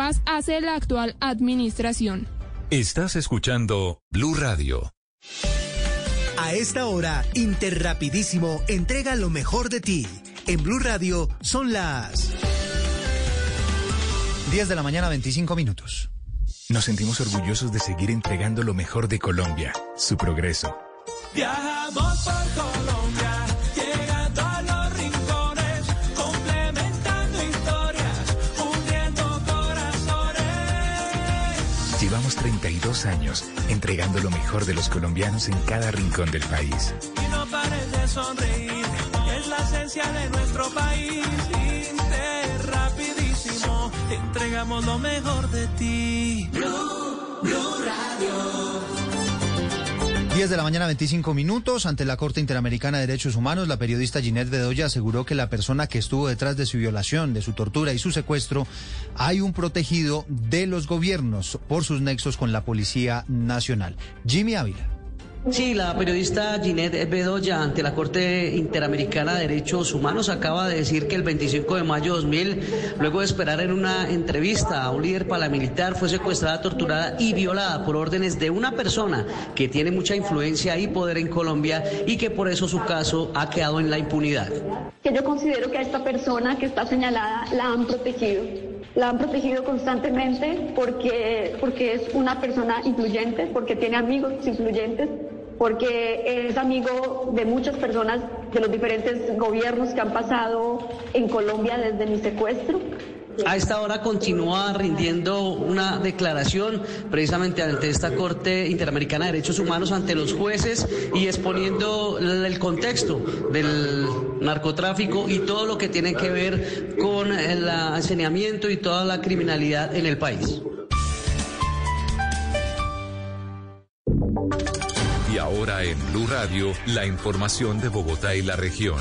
paz hace la actual administración. Estás escuchando Blue Radio. A esta hora, Interrapidísimo entrega lo mejor de ti. En Blue Radio son las 10 de la mañana, 25 minutos. Nos sentimos orgullosos de seguir entregando lo mejor de Colombia, su progreso. Viajamos por Colombia, Llevamos 32 años entregando lo mejor de los colombianos en cada rincón del país. Y no pares de sonreír, es la esencia de nuestro país. Interrapidísimo, te entregamos lo mejor de ti. Blue, Blue Radio. 10 de la mañana, 25 minutos. Ante la Corte Interamericana de Derechos Humanos, la periodista Ginette Bedoya aseguró que la persona que estuvo detrás de su violación, de su tortura y su secuestro, hay un protegido de los gobiernos por sus nexos con la Policía Nacional. Jimmy Ávila. Sí, la periodista Ginette Bedoya ante la Corte Interamericana de Derechos Humanos acaba de decir que el 25 de mayo de 2000, luego de esperar en una entrevista a un líder paramilitar, fue secuestrada, torturada y violada por órdenes de una persona que tiene mucha influencia y poder en Colombia y que por eso su caso ha quedado en la impunidad. Que yo considero que a esta persona que está señalada la han protegido. La han protegido constantemente porque, porque es una persona influyente, porque tiene amigos influyentes, porque es amigo de muchas personas de los diferentes gobiernos que han pasado en Colombia desde mi secuestro. A esta hora continúa rindiendo una declaración precisamente ante esta Corte Interamericana de Derechos Humanos, ante los jueces y exponiendo el contexto del narcotráfico y todo lo que tiene que ver con el enseñamiento y toda la criminalidad en el país. En Blue Radio, la información de Bogotá y la región.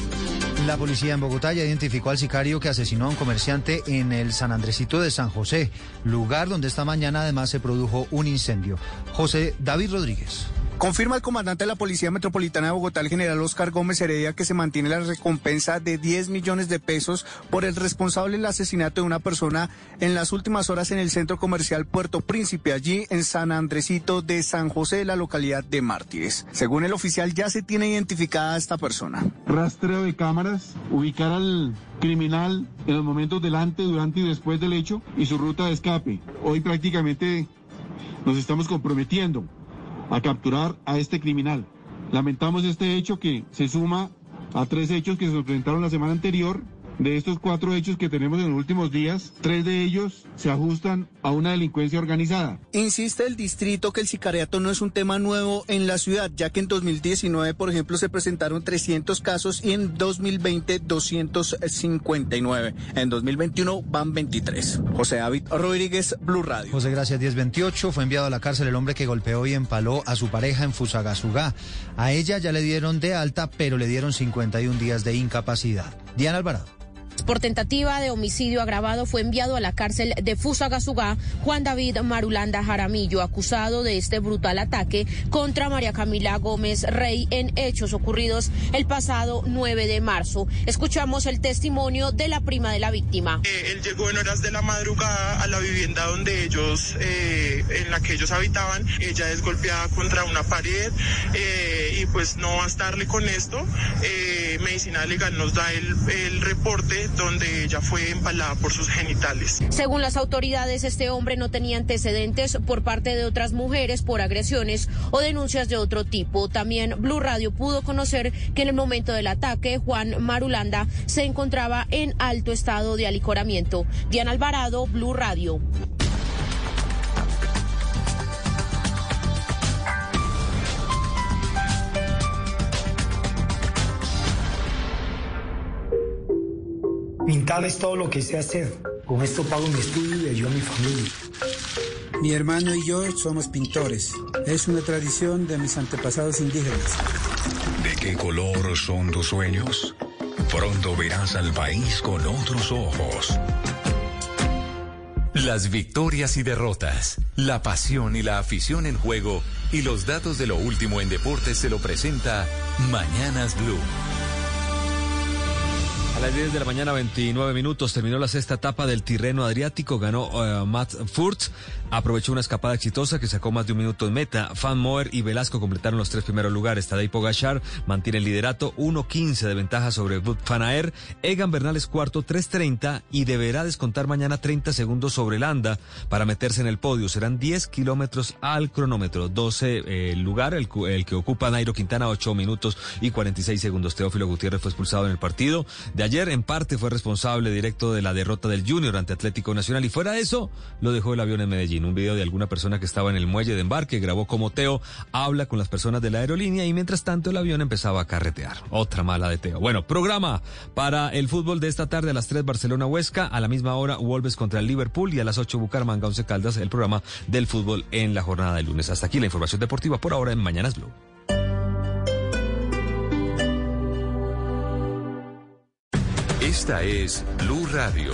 La policía en Bogotá ya identificó al sicario que asesinó a un comerciante en el San Andresito de San José, lugar donde esta mañana además se produjo un incendio. José David Rodríguez. Confirma el comandante de la Policía Metropolitana de Bogotá, el general Oscar Gómez Heredia, que se mantiene la recompensa de 10 millones de pesos por el responsable del asesinato de una persona en las últimas horas en el centro comercial Puerto Príncipe, allí en San Andresito de San José, la localidad de Mártires. Según el oficial, ya se tiene identificada esta persona. Rastreo de cámaras, ubicar al criminal en los momentos delante, durante y después del hecho y su ruta de escape. Hoy prácticamente nos estamos comprometiendo a capturar a este criminal. Lamentamos este hecho que se suma a tres hechos que se presentaron la semana anterior. De estos cuatro hechos que tenemos en los últimos días, tres de ellos se ajustan a una delincuencia organizada. Insiste el distrito que el sicariato no es un tema nuevo en la ciudad, ya que en 2019, por ejemplo, se presentaron 300 casos y en 2020 259. En 2021 van 23. José David Rodríguez, Blue Radio. José Gracias 1028 fue enviado a la cárcel el hombre que golpeó y empaló a su pareja en Fusagasugá. A ella ya le dieron de alta, pero le dieron 51 días de incapacidad. Diana Alvarado. Por tentativa de homicidio agravado fue enviado a la cárcel de Fusagasugá Juan David Marulanda Jaramillo, acusado de este brutal ataque contra María Camila Gómez Rey en hechos ocurridos el pasado 9 de marzo. Escuchamos el testimonio de la prima de la víctima. Eh, él llegó en horas de la madrugada a la vivienda donde ellos, eh, en la que ellos habitaban. Ella es golpeada contra una pared eh, y pues no bastarle con esto. Medicina Legal nos da el reporte donde ella fue empalada por sus genitales. Según las autoridades, este hombre no tenía antecedentes por parte de otras mujeres por agresiones o denuncias de otro tipo. También Blue Radio pudo conocer que en el momento del ataque, Juan Marulanda se encontraba en alto estado de alicoramiento. Diana Alvarado, Blue Radio. Pintar es todo lo que sé hacer. Con esto pago mi estudio y ayudo a mi familia. Mi hermano y yo somos pintores. Es una tradición de mis antepasados indígenas. ¿De qué color son tus sueños? Pronto verás al país con otros ojos. Las victorias y derrotas, la pasión y la afición en juego y los datos de lo último en deportes se lo presenta Mañanas Blue. A las 10 de la mañana, 29 minutos, terminó la sexta etapa del Tirreno Adriático, ganó uh, Matt Furtz, aprovechó una escapada exitosa que sacó más de un minuto en meta. Fan Moer y Velasco completaron los tres primeros lugares. Tadej Pogachar mantiene el liderato, 1.15 de ventaja sobre Aert. Egan Bernal es cuarto, 3.30 y deberá descontar mañana 30 segundos sobre Landa para meterse en el podio. Serán 10 kilómetros al cronómetro, 12 eh, lugar, el, el, que ocupa Nairo Quintana, 8 minutos y 46 segundos. Teófilo Gutiérrez fue expulsado en el partido de ayer en parte fue responsable directo de la derrota del Junior ante Atlético Nacional y fuera de eso lo dejó el avión en Medellín. Un video de alguna persona que estaba en el muelle de embarque grabó como Teo habla con las personas de la aerolínea y mientras tanto el avión empezaba a carretear. Otra mala de Teo. Bueno, programa para el fútbol de esta tarde a las 3 Barcelona Huesca, a la misma hora Wolves contra el Liverpool y a las 8 Bucaramanga Once Caldas el programa del fútbol en la jornada de lunes. Hasta aquí la información deportiva por ahora en Mañanas Blue. Esta es Blue Radio.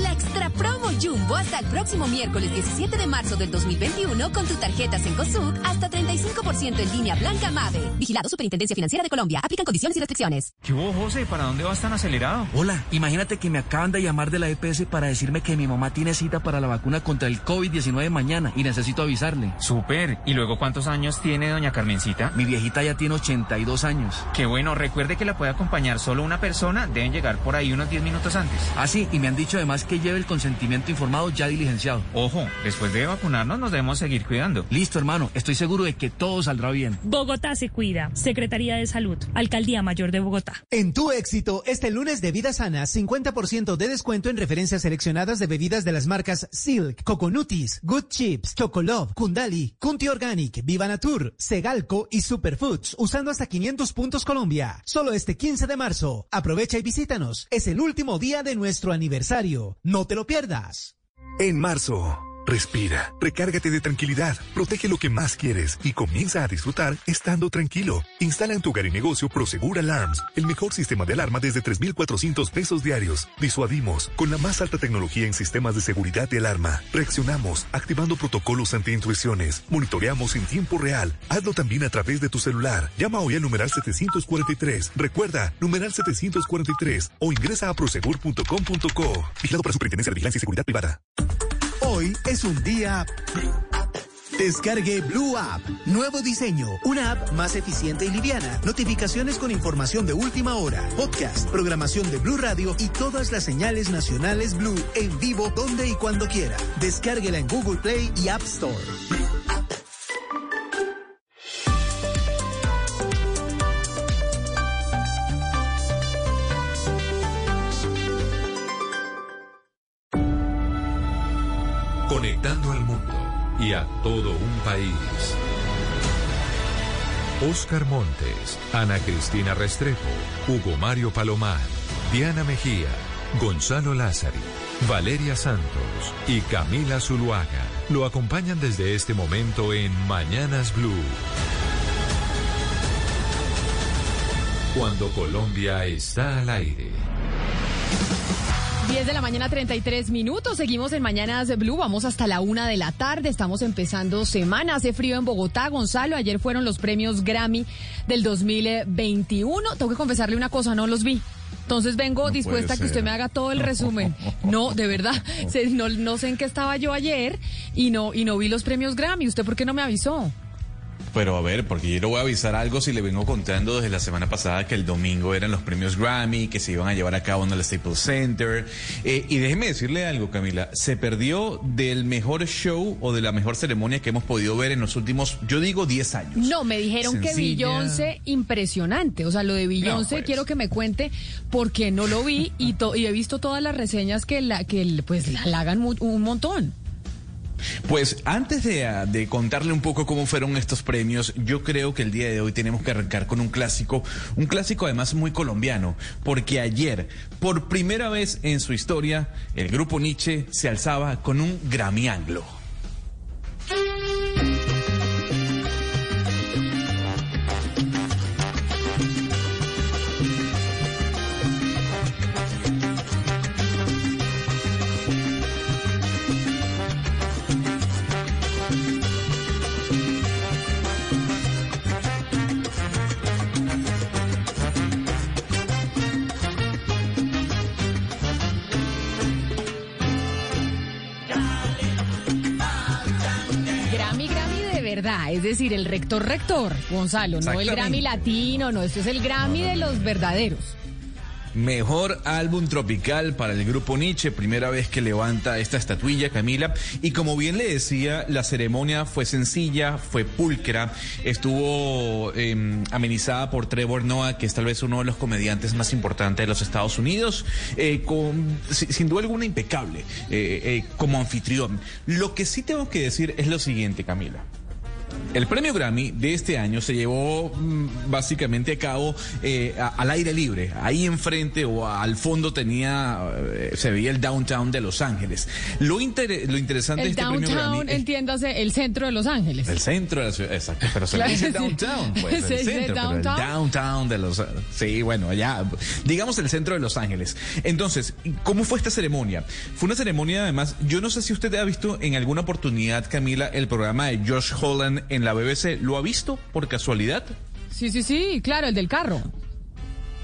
Extra Promo Jumbo hasta el próximo miércoles 17 de marzo del 2021 con tu tarjeta Cencosud hasta 35% en línea Blanca Mave. Vigilado Superintendencia Financiera de Colombia. Aplican condiciones y restricciones. ¿Qué hubo, José? ¿Para dónde vas tan acelerado? Hola, imagínate que me acaban de llamar de la EPS para decirme que mi mamá tiene cita para la vacuna contra el COVID-19 mañana y necesito avisarle. Súper. ¿Y luego cuántos años tiene doña Carmencita? Mi viejita ya tiene 82 años. Qué bueno. Recuerde que la puede acompañar solo una persona. Deben llegar por ahí unos 10 minutos antes. Ah, sí. Y me han dicho además que lleve el consentimiento informado ya diligenciado. Ojo, después de vacunarnos nos debemos seguir cuidando. Listo, hermano. Estoy seguro de que todo saldrá bien. Bogotá se cuida. Secretaría de Salud. Alcaldía Mayor de Bogotá. En tu éxito, este lunes de Vida Sana, 50% de descuento en referencias seleccionadas de bebidas de las marcas Silk, Coconutis, Good Chips, Chocolove, Kundali, Kunti Organic, Viva Natur, Segalco y Superfoods, usando hasta 500 puntos Colombia. Solo este 15 de marzo. Aprovecha y visítanos. Es el último día de nuestro aniversario. No te lo pierdas. En marzo. Respira, recárgate de tranquilidad, protege lo que más quieres y comienza a disfrutar estando tranquilo. Instala en tu hogar y negocio Prosegur Alarms, el mejor sistema de alarma desde 3,400 pesos diarios. Disuadimos con la más alta tecnología en sistemas de seguridad de alarma. Reaccionamos activando protocolos ante intrusiones. Monitoreamos en tiempo real. Hazlo también a través de tu celular. Llama hoy al numeral 743. Recuerda, numeral 743 o ingresa a prosegur.com.co. Vigilado para Superintendencia de Vigilancia y Seguridad Privada. Hoy es un día... Descargue Blue App. Nuevo diseño. Una app más eficiente y liviana. Notificaciones con información de última hora. Podcast, programación de Blue Radio y todas las señales nacionales Blue en vivo donde y cuando quiera. Descárguela en Google Play y App Store. Conectando al mundo y a todo un país. Oscar Montes, Ana Cristina Restrepo, Hugo Mario Palomar, Diana Mejía, Gonzalo Lázari, Valeria Santos y Camila Zuluaga lo acompañan desde este momento en Mañanas Blue. Cuando Colombia está al aire. 10 de la mañana, 33 minutos. Seguimos en Mañanas Blue. Vamos hasta la una de la tarde. Estamos empezando semana. Hace frío en Bogotá. Gonzalo, ayer fueron los premios Grammy del 2021. Tengo que confesarle una cosa, no los vi. Entonces vengo No dispuesta a que usted me haga todo el resumen. No, de verdad. No, no sé en qué estaba yo ayer y no, y no vi los premios Grammy. ¿Usted por qué no me avisó? Pero a ver, porque yo le voy a avisar algo si le vengo contando desde la semana pasada que el domingo eran los premios Grammy, que se iban a llevar a cabo en el Staples Center. Eh, y déjeme decirle algo, Camila, se perdió del mejor show o de la mejor ceremonia que hemos podido ver en los últimos, yo digo, 10 años. No, me dijeron que Sencilla. Beyoncé, impresionante. O sea, lo de Beyoncé, pues. quiero que me cuente porque no lo vi y, to- y he visto todas las reseñas que la que pues la halagan un montón. Pues antes de, ah, de contarle un poco cómo fueron estos premios, yo creo que el día de hoy tenemos que arrancar con un clásico, un clásico además muy colombiano, porque ayer, por primera vez en su historia, el grupo Nietzsche se alzaba con un Grammy verdad, es decir, el rector, rector, Gonzalo, no el Grammy latino, no, esto es el Grammy de los verdaderos. Mejor álbum tropical para el grupo Nietzsche, primera vez que levanta esta estatuilla, Camila. Y como bien le decía, la ceremonia fue sencilla, fue pulcra, estuvo eh, amenizada por Trevor Noah, que es tal vez uno de los comediantes más importantes de los Estados Unidos, eh, con, sin duda alguna impecable eh, eh, como anfitrión. Lo que sí tengo que decir es lo siguiente, Camila. El premio Grammy de este año se llevó mm, básicamente a cabo eh, a- al aire libre. Ahí enfrente o al fondo tenía, eh, se veía el downtown de Los Ángeles. Lo, inter- lo interesante de El este premio downtown, Grammy es entiéndase, el centro de Los Ángeles. el centro de la ciudad, exacto, pero se Claro, dice sí. downtown, pues, Se el dice centro, pero el downtown. downtown de los, sí, bueno, allá, digamos el centro de Los Ángeles. Entonces, ¿cómo fue esta ceremonia? Fue una ceremonia, además, yo no sé si usted ha visto en alguna oportunidad, Camila, el programa de Josh Holland en la BBC, ¿lo ha visto por casualidad? Sí, sí, sí, claro, el del carro.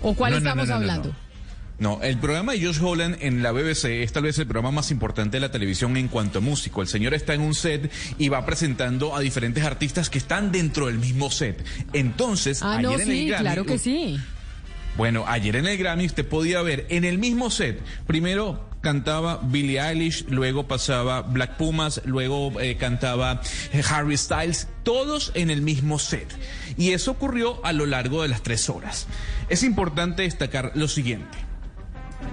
¿O cuál No, estamos no, no, no, hablando? No, el programa de Josh Holland en la BBC es tal vez el programa más importante de la televisión en cuanto a músico. El señor está en un set y va presentando a diferentes artistas que están dentro del mismo set. Entonces, Ah, ayer no, en el sí, Grammy, claro que sí. Bueno, ayer en el Grammy usted podía ver en el mismo set, primero cantaba Billie Eilish, luego pasaba Black Pumas, luego eh, cantaba eh, Harry Styles, todos en el mismo set. Y eso ocurrió a lo largo de las tres horas. Es importante destacar lo siguiente.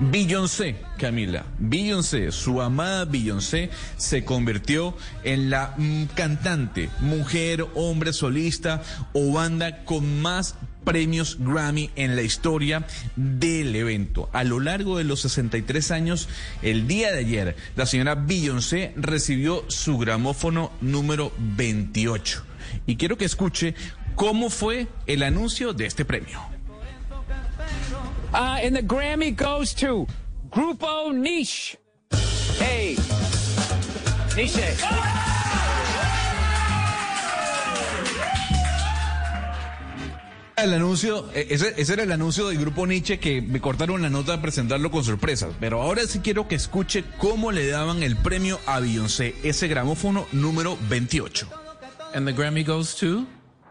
Beyoncé, Camila, Beyoncé, su amada Beyoncé, se convirtió en la mm, cantante, mujer, hombre solista o banda con más premios Grammy en la historia del evento. A lo largo de los 63 años, el día de ayer, la señora Beyoncé recibió su gramófono número 28. Y quiero que escuche cómo fue el anuncio de este premio. Uh, and the Grammy goes to Grupo Niche. Hey, Niche. El anuncio, eh, ese, ese era el anuncio del grupo Nietzsche que me cortaron la nota de presentarlo con sorpresas. Pero ahora sí quiero que escuche cómo le daban el premio a Beyoncé, ese gramófono número 28. And the Grammy goes to?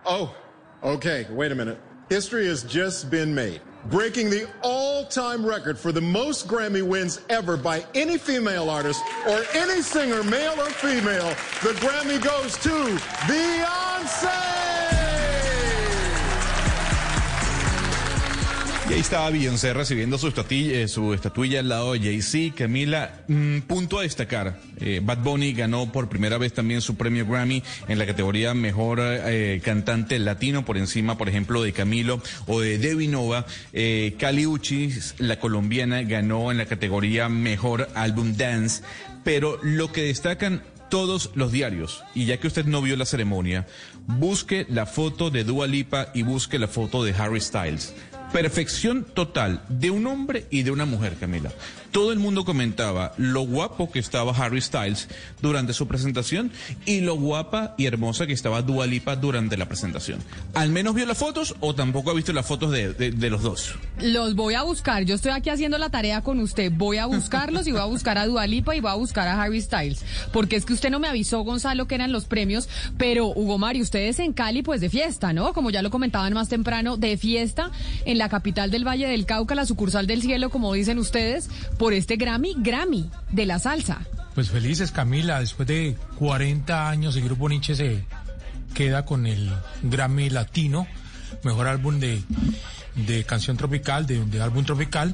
Oh, okay. Wait a minute. History has just been made, breaking the all time record for the most Grammy wins ever by any female artist or any singer, male or female. The Grammy goes to Beyonce! Ahí estaba Beyoncé recibiendo su estatuilla, eh, su estatuilla al lado de Jay-Z. Camila, mm, punto a destacar. eh, Bad Bunny ganó por primera vez también su premio Grammy en la categoría Mejor eh, Cantante Latino, por encima, por ejemplo, de Camilo o de Debbie Nova. Cali Uchis, la colombiana, ganó en la categoría Mejor Álbum Dance. Pero lo que destacan todos los diarios. Y ya que usted no vio la ceremonia, busque la foto de Dua Lipa y busque la foto de Harry Styles. Perfección total de un hombre y de una mujer, Camila. Todo el mundo comentaba lo guapo que estaba Harry Styles durante su presentación y lo guapa y hermosa que estaba Dua Lipa durante la presentación. ¿Al menos vio las fotos o tampoco ha visto las fotos de, los dos? Los voy a buscar. Yo estoy aquí haciendo la tarea con usted. Voy a buscarlos y voy a buscar a Dualipa y voy a buscar a Harry Styles. Porque es que usted no me avisó, Gonzalo, que eran los premios. Pero, Hugo Mario, ustedes en Cali, pues de fiesta, ¿no? Como ya lo comentaban más temprano, de fiesta en la capital del Valle del Cauca, la sucursal del cielo, como dicen ustedes, por este Grammy, Grammy de la salsa. Pues felices, Camila, después de 40 años el grupo Nietzsche se queda con el Grammy Latino, mejor álbum de, de canción tropical, de, de álbum tropical.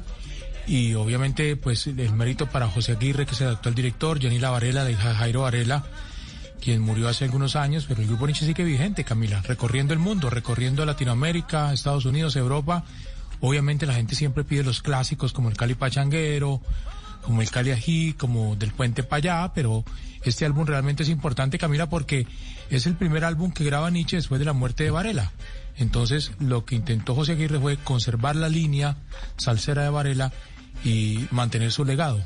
Y obviamente, pues el mérito para José Aguirre, que es el actual director, Yanila Varela, de Ja- Jairo Varela, quien murió hace algunos años, pero el grupo Nietzsche sigue vigente, Camila, recorriendo el mundo, recorriendo Latinoamérica, Estados Unidos, Europa. Obviamente la gente siempre pide los clásicos como el Cali Pachanguero, como el Cali Ají, como del Puente Payá, pero este álbum realmente es importante, Camila, porque es el primer álbum que graba Nietzsche después de la muerte de Varela. Entonces, lo que intentó José Aguirre fue conservar la línea salsera de Varela y mantener su legado.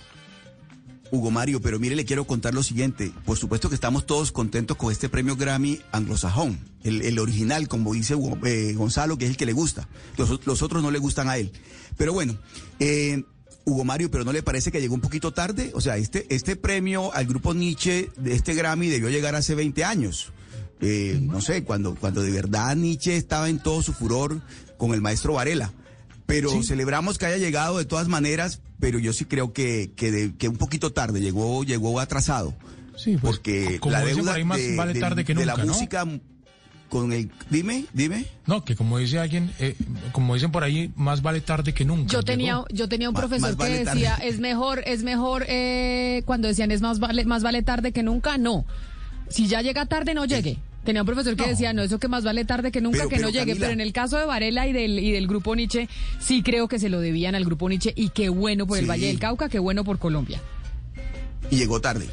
Hugo Mario, pero mire, le quiero contar lo siguiente. Por supuesto que estamos todos contentos con este premio Grammy anglosajón, el, original, como dice Hugo- eh, Gonzalo, que es el que le gusta. Los, los otros no le gustan a él. Pero bueno, eh, Hugo Mario, pero ¿no le parece que llegó un poquito tarde? O sea, este, este premio al grupo Nietzsche de este Grammy debió llegar hace 20 años. Eh, no sé, cuando, cuando de verdad Nietzsche estaba en todo su furor con el maestro Varela. Pero celebramos que haya llegado de todas maneras, pero yo sí creo que, que, de- que un poquito tarde, llegó, llegó atrasado. Sí, pues, porque como la deuda por ahí, más de, vale de- tarde que de la nunca, ¿no? música con el... Dime, dime. No, que como dice alguien, eh, como dicen por ahí, más vale tarde que nunca. Yo tenía, Llegó. yo tenía un profesor más vale que tarde. decía, es mejor, es mejor, eh, cuando decían es más vale, más vale tarde que nunca, no. Si ya llega tarde, no llegue. Tenía un profesor que decía, no, eso que más vale tarde que nunca, Pero- que no llegue. Camila. Pero en el caso de Varela y del, y del grupo Nietzsche, sí creo que se lo debían al grupo Nietzsche y qué bueno por el. Valle del Cauca, qué bueno por Colombia. Y llegó tarde.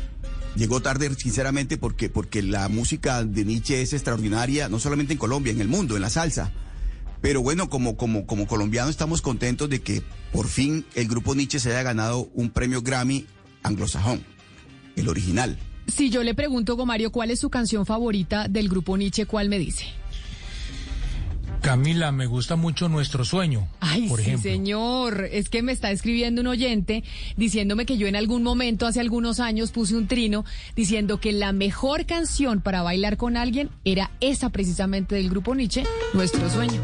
Llegó tarde, sinceramente, porque, porque la música de Nietzsche es extraordinaria, no solamente en Colombia, en el mundo, en la salsa. Pero bueno, como, como, como colombianos estamos contentos de que por fin el grupo Nietzsche se haya ganado un premio Grammy anglosajón, el original. Si yo le pregunto, Gomario, ¿cuál es su canción favorita del grupo Nietzsche? ¿Cuál me dice? Camila, me gusta mucho Nuestro Sueño, Ay, por sí, ejemplo. señor. Es que me está escribiendo un oyente diciéndome que yo en algún momento, hace algunos años, puse un trino diciendo que la mejor canción para bailar con alguien era esa precisamente del grupo Nietzsche, Nuestro Sueño.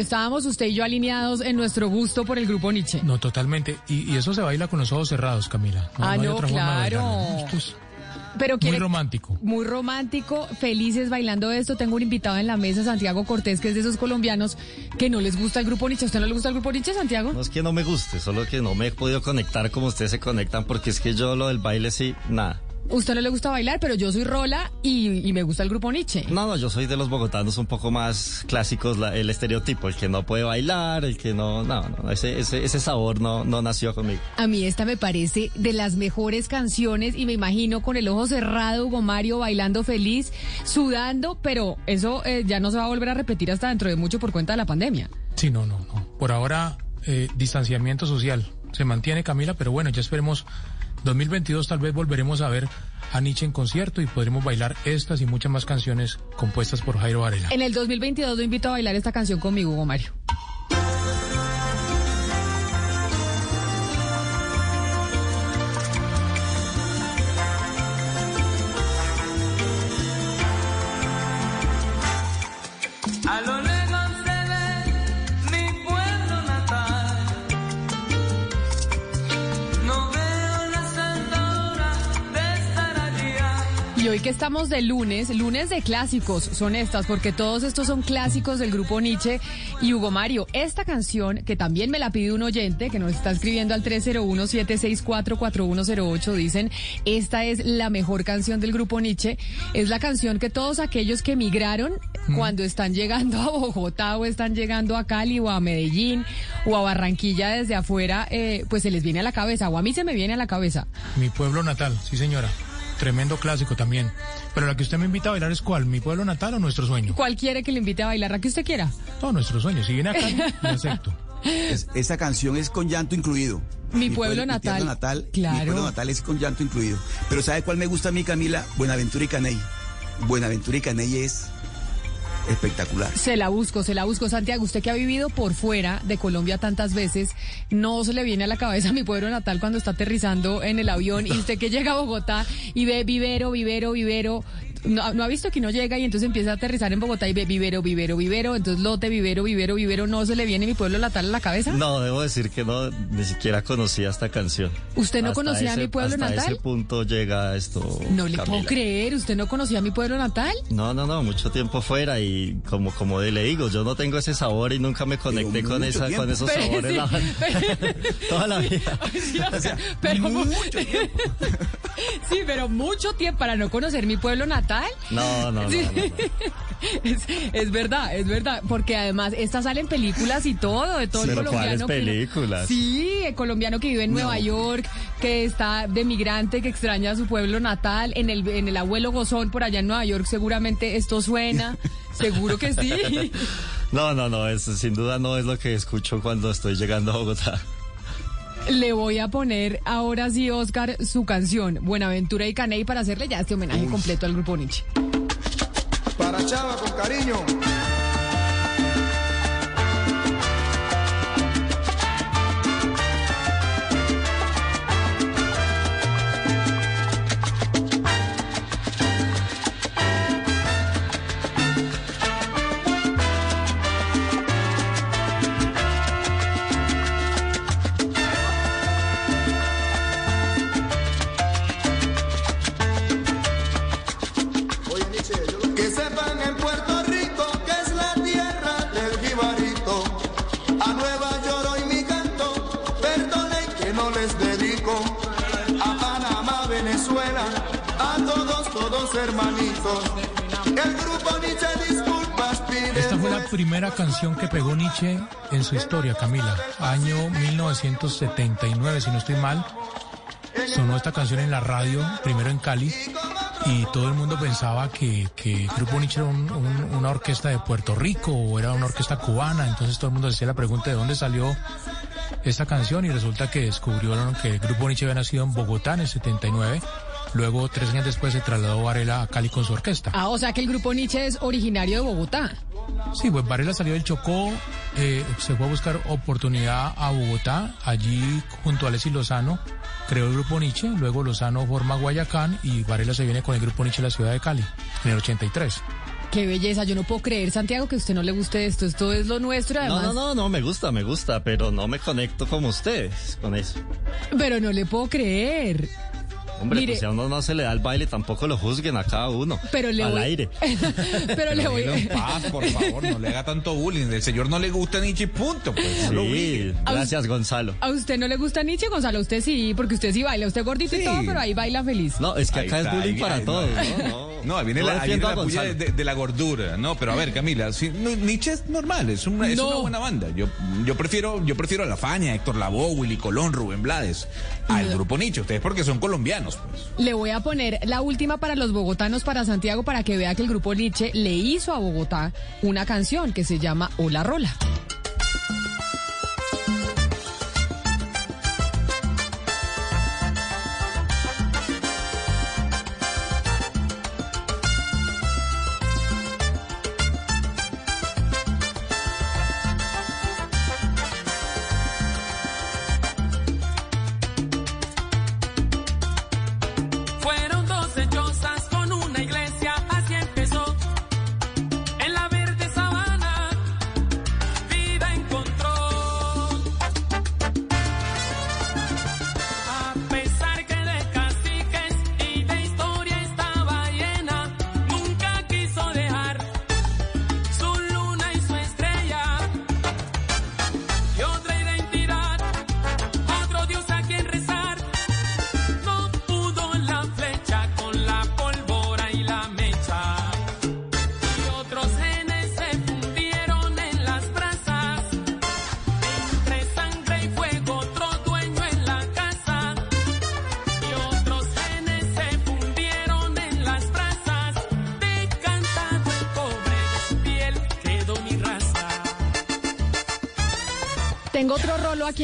Mario. Estábamos usted y yo alineados en nuestro gusto por el grupo Nietzsche. No, totalmente. Y, y eso se baila con los ojos cerrados, Camila. Ah, hay no, otra forma de claro. bailarlo. Esto es Pero muy quiere- romántico. Muy romántico, felices bailando esto. Tengo un invitado en la mesa, Santiago Cortés, que es de esos colombianos que no les gusta el grupo Nietzsche. ¿A usted no le gusta el grupo Nietzsche, Santiago? No es que no me guste, solo que no me he podido conectar como ustedes se conectan, porque es que yo lo del baile sí, nada. Usted no le gusta bailar, pero yo soy Rola y, y me gusta el grupo Nietzsche. No, no, yo soy de los bogotanos un poco más clásicos, la- el estereotipo, el que no puede bailar, el que no, no, no, ese, ese, ese sabor no, no nació conmigo. A mí esta me parece de las mejores canciones y me imagino con el ojo cerrado, Hugo Mario bailando feliz, sudando, pero eso eh, ya no se va a volver a repetir hasta dentro de mucho por cuenta de la pandemia. Sí, no, no, no. Por ahora, eh, distanciamiento social. Se mantiene, Camila, pero bueno, ya esperemos. 2022 tal vez volveremos a ver a Nietzsche en concierto y podremos bailar estas y muchas más canciones compuestas por Jairo Varela. En el 2022 lo invito a bailar esta canción conmigo, Hugo Mario. Hoy que estamos de lunes, lunes de clásicos son estas, porque todos estos son clásicos del grupo Nietzsche y Hugo Mario. Esta canción, que también me la pide un oyente que nos está escribiendo al 301-764-4108, dicen, esta es la mejor canción del grupo Nietzsche. Es la canción que todos aquellos que emigraron cuando están llegando a Bogotá o están llegando a Cali o a Medellín o a Barranquilla desde afuera, eh, pues se les viene a la cabeza, o a mí se me viene a la cabeza. Mi pueblo natal, sí señora. Tremendo clásico también. Pero la que usted me invita a bailar es cuál, mi pueblo natal o nuestro sueño. ¿Cuál quiere que le invite a bailar? La que usted quiera. No, nuestro sueño. Si viene acá, lo acepto. Es- esa canción es con llanto incluido. Mi pueblo mi natal. tierra natal. Claro. Mi pueblo natal es con llanto incluido. Pero ¿sabe cuál me gusta a mí, Camila? Buenaventura y Caney. Buenaventura y Caney es espectacular. Se la busco, se la busco. Santiago, usted que ha vivido por fuera de Colombia tantas veces, ¿no se le viene a la cabeza mi pueblo natal cuando está aterrizando en el avión y usted que llega a Bogotá y ve vivero, vivero, vivero? No, no ha visto que no llega y entonces empieza a aterrizar en Bogotá y ve vivero, vivero, vivero, entonces lote, vivero, vivero, vivero, ¿no se le viene mi pueblo natal a la cabeza? No, debo decir que no, ni siquiera conocía esta canción. ¿Usted no Hasta conocía ese- mi pueblo hasta natal? ese punto llega esto. No le puedo creer, ¿usted no conocía mi pueblo natal? No, no, no, mucho tiempo fuera y como como le digo, yo no tengo ese sabor y nunca me conecté con mucho esa tiempo. con esos Pero sabores sí, la- toda la vida. pero sí, pero mucho tiempo para no conocer mi pueblo natal. No, no, no, Sí. no, no. Es, es verdad, es verdad, porque además esta sale en películas y todo, de todo el Pero colombiano. ¿cuáles que- películas? sí, el colombiano que vive en Nueva York, que está de migrante, que extraña a su pueblo natal, en el, en el abuelo Gozón por allá en Nueva York, seguramente esto suena, seguro que sí. No, no, no, eso sin duda no es lo que escucho cuando estoy llegando a Bogotá. Le voy a poner ahora sí, Oscar, su canción, Buenaventura y Caney, para hacerle ya este homenaje completo al grupo Nietzsche. Para Chava con cariño. Hermanitos. El grupo Nietzsche disculpas pide. Esta fue la primera canción que pegó Nietzsche en su historia, Camila. Año 1979, si no estoy mal. Sonó esta canción en la radio, primero en Cali, y todo el mundo pensaba que, que Grupo Nietzsche era un- un- una orquesta de Puerto Rico o era una orquesta cubana. Entonces todo el mundo decía la pregunta de dónde salió esta canción y resulta que descubrieron que el Grupo Nietzsche había nacido en Bogotá en el 79. Luego, tres años después, se trasladó Varela a Cali con su orquesta. Ah, o sea que el grupo Nietzsche es originario de Bogotá. Sí, pues Varela salió del Chocó, eh, se fue a buscar oportunidad a Bogotá, allí junto a Alessi Lozano creó el grupo Nietzsche, luego Lozano forma Guayacán y Varela se viene con el grupo Nietzsche a la ciudad de Cali en el 83. Qué belleza, yo no puedo creer, Santiago, que a usted no le guste esto. Esto es lo nuestro, No, además. no, no, no, me gusta, me gusta, pero no me conecto como ustedes con eso. Pero no le puedo creer. Hombre, Mire. pues si a uno no se le da el baile, tampoco lo juzguen a cada uno. Pero le al voy- aire. Pero le voy. En paz, por favor, no le haga tanto bullying. El señor no le gusta Nietzsche, punto. Pues, no lo Sí, gracias Gonzalo. ¿A usted no le gusta Nietzsche, Gonzalo? A usted sí, porque usted sí baila. Usted gordito y todo, pero ahí baila feliz. No, es que Ahí acá está, es bullying ahí- para ahí- todos, no. ¿no? No, ahí viene la, ahí viene la puya de, la gordura. No, pero a ver, Camila, no, Nietzsche es normal, es una, es No. una buena banda. Yo, yo prefiero, yo prefiero a La Faña, Héctor Lavoe, Willy Colón, Rubén Blades, al grupo Nietzsche. Ustedes porque son colombianos, pues. Le voy a poner la última para los bogotanos, para Santiago, para que vea que el grupo Nietzsche le hizo a Bogotá una canción que se llama Hola Rola.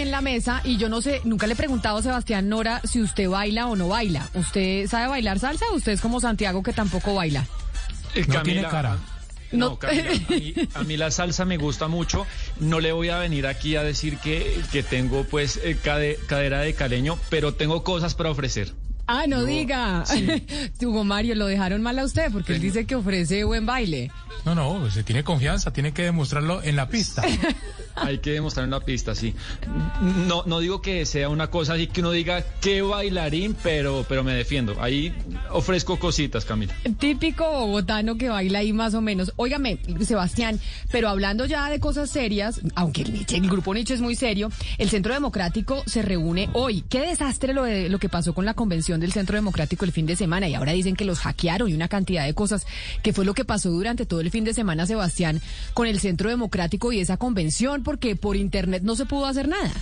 En la mesa y yo no sé, nunca le he preguntado a Sebastián Nora si usted baila o no baila. ¿Usted sabe bailar salsa o usted es como Santiago que tampoco baila? No Camila, tiene cara. No. No, Camila, a mí, a mí la salsa me gusta mucho. No le voy a venir aquí a decir que, que tengo pues eh, cade- cadera de caleño, pero tengo cosas para ofrecer. Ah, no diga. Hugo Mario, lo dejaron mal a usted porque él dice que ofrece buen baile. No, no, se tiene confianza, tiene que demostrarlo en la pista. Hay que demostrar en la pista, sí. No, no digo que sea una cosa así que uno diga qué bailarín, pero, pero me defiendo. Ahí ofrezco cositas, Camila. Típico bogotano que baila ahí más o menos. Óigame, Sebastián, pero hablando ya de cosas serias, aunque el, Nietzsche- el grupo Nietzsche es muy serio, el Centro Democrático se reúne hoy. Qué desastre lo, de, lo que pasó con la convención del Centro Democrático el fin de semana y ahora dicen que los hackearon y una cantidad de cosas, que fue lo que pasó durante todo el fin de semana, Sebastián, con el Centro Democrático y esa convención, porque por internet no se pudo hacer nada,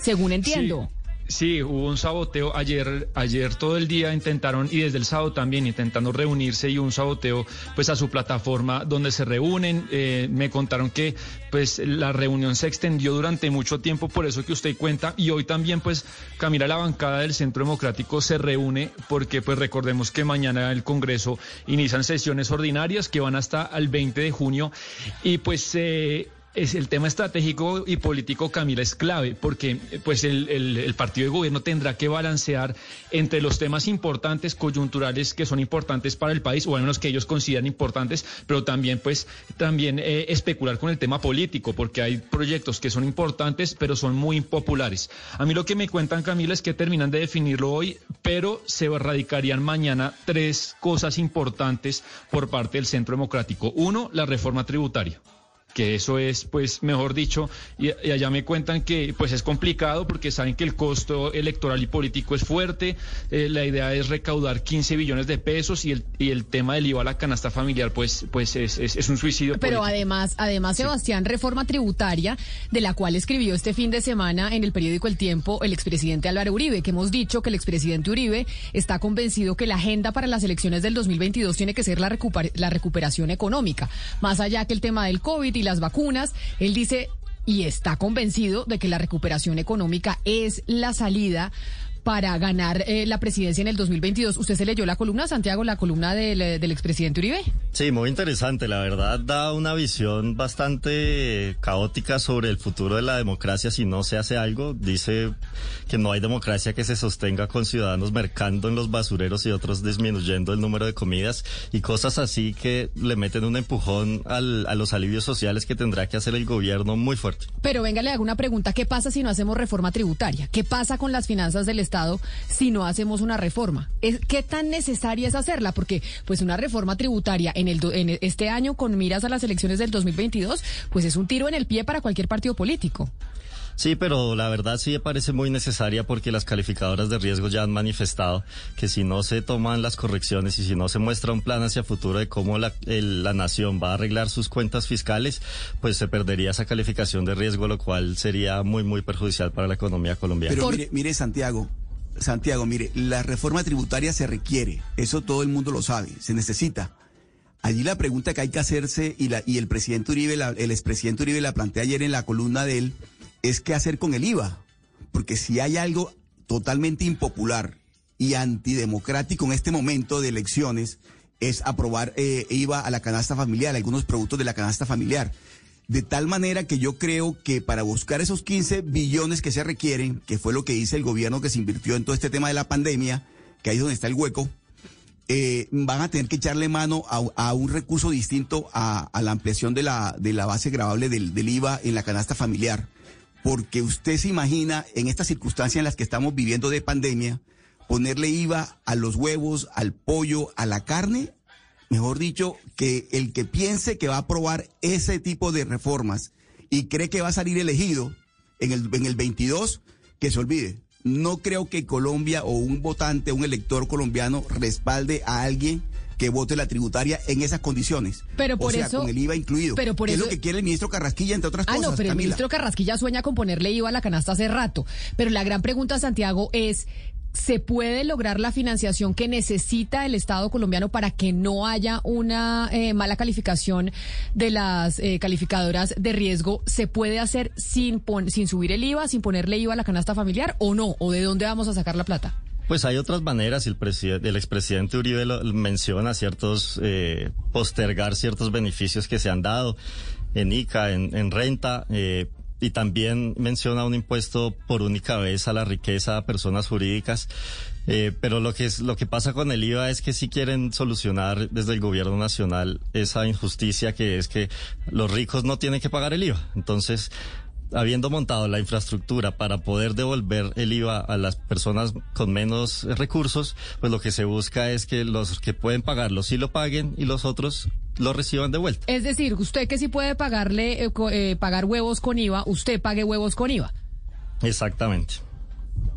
según entiendo. Sí, hubo un saboteo ayer, ayer todo el día intentaron y desde el sábado también intentando reunirse y un saboteo pues a su plataforma donde se reúnen. Eh, me contaron que pues la reunión se extendió durante mucho tiempo, por eso que usted cuenta y hoy también pues Camila la bancada del Centro Democrático se reúne porque pues recordemos que mañana el Congreso inician sesiones ordinarias que van hasta el 20 de junio y pues eh, es el tema estratégico y político, Camila, es clave, porque eh, pues el, el- el partido de gobierno tendrá que balancear entre los temas importantes, coyunturales, que son importantes para el país, o al menos que ellos consideran importantes, pero también pues también eh, especular con el tema político, porque hay proyectos que son importantes, pero son muy impopulares. A mí lo que me cuentan, Camila, es que terminan de definirlo hoy, pero se erradicarían mañana tres cosas importantes por parte del Centro Democrático. Uno, la reforma tributaria que eso es, pues, mejor dicho, y, y allá me cuentan que, pues, es complicado porque saben que el costo electoral y político es fuerte. eh, la idea es recaudar 15 billones de pesos y el, y el tema del IVA a la canasta familiar, pues, pues es, es, es un suicidio. Pero político. además, además, Sebastián, reforma tributaria, de la cual escribió este fin de semana en el periódico El Tiempo el expresidente Álvaro Uribe, que hemos dicho que el expresidente Uribe está convencido que la agenda para las elecciones del 2022 tiene que ser la, recuper- la recuperación económica. Más allá que el tema del COVID y las vacunas, él dice y está convencido de que la recuperación económica es la salida para ganar eh, la presidencia en el 2022. ¿Usted se leyó la columna, Santiago, la columna del, eh, del expresidente Uribe? Sí, muy interesante. La verdad da una visión bastante caótica sobre el futuro de la democracia si no se hace algo. Dice que no hay democracia que se sostenga con ciudadanos mercando en los basureros y otros disminuyendo el número de comidas y cosas así que le meten un empujón al- a los alivios sociales que tendrá que hacer el gobierno muy fuerte. Pero venga, le hago una pregunta. ¿Qué pasa si no hacemos reforma tributaria? ¿Qué pasa con las finanzas del Estado si no hacemos una reforma? ¿Es- ¿Qué tan necesaria es hacerla? Porque pues una reforma tributaria en, el, do- en este año con miras a las elecciones del 2022, pues es un tiro en el pie para cualquier partido político. Sí, pero la verdad sí me parece muy necesaria porque las calificadoras de riesgo ya han manifestado que si no se toman las correcciones y si no se muestra un plan hacia futuro de cómo la, el- la nación va a arreglar sus cuentas fiscales, pues se perdería esa calificación de riesgo, lo cual sería muy, muy perjudicial para la economía colombiana. Pero mire, mire, Santiago, Santiago, mire, la reforma tributaria se requiere, eso todo el mundo lo sabe, se necesita. Allí la pregunta que hay que hacerse, y, la, y el presidente Uribe, la- el expresidente Uribe la plantea ayer en la columna de él, es qué hacer con el IVA. Porque si hay algo totalmente impopular y antidemocrático en este momento de elecciones, es aprobar eh, IVA a la canasta familiar, algunos productos de la canasta familiar. De tal manera que yo creo que para buscar esos 15 billones que se requieren, que fue lo que dice el gobierno que se invirtió en todo este tema de la pandemia, que ahí es donde está el hueco, eh, van a tener que echarle mano a, un recurso distinto a, la ampliación de la, de la base grabable del, del IVA en la canasta familiar. Porque usted se imagina en estas circunstancias en las que estamos viviendo de pandemia, ponerle IVA a los huevos, al pollo, a la carne, mejor dicho, que el que piense que va a aprobar ese tipo de reformas y cree que va a salir elegido en el, en el 22, que se olvide. No creo que Colombia o un votante, un elector colombiano respalde a alguien que vote la tributaria en esas condiciones. Pero por o sea, eso- con el IVA incluido. pero por eso- es lo que quiere el ministro Carrasquilla, entre otras Ah, cosas. no, pero el ministro Carrasquilla sueña con ponerle IVA a la canasta hace rato. Pero la gran pregunta, Santiago, es, ¿se puede lograr la financiación que necesita el Estado colombiano para que no haya una eh, mala calificación de las eh, calificadoras de riesgo? ¿Se puede hacer sin, pon- sin subir el IVA, sin ponerle IVA a la canasta familiar o no? ¿O de dónde vamos a sacar la plata? Pues hay otras maneras, el, el expresidente Uribe lo, menciona ciertos, eh, postergar ciertos beneficios que se han dado en ICA, en, en renta, eh, y también menciona un impuesto por única vez a la riqueza a personas jurídicas. Eh, pero lo que es lo que pasa con el IVA es que si quieren solucionar desde el gobierno nacional esa injusticia que es que los ricos no tienen que pagar el IVA. Entonces, habiendo montado la infraestructura para poder devolver el IVA a las personas con menos recursos, pues lo que se busca es que los que pueden pagarlo sí lo paguen y los otros lo reciban de vuelta. Es decir, usted que sí puede pagarle eh, eh, pagar huevos con IVA, usted pague huevos con IVA. Exactamente.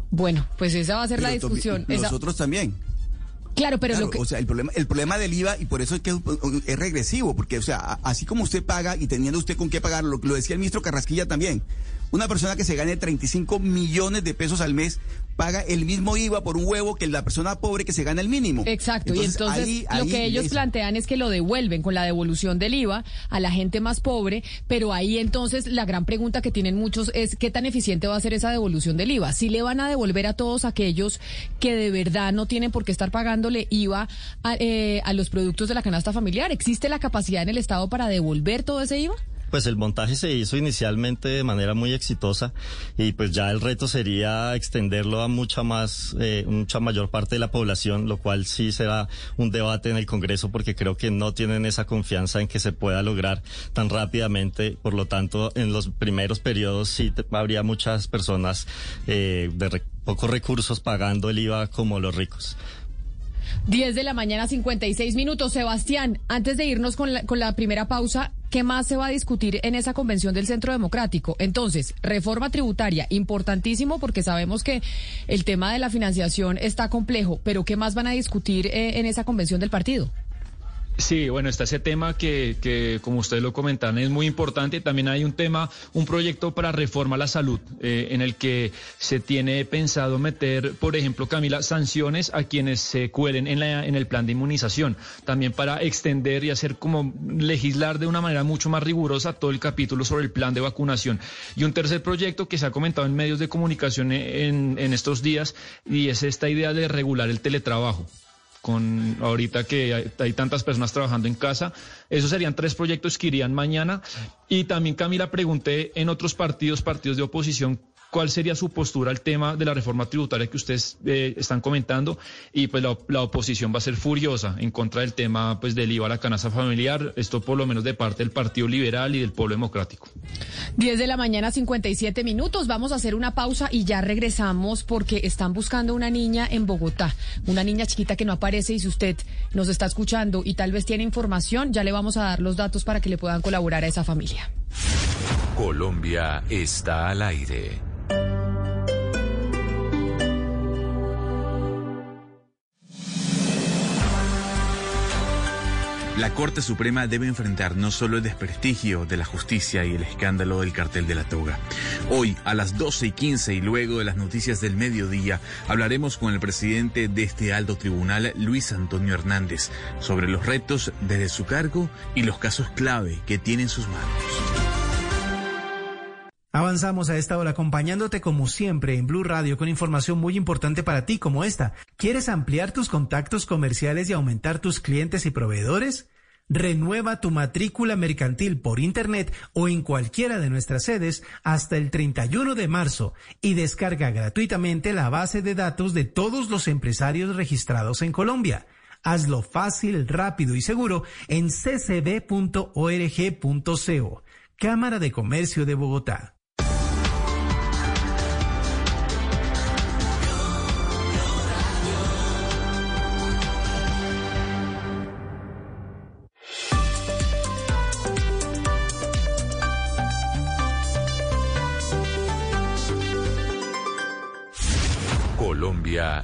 Bueno, pues esa va a ser la Pero discusión. Esa- Nosotros también. Claro, pero Claro, lo que O sea, el problema, el problema del IVA, y por eso es que es, es regresivo, porque, o sea, así como usted paga y teniendo usted con qué pagar, lo, lo decía el ministro Carrasquilla también, una persona que se gane 35 millones de pesos al mes paga el mismo IVA por un huevo que la persona pobre que se gana el mínimo. Exacto, y entonces ahí- lo ahí que ellos es- plantean es que lo devuelven con la devolución del IVA a la gente más pobre, pero ahí entonces la gran pregunta que tienen muchos es qué tan eficiente va a ser esa devolución del IVA. Si le van a devolver a todos aquellos que de verdad no tienen por qué estar pagándole IVA a, eh, a los productos de la canasta familiar, ¿existe la capacidad en el Estado para devolver todo ese IVA? Pues el montaje se hizo inicialmente de manera muy exitosa y pues ya el reto sería extenderlo a mucha más, eh, mucha mayor parte de la población, lo cual sí será un debate en el Congreso porque creo que no tienen esa confianza en que se pueda lograr tan rápidamente. Por lo tanto, en los primeros periodos sí habría muchas personas eh, de re- pocos recursos pagando el IVA como los ricos. 10 de la mañana, 56 minutos. Sebastián, antes de irnos con la, con la primera pausa, ¿qué más se va a discutir en esa convención del Centro Democrático? Entonces, reforma tributaria, importantísimo porque sabemos que el tema de la financiación está complejo, pero ¿qué más van a discutir eh, en esa convención del partido? Sí, bueno, está ese tema que, que, como ustedes lo comentaron, es muy importante. También hay un tema, un proyecto para reforma a la salud, eh, en el que se tiene pensado meter, por ejemplo, Camila, sanciones a quienes se cuelen en, la, en el plan de inmunización. También para extender y hacer como legislar de una manera mucho más rigurosa todo el capítulo sobre el plan de vacunación. Y un tercer proyecto que se ha comentado en medios de comunicación en, en estos días, y es esta idea de regular el teletrabajo con ahorita que hay, tantas personas trabajando en casa. Esos serían tres proyectos que irían mañana. Y también, Camila, pregunté en otros partidos, partidos de oposición, cuál sería su postura al tema de la reforma tributaria que ustedes eh, están comentando. Y pues la, oposición va a ser furiosa en contra del tema pues del IVA a la canasta familiar. Esto por lo menos de parte del Partido Liberal y del Pueblo Democrático. 10 de la mañana, 57 minutos. Vamos a hacer una pausa y ya regresamos porque están buscando una niña en Bogotá. Una niña chiquita que no aparece y si usted nos está escuchando y tal vez tiene información, ya le vamos a dar los datos para que le puedan colaborar a esa familia. Colombia está al aire. La Corte Suprema debe enfrentar no solo el desprestigio de la justicia y el escándalo del cartel de la toga. Hoy, a las 12 y 15 y luego de las noticias del mediodía, hablaremos con el presidente de este alto tribunal, Luis Antonio Hernández, sobre los retos desde su cargo y los casos clave que tiene en sus manos. Avanzamos a esta hora acompañándote como siempre en Blue Radio con información muy importante para ti como esta. ¿Quieres ampliar tus contactos comerciales y aumentar tus clientes y proveedores? Renueva tu matrícula mercantil por Internet o en cualquiera de nuestras sedes hasta el 31 de marzo y descarga gratuitamente la base de datos de todos los empresarios registrados en Colombia. Hazlo fácil, rápido y seguro en ccb.org.co. Cámara de Comercio de Bogotá.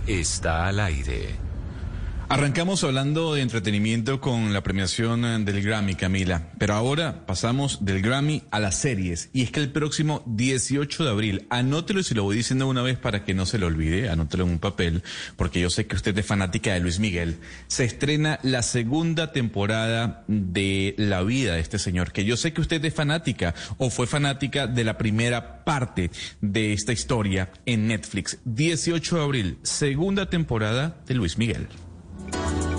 Está al aire. Arrancamos hablando de entretenimiento con la premiación del Grammy, Camila, pero ahora pasamos del Grammy a las series. Y es que el próximo 18 de abril, anótelo si lo voy diciendo una vez para que no se lo olvide, anótelo en un papel, porque yo sé que usted es fanática de Luis Miguel, se estrena la segunda temporada de la vida de este señor, que yo sé que usted es fanática o fue fanática de la primera parte de esta historia en Netflix. 18 de abril, segunda temporada de Luis Miguel. Thank you.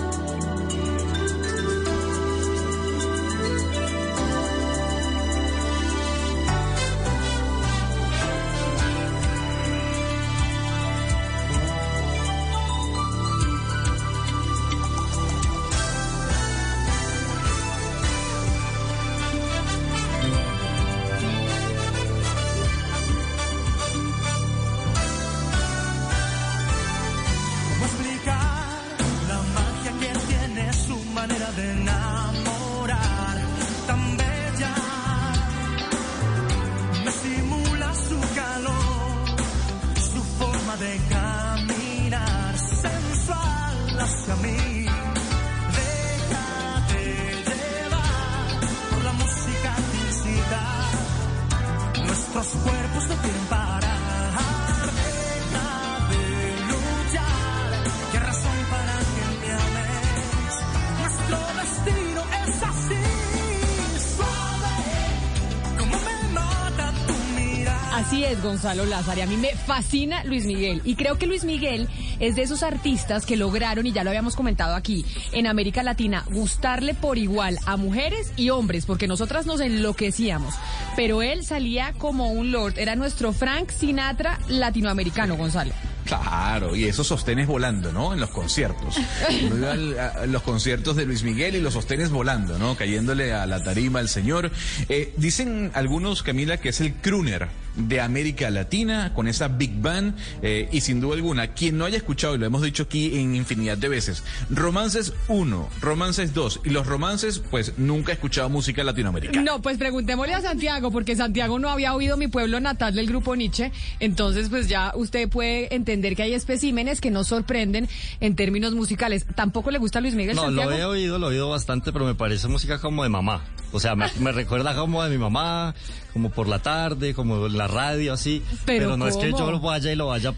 Gonzalo Lázaro. A mí me fascina Luis Miguel. Y creo que Luis Miguel es de esos artistas que lograron, y ya lo habíamos comentado aquí, en América Latina, gustarle por igual a mujeres y hombres, porque nosotras nos enloquecíamos. Pero él salía como un lord. Era nuestro Frank Sinatra latinoamericano, Gonzalo. Claro, y esos sostenes volando, ¿no? En los conciertos. Los conciertos de Luis Miguel y los sostenes volando, ¿no? Cayéndole a la tarima al señor. Eh, dicen algunos, Camila, que es el crooner de América Latina, con esa Big Band, eh, y sin duda alguna, quien no haya escuchado, y lo hemos dicho aquí en infinidad de veces, Romances 1, Romances 2, y los romances, pues nunca ha escuchado música latinoamericana. No, pues preguntémosle a Santiago, porque Santiago no había oído mi pueblo natal del grupo Nietzsche. Entonces, pues ya usted puede entender que hay especímenes que nos sorprenden en términos musicales. ¿Tampoco le gusta Luis Miguel No, Santiago? lo he oído, lo he oído bastante, pero me parece música como de mamá. O sea, me, me recuerda como de mi mamá, como por la tarde, como en la radio, así. Pero Pero, no es que yo lo vaya y lo vaya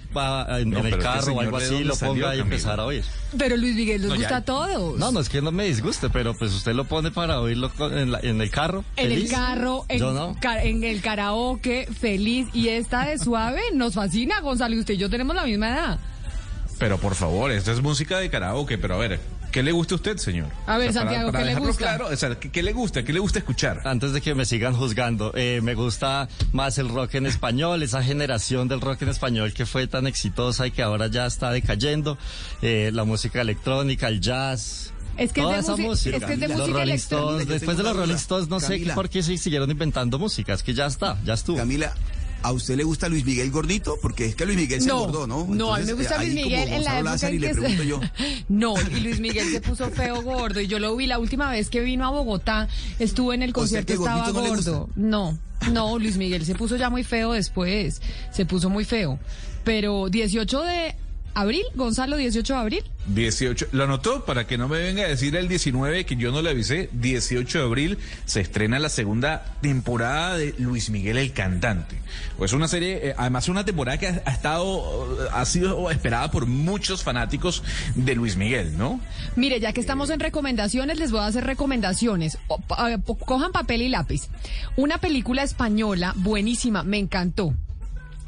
en, No, en el carro o algo ¿de así, lo ponga y empezar a oír. Pero Luis Miguel nos No, ya- gusta a todos. No, no es que no me disguste, pero pues usted lo pone para oírlo en, la- en el carro. En el carro, en, Yo no. ca- en el karaoke, feliz. Y esta de suave nos fascina, Gonzalo. Y usted y yo tenemos la misma edad. Pero por favor, esto es música de karaoke, pero a ver, ¿qué le gusta a usted, señor? A ver, Santiago, ¿qué le gusta? Claro, o sea, ¿qué, qué le gusta? ¿Qué le gusta escuchar? Antes de que me sigan juzgando, eh, me gusta más el rock en español, esa generación del rock en español que fue tan exitosa y que ahora ya está decayendo, eh, la música electrónica, el jazz. Es que es toda de esa música. es que es de los música Rolling. Stones, después de los Rolling. Stones, no sé por qué se siguieron inventando música, es que ya está, ya estuvo. Camila, ¿a usted le gusta Luis Miguel gordito? Porque es que Luis Miguel se No, engordó, ¿no? no, a mí me gusta eh, Luis Miguel en la época en que se- yo. No, y Luis Miguel se puso feo gordo y yo lo vi la última vez que vino a Bogotá, estuvo en el O sea, concierto, que estaba no gordo. No, no, Luis Miguel se puso ya muy feo después, se puso muy feo. Pero 18 de abril, Gonzalo, 18 de abril. 18, lo anotó para que no me venga a decir el 19 que yo no le avisé. 18 de abril se estrena la segunda temporada de Luis Miguel el cantante. Pues una serie, eh, además una temporada que ha, ha estado, eh, ha sido esperada por muchos fanáticos de Luis Miguel, ¿no? Mire, ya que estamos en recomendaciones, les voy a hacer recomendaciones. O- eh, cojan papel y lápiz. Una película española buenísima, me encantó.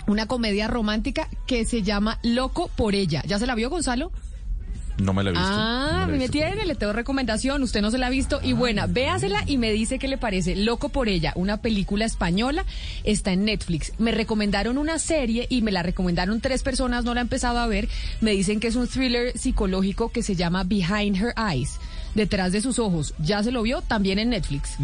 Una comedia romántica que se llama Loco por ella. ¿Ya se la vio, Gonzalo? No me la he visto. Ah, no me me visto. tiene, le tengo recomendación, usted no se la ha visto y buena, véasela y me dice qué le parece. Loco por ella, una película española, está en Netflix. Me recomendaron una serie y me la recomendaron tres personas, no la he empezado a ver. Me dicen que es un thriller psicológico que se llama Behind Her Eyes, detrás de sus ojos. ¿Ya se lo vio? También en Netflix.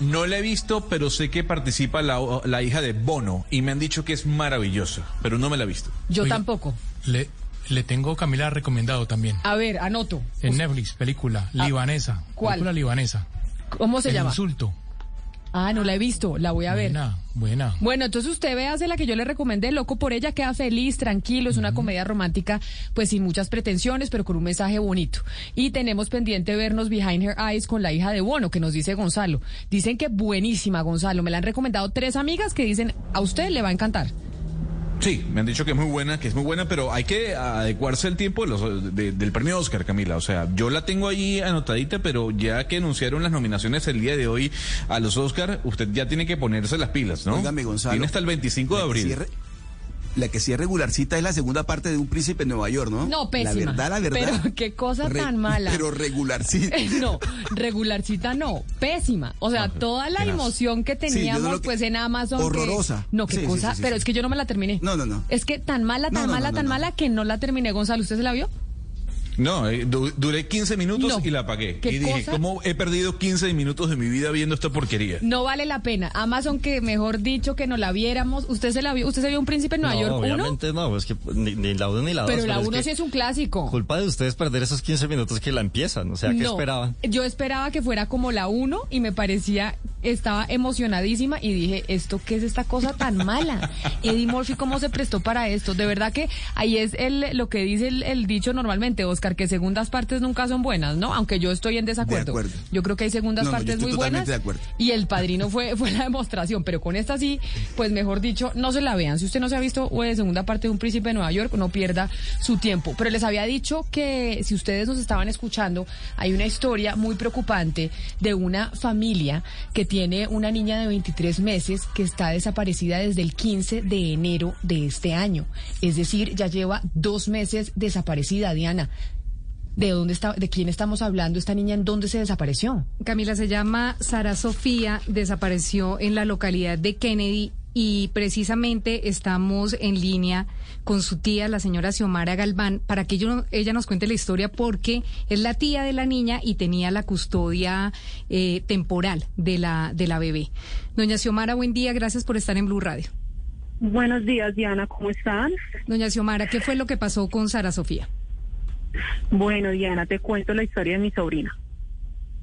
No la he visto, pero sé que participa la, la hija de Bono y me han dicho que es maravillosa, pero no me la he visto. Yo Oiga. tampoco. Le, le tengo Camila recomendado también. A ver, anoto. En Netflix, película libanesa. Ah, ¿cuál? Película libanesa. ¿Cómo se El llama? insulto. Ah, no la he visto, la voy a ver. Buena, buena. Bueno, entonces usted véase la que yo le recomendé, Loco por ella, queda feliz, tranquilo, es una comedia romántica, pues sin muchas pretensiones, pero con un mensaje bonito. Y tenemos pendiente vernos Behind Her Eyes con la hija de Bono, que nos dice Gonzalo. Dicen que buenísima, Gonzalo. Me la han recomendado tres amigas que dicen, a usted le va a encantar. Sí, me han dicho que es muy buena, que es muy buena, pero hay que adecuarse al tiempo de los- de- del premio Oscar, Camila. O sea, yo la tengo ahí anotadita, pero ya que anunciaron las nominaciones el día de hoy a los Oscar, usted ya tiene que ponerse las pilas, ¿no? Óigame, Gonzalo. Tiene hasta el 25 de abril. La que sí es regularcita es la segunda parte de Un Príncipe en Nueva York, ¿no? No, pésima. La verdad, la verdad. Pero qué cosa Re- tan mala. Pero regularcita. no, regularcita no, pésima. O sea, toda la tenaz. emoción que Sí, teníamos no lo que- pues en Amazon. que- Horrorosa. no, qué Sí, cosa, sí, sí, pero sí. es que yo no me la terminé. No, no, no. Es que tan mala, tan No, no, mala, no, tan no, no. mala que no la terminé, Gonzalo. ¿Usted se la vio? No, eh, du- duré 15 minutos No. y la apagué. ¿Qué Y dije, cosa? ¿cómo he perdido 15 minutos de mi vida viendo esta porquería? No vale la pena. Amazon, que mejor dicho que no la viéramos. ¿Usted se la vio? ¿Usted se vio un príncipe en Nueva no, York 1? obviamente no, es que ni, ni la uno ni la dos. Pero la es 1 que sí es un clásico. Culpa de ustedes perder esos 15 minutos que la empiezan, o sea, ¿qué no, esperaban? yo esperaba que fuera como la 1 y me parecía estaba emocionadísima y dije, ¿esto qué es esta cosa tan mala? Eddie Murphy, ¿cómo se prestó para esto? De verdad que ahí es el, lo que dice el, el dicho normalmente, Oscar, que segundas partes nunca son buenas, ¿no? Aunque yo estoy en desacuerdo. acuerdo. Yo creo que hay segundas No, partes muy buenas. de. Y el padrino fue, fue la demostración, pero con esta sí, pues mejor dicho, no se la vean. Si usted no se ha visto eh, segunda parte de Un Príncipe de Nueva York, no pierda su tiempo. Pero les había dicho que si ustedes nos estaban escuchando, hay una historia muy preocupante de una familia que tiene una niña de 23 meses que está desaparecida desde el 15 de enero de este año. Es decir, ya lleva dos meses desaparecida, Diana. ¿De dónde está, de quién estamos hablando? ¿Esta niña en dónde se desapareció? Camila se llama Sara Sofía, desapareció en la localidad de Kennedy y precisamente estamos en línea con su tía, la señora Xiomara Galván, para que yo- ella nos cuente la historia porque es la tía de la niña y tenía la custodia eh, temporal de la, de la bebé. Doña Xiomara, buen día, gracias por estar en Blue Radio. Buenos días, Diana, ¿cómo están? Doña Xiomara, ¿qué fue lo que pasó con Sara Sofía? Bueno, Diana, te cuento la historia de mi sobrina.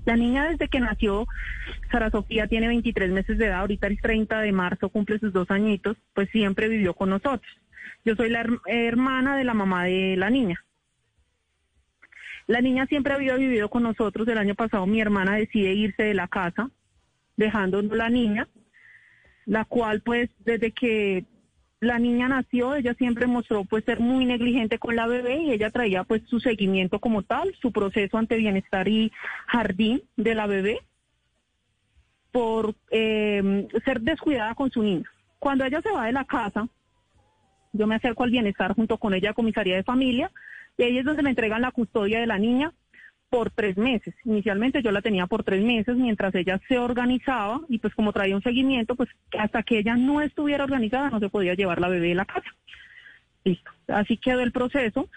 La niña desde que nació, Sara Sofía tiene 23 meses de edad, ahorita el 30 de marzo cumple sus dos añitos, pues siempre vivió con nosotros. Yo soy la her- hermana de la mamá de la niña. La niña siempre había vivido con nosotros. El año pasado mi hermana decide irse de la casa, dejándonos la niña, la cual pues desde que la niña nació, ella siempre mostró pues ser muy negligente con la bebé y ella traía pues su seguimiento como tal, su proceso ante bienestar y jardín de la bebé por eh, ser descuidada con su niña. Cuando ella se va de la casa, yo me acerco al bienestar junto con ella a comisaría de familia y ahí es donde me entregan la custodia de la niña por tres meses. Inicialmente yo la tenía por tres meses mientras ella se organizaba y pues como traía un seguimiento, pues hasta que ella no estuviera organizada no se podía llevar la bebé de la casa. Listo. Así quedó el proceso.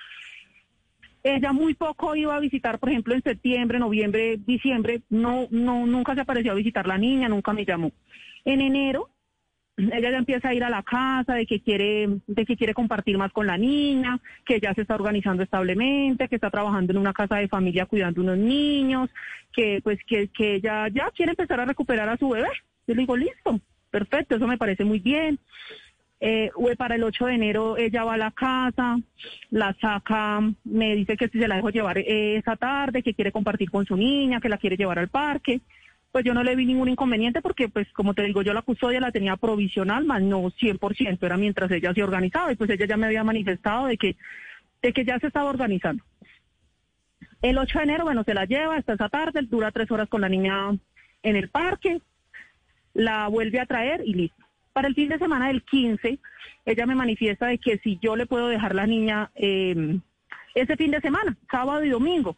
Ella muy poco iba a visitar, por ejemplo, en septiembre, noviembre, diciembre, no, no, nunca se apareció a visitar la niña, nunca me llamó. En enero, ella ya empieza a ir a la casa, de que quiere, de que quiere compartir más con la niña, que ya se está organizando establemente, que está trabajando en una casa de familia cuidando unos niños, que pues que, que ella ya quiere empezar a recuperar a su bebé. Yo le digo, listo, perfecto, eso me parece muy bien. Eh, para el 8 de enero ella va a la casa, la saca, me dice que si se la dejo llevar eh, esa tarde, que quiere compartir con su niña, que la quiere llevar al parque. Pues yo no le vi ningún inconveniente porque, pues, como te digo, yo la custodia la tenía provisional, más no 100%, era mientras ella se organizaba y pues ella ya me había manifestado de que, de que ya se estaba organizando. El 8 de enero, bueno, se la lleva hasta esa tarde, dura tres horas con la niña en el parque, la vuelve a traer y listo. Para el fin de semana del 15, ella me manifiesta de que si yo le puedo dejar la niña eh, ese fin de semana, sábado y domingo,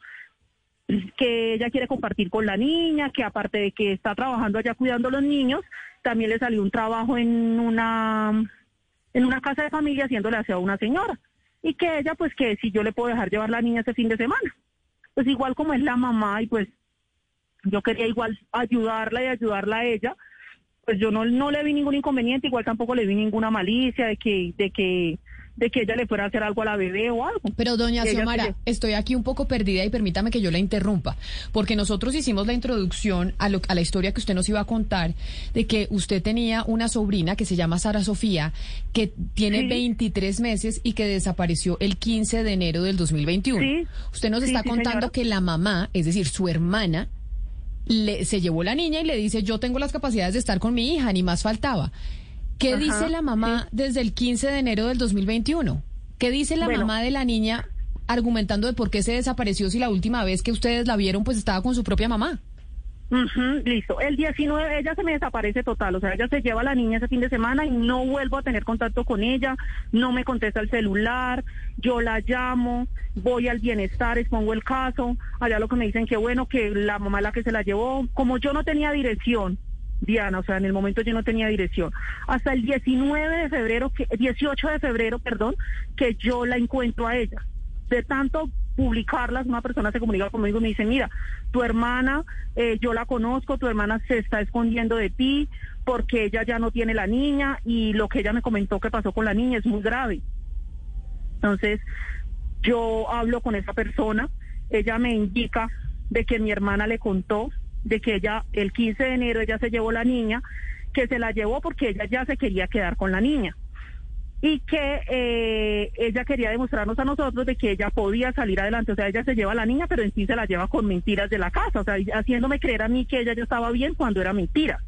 que ella quiere compartir con la niña, que aparte de que está trabajando allá cuidando a los niños, también le salió un trabajo en una en una casa de familia haciéndole aseo a una señora y que ella pues que si yo le puedo dejar llevar la niña ese fin de semana. Pues igual como es la mamá y pues yo quería igual ayudarla y ayudarla a ella, pues yo no, no le vi ningún inconveniente, igual tampoco le vi ninguna malicia de que, de que, de que ella le fuera a hacer algo a la bebé o algo. Pero doña Xiomara, se- estoy aquí un poco perdida y permítame que yo la interrumpa, porque nosotros hicimos la introducción a, lo- a la historia que usted nos iba a contar de que usted tenía una sobrina que se llama Sara Sofía, que tiene Sí. 23 meses y que desapareció el 15 de enero del 2021. Sí. Usted nos Sí, está contando señora. que la mamá, es decir, su hermana, le, se llevó la niña y le dice, yo tengo las capacidades de estar con mi hija, ni más faltaba. ¿Qué Ajá, dice la mamá desde el 15 de enero del 2021? ¿Qué dice la Bueno. mamá de la niña argumentando de por qué se desapareció si la última vez que ustedes la vieron pues estaba con su propia mamá? Ujú, listo. El 19 ella se me desaparece total, o sea, ella se lleva a la niña ese fin de semana y no vuelvo a tener contacto con ella, no me contesta el celular, yo la llamo, voy al bienestar, expongo el caso, allá lo que me dicen que bueno, que la mamá es la que se la llevó, como yo no tenía dirección, Diana, o sea, en el momento yo no tenía dirección. Hasta el 19 de febrero, que, 18 de febrero, perdón, que yo la encuentro a ella. De tanto publicarlas, una persona se comunica conmigo y me dice, mira, tu hermana, eh, yo la conozco, tu hermana se está escondiendo de ti porque ella ya no tiene la niña y lo que ella me comentó que pasó con la niña es muy grave. Entonces, yo hablo con esa persona, ella me indica de que mi hermana le contó de que ella, el 15 de enero, ella se llevó la niña, que se la llevó porque ella ya se quería quedar con la niña y que eh, ella quería demostrarnos a nosotros de que ella podía salir adelante. O sea, ella se lleva a la niña, pero en sí se la lleva con mentiras de la casa, o sea, haciéndome creer a mí que ella ya estaba bien cuando era mentira.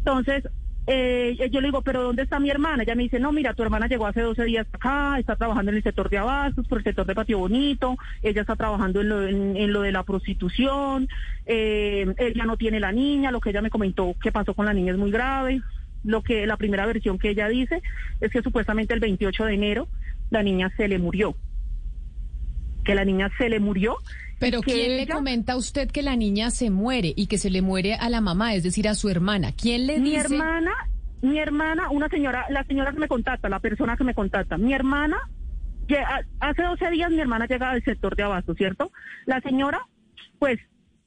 Entonces, eh, yo le digo, pero ¿dónde está mi hermana? Ella me dice, no, mira, tu hermana llegó hace 12 días acá, está trabajando en el sector de abastos, por el sector de Patio Bonito, ella está trabajando en lo, en lo de la prostitución, eh, ella no tiene la niña, lo que ella me comentó que pasó con la niña es muy grave. Lo que la primera versión que ella dice es que supuestamente el 28 de enero la niña se le murió. Que la niña se le murió. Pero ¿quién le comenta a usted que la niña se muere y que se le muere a la mamá, es decir, a su hermana? ¿Quién le mi dice? hermana, mi hermana, una señora, la señora que me contacta, la persona que me contacta, mi hermana, hace 12 días mi hermana llega al sector de abasto, ¿cierto? La señora, pues,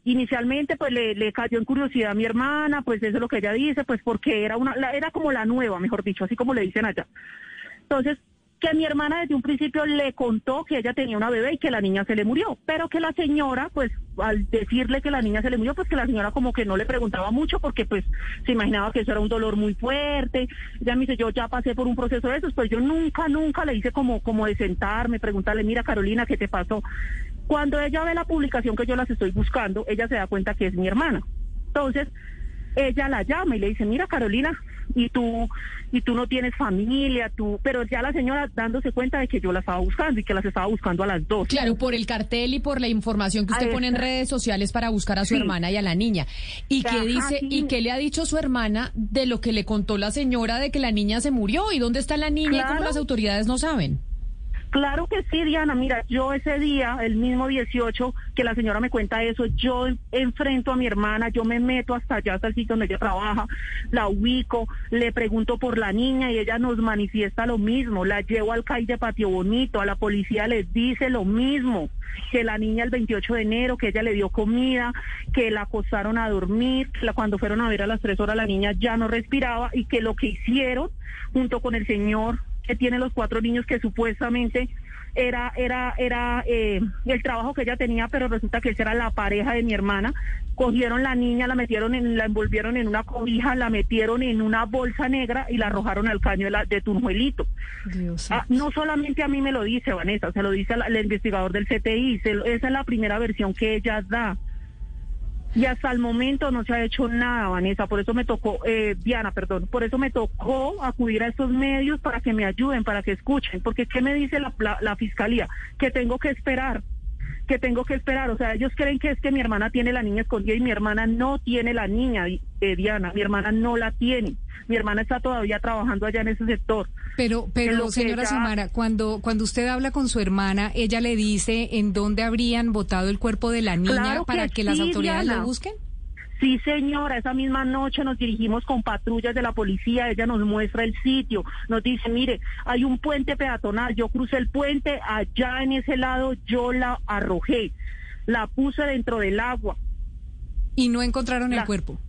inicialmente, pues, le, le cayó en curiosidad a mi hermana, pues, eso es lo que ella dice, pues, porque era una, la- era como la nueva, mejor dicho, así como le dicen allá. Entonces, que mi hermana desde un principio le contó que ella tenía una bebé y que la niña se le murió, pero que la señora, pues al decirle que la niña se le murió, pues que la señora como que no le preguntaba mucho porque pues se imaginaba que eso era un dolor muy fuerte. Ella me dice, yo ya pasé por un proceso de esos, pues yo nunca, nunca le hice como, como de sentarme, preguntarle, mira Carolina, ¿qué te pasó? Cuando ella ve la publicación que yo las estoy buscando, ella se da cuenta que es mi hermana. Entonces, ella la llama y le dice, mira Carolina, y tú, y tú no tienes familia, tú, pero ya la señora dándose cuenta de que yo la estaba buscando y que las estaba buscando a las dos. Claro, por el cartel y por la información que usted pone en redes sociales para buscar a su Sí. hermana y a la niña. ¿Y qué dice sí. y qué le ha dicho su hermana de lo que le contó la señora de que la niña se murió y dónde está la niña y cómo las autoridades no saben? Claro que sí, Diana. Mira, yo ese día, el mismo 18, que la señora me cuenta eso, yo en- enfrento a mi hermana, yo me meto hasta allá, hasta el sitio donde ella trabaja, la ubico, le pregunto por la niña y ella nos manifiesta lo mismo. La llevo al CAI de Patio Bonito, a la policía les dice lo mismo, que la niña el 28 de enero, que ella le dio comida, que la acostaron a dormir, la- cuando fueron a ver a las tres horas la niña ya no respiraba y que lo que hicieron junto con el señor que tiene los cuatro niños que supuestamente era era era eh, el trabajo que ella tenía pero resulta que esa era la pareja de mi hermana. Cogieron la niña la metieron en la envolvieron en una cobija la metieron en una bolsa negra y la arrojaron al caño de, la, de Tunjuelito. Ah, no solamente a mí me lo dice Vanessa se lo dice al, al investigador del CTI se lo- esa es la primera versión que ella da y hasta el momento no se ha hecho nada, Vanessa. Por eso me tocó, eh, Diana, perdón, por eso me tocó acudir a estos medios para que me ayuden, para que escuchen. Porque ¿qué me dice la, la, la fiscalía? Que tengo que esperar, que tengo que esperar. O sea, ellos creen que es que mi hermana tiene la niña escondida y mi hermana no tiene la niña, eh, Diana. Mi hermana no la tiene. Mi hermana está todavía trabajando allá en ese sector. Pero, pero señora ella- cuando, cuando usted habla con su hermana, ella le dice en dónde habrían botado el cuerpo de la niña Claro para que que, las autoridades Diana. lo busquen. Sí, señora, esa misma noche nos dirigimos con patrullas de la policía, ella nos muestra el sitio, nos dice, mire, hay un puente peatonal, yo crucé el puente, allá en ese lado yo la arrojé, la puse dentro del agua. Y no encontraron el cuerpo.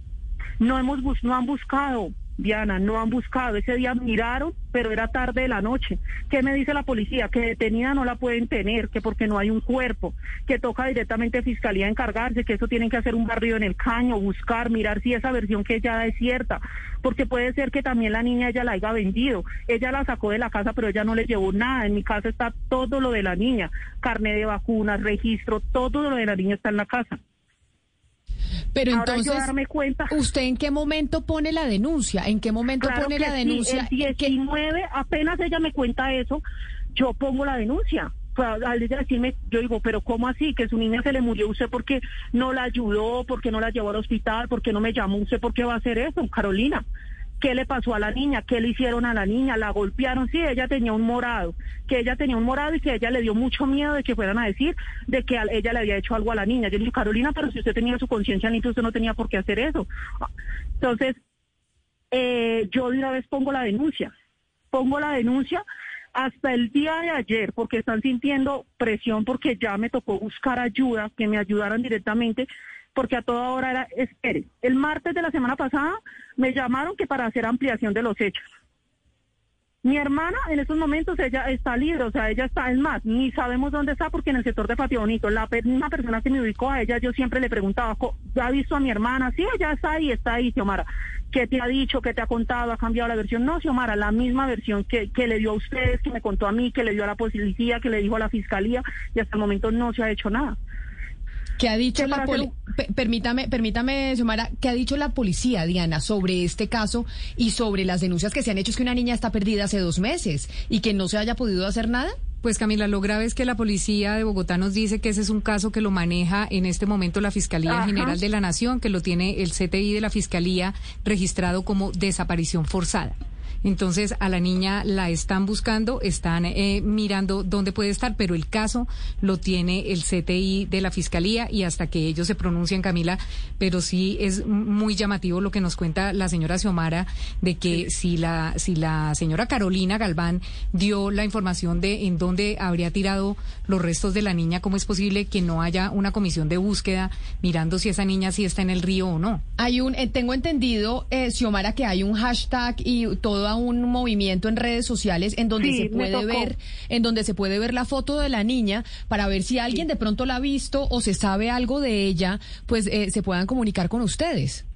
No hemos bus- no han buscado, No han buscado. Ese día miraron, pero era tarde de la noche. ¿Qué me dice la policía? Que detenida no la pueden tener, que porque no hay un cuerpo, que toca directamente fiscalía encargarse, que eso tienen que hacer un barrio en el caño, buscar, mirar si esa versión que ella da es cierta, porque puede ser que también la niña ella la haya vendido. Ella la sacó de la casa, pero ella no le llevó nada. En mi casa está todo lo de la niña, carne de vacunas, registro, todo lo de la niña está en la casa. Pero Ahora yo entonces, darme cuenta. ¿usted en qué momento pone la denuncia? ¿En qué momento Claro pone que la sí, denuncia? el 19, apenas ella me cuenta eso, yo pongo la denuncia. Al decirme, yo digo, pero ¿cómo así? Que su niña se le murió usted porque no la ayudó, porque no la llevó al hospital, porque no me llamó usted, ¿por qué va a hacer eso, Carolina? ¿Qué le pasó a la niña? ¿Qué le hicieron a la niña? ¿La golpearon? Sí, ella tenía un morado, que ella tenía un morado y que ella le dio mucho miedo de que fueran a decir de que ella le había hecho algo a la niña. Yo le dije, Carolina, pero si usted tenía su conciencia limpia, usted no tenía por qué hacer eso. Entonces, eh, yo de una vez pongo la denuncia. Pongo la denuncia hasta el día de ayer porque están sintiendo presión porque ya me tocó buscar ayuda, que me ayudaran directamente, porque a toda hora era, espere, el martes de la semana pasada me llamaron que para hacer ampliación de los hechos. Mi hermana en estos momentos ella está libre, o sea, ella está, es más, ni sabemos dónde está porque en el sector de Patio Bonito, la misma persona que me ubicó a ella, yo siempre le preguntaba, ¿ha visto a mi hermana? Sí, ella está ahí, está ahí, Xiomara. ¿Qué te ha dicho? ¿Qué te ha contado? ¿Ha cambiado la versión? No, Xiomara, la misma versión que, que le dio a ustedes, que me contó a mí, que le dio a la policía, que le dijo a la fiscalía, y hasta el momento no se ha hecho nada. ¿Qué ha dicho Que la para poli- hacer Pe- Permítame, permítame, Xiomara, ¿qué ha dicho la policía, Diana, sobre este caso y sobre las denuncias que se han hecho? Es que una niña está perdida hace dos meses y que no se haya podido hacer nada. Pues Camila, lo grave es que la policía de Bogotá nos dice que ese es un caso que lo maneja en este momento la Fiscalía Ajá. General de la Nación, que lo tiene el CTI de la Fiscalía registrado como desaparición forzada. Entonces a la niña la están buscando, están eh, mirando dónde puede estar, pero el caso lo tiene el CTI de la Fiscalía y hasta que ellos se pronuncien, Camila, pero sí es muy llamativo lo que nos cuenta la señora Xiomara de que si la si la señora Carolina Galván dio la información de en dónde habría tirado los restos de la niña, ¿cómo es posible que no haya una comisión de búsqueda mirando si esa niña sí está en el río o no? Hay un, eh, tengo entendido, eh, Xiomara, que hay un hashtag y todo un movimiento en redes sociales en donde Sí, se puede ver, en donde se puede ver la foto de la niña para ver si alguien de pronto la ha visto o se sabe algo de ella, pues eh, se puedan comunicar con ustedes.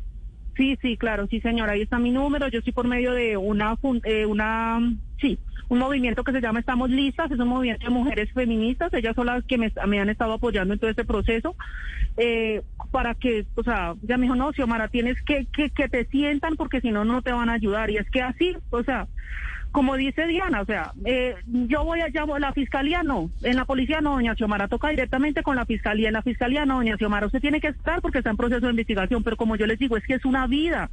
Sí, sí, claro, sí, señora. Ahí está mi número. Yo estoy por medio de una, eh, una, sí, un movimiento que se llama Estamos Listas. Es un movimiento de mujeres feministas. Ellas son las que me, me han estado apoyando en todo este proceso. Eh, para que, o sea, ya me dijo, no, Xiomara, tienes que, que, que te sientan porque si no, no te van a ayudar. Y es que así, o sea, como dice Diana, o sea, eh, yo voy allá, la fiscalía no, en la policía no, doña Xiomara, toca directamente con la fiscalía, en la fiscalía no, doña Xiomara, usted tiene que estar porque está en proceso de investigación, pero como yo les digo, es que es una vida,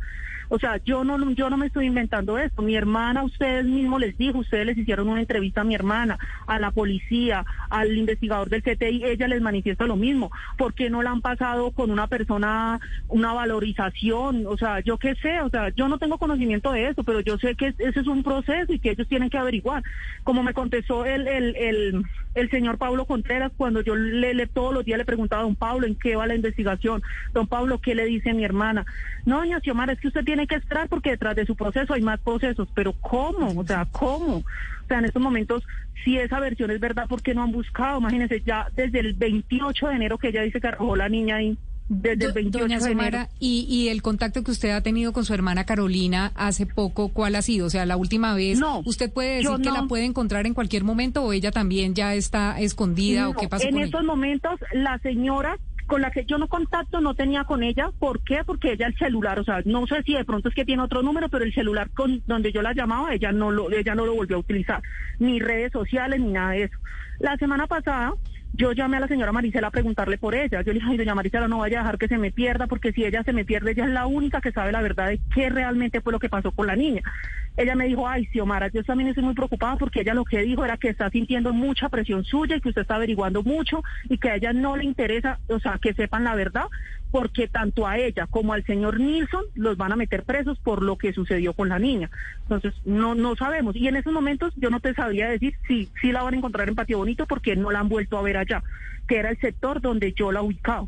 o sea, yo no, yo no me estoy inventando esto, mi hermana, ustedes mismos les dijo, ustedes les hicieron una entrevista a mi hermana, a la policía, al investigador del CTI, ella les manifiesta lo mismo, ¿por qué no la han pasado con una persona, una valorización? O sea, yo qué sé, o sea, yo no tengo conocimiento de eso, pero yo sé que es- ese es un proceso y que ellos tienen que averiguar. Como me contestó el, el, el, el señor Pablo Contreras cuando yo le, le- todos los días le preguntaba a don Pablo en qué va la investigación, don Pablo, ¿qué le dice mi hermana? No, doña Xiomara, es que usted tiene que esperar porque detrás de su proceso hay más procesos, pero ¿cómo? O sea, ¿cómo? O sea, en estos momentos, si esa versión es verdad, ¿por qué no han buscado? Imagínense, ya desde el 28 de enero que ella dice que arrojó la niña ahí, desde el Do- 28 Doña de enero. Y, y el contacto que usted ha tenido con su hermana Carolina hace poco, ¿cuál ha sido? O sea, la última vez, No, ¿usted puede decir que no. la puede encontrar en cualquier momento o ella también ya está escondida o qué pasó en con estos ella? momentos, la señora con la que yo no contacto no tenía con ella. ¿Por qué? Porque ella el celular, o sea, no sé si de pronto es que tiene otro número, pero el celular con donde yo la llamaba, ella no lo, ella no lo volvió a utilizar, ni redes sociales ni nada de eso. La semana pasada yo llamé a la señora Maricela a preguntarle por ella. Yo le dije, ay, doña Maricela, no vaya a dejar que se me pierda, porque si ella se me pierde, ella es la única que sabe la verdad de qué realmente fue lo que pasó con la niña. Ella me dijo, ay, Xiomara, yo también estoy muy preocupada porque ella lo que dijo era que está sintiendo mucha presión suya y que usted está averiguando mucho y que a ella no le interesa, o sea, que sepan la verdad, porque tanto a ella como al señor Nilsson los van a meter presos por lo que sucedió con la niña. Entonces, no no sabemos. Y en esos momentos yo no te sabría decir si, si la van a encontrar en Patio Bonito porque no la han vuelto a ver allá, que era el sector donde yo la ubicaba,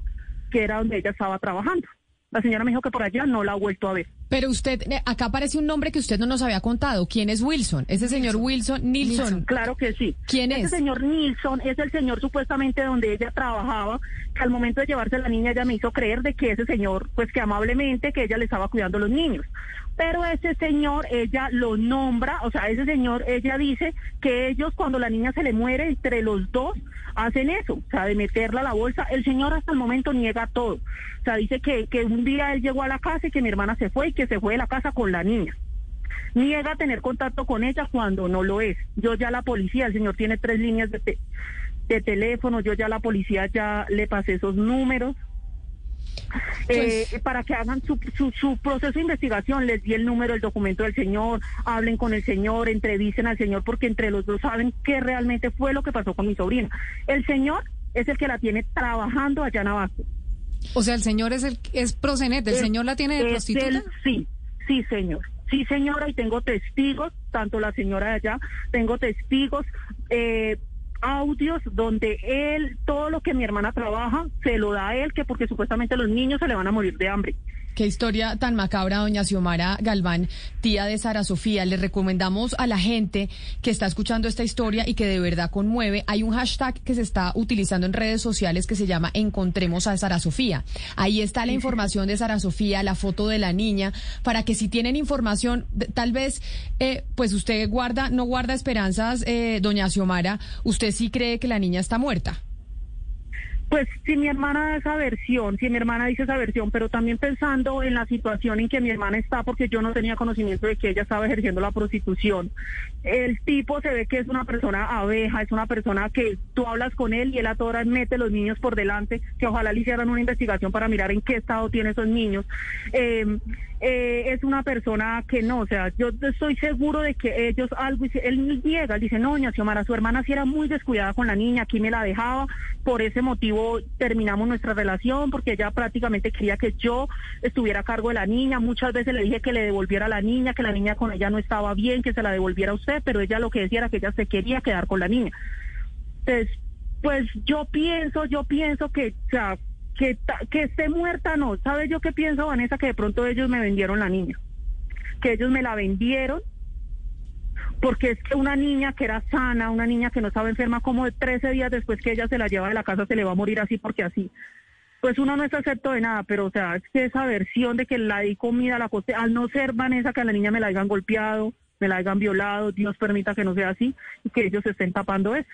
que era donde ella estaba trabajando. La señora me dijo que por allá no la ha vuelto a ver. Pero usted, eh, acá aparece un nombre que usted no nos había contado. ¿Quién es Wilson? Ese señor Wilson Nilsson. Claro que sí. ¿Quién Ese es? señor Nilsson es el señor supuestamente donde ella trabajaba, que al momento de llevarse a la niña ella me hizo creer de que ese señor, pues que amablemente, que ella le estaba cuidando a los niños. Pero ese señor, ella lo nombra, o sea, ese señor, ella dice que ellos cuando la niña se le muere, entre los dos, hacen eso, o sea, de meterla a la bolsa. El señor hasta el momento niega todo. O sea, dice que, que un día él llegó a la casa y que mi hermana se fue y que se fue de la casa con la niña niega tener contacto con ella cuando no lo es. Yo ya la policía, el señor tiene tres líneas de, de teléfono, yo ya la policía ya le pasé esos números. Eh, para que hagan su, su, su proceso de investigación, les di el número, el documento del señor, hablen con el señor, entrevisten al señor, porque entre los dos saben qué realmente fue lo que pasó con mi sobrina. El señor es el que la tiene trabajando allá en Abasto. O sea, el señor es el es prosenet, el Es- señor la tiene de prostituta. el- sí, sí, señor. Sí, señora, y tengo testigos, tanto la señora de allá, tengo testigos. Eh, audios donde él, todo lo que mi hermana trabaja, se lo da a él, que porque supuestamente los niños se le van a morir de hambre. Qué historia tan macabra, doña Xiomara Galván, tía de Sara Sofía. Le recomendamos a la gente que está escuchando esta historia y que de verdad conmueve. Hay un hashtag que se está utilizando en redes sociales que se llama Encontremos a Sara Sofía. Ahí está la información de Sara Sofía, la foto de la niña, para que si tienen información, tal vez, eh, pues usted guarda, no guarda esperanzas, eh, doña Xiomara, usted sí cree que la niña está muerta. Pues si mi hermana da esa versión, si mi hermana dice esa versión, pero también pensando en la situación en que mi hermana está, porque yo no tenía conocimiento de que ella estaba ejerciendo la prostitución. El tipo se ve que es una persona abeja, es una persona que tú hablas con él y él a todas horas mete los niños por delante, que ojalá le hicieran una investigación para mirar en qué estado tienen esos niños. Eh, eh, es una persona que no, o sea, yo estoy seguro de que ellos algo, él niega, él dice, no, doña Xiomara, su hermana sí era muy descuidada con la niña, aquí me la dejaba, por ese motivo terminamos nuestra relación, porque ella prácticamente quería que yo estuviera a cargo de la niña, muchas veces le dije que le devolviera a la niña, que la niña con ella no estaba bien, que se la devolviera a usted, pero ella lo que decía era que ella se quería quedar con la niña. Entonces, pues yo pienso, yo pienso que, o sea, que, que esté muerta no. ¿Sabes yo qué pienso, Vanessa? Que de pronto ellos me vendieron la niña. Que ellos me la vendieron. Porque es que una niña que era sana, una niña que no estaba enferma, como de 13 días después que ella se la lleva de la casa, se le va a morir así porque así. Pues uno no está acepto de nada, pero o sea, es que esa versión de que la di comida, la coste, al no ser Vanessa, que a la niña me la hayan golpeado, me la hayan violado, Dios permita que no sea así y que ellos estén tapando eso.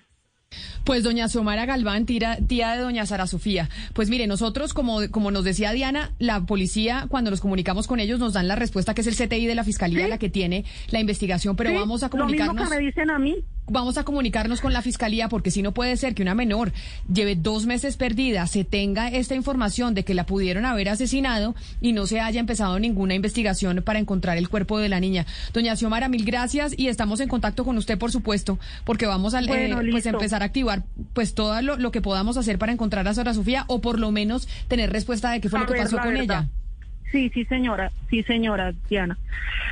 Pues doña Xiomara Galván, tira- tía de doña Sara Sofía. Pues mire, nosotros, como, como nos decía Diana, la policía, cuando nos comunicamos con ellos, nos dan la respuesta que es el CTI de la Fiscalía la que tiene la investigación, pero Sí, vamos a lo mismo que comunicarnos. me dicen a mí. Vamos a comunicarnos con la Fiscalía porque si no puede ser que una menor lleve dos meses perdida, se tenga esta información de que la pudieron haber asesinado y no se haya empezado ninguna investigación para encontrar el cuerpo de la niña. Doña Xiomara, mil gracias y estamos en contacto con usted, por supuesto, porque vamos a eh, pues empezar a activar pues todo lo, lo que podamos hacer para encontrar a Sora Sofía o por lo menos tener respuesta de qué fue lo que pasó con verdad. ella. Sí, sí, señora. Sí, señora Diana.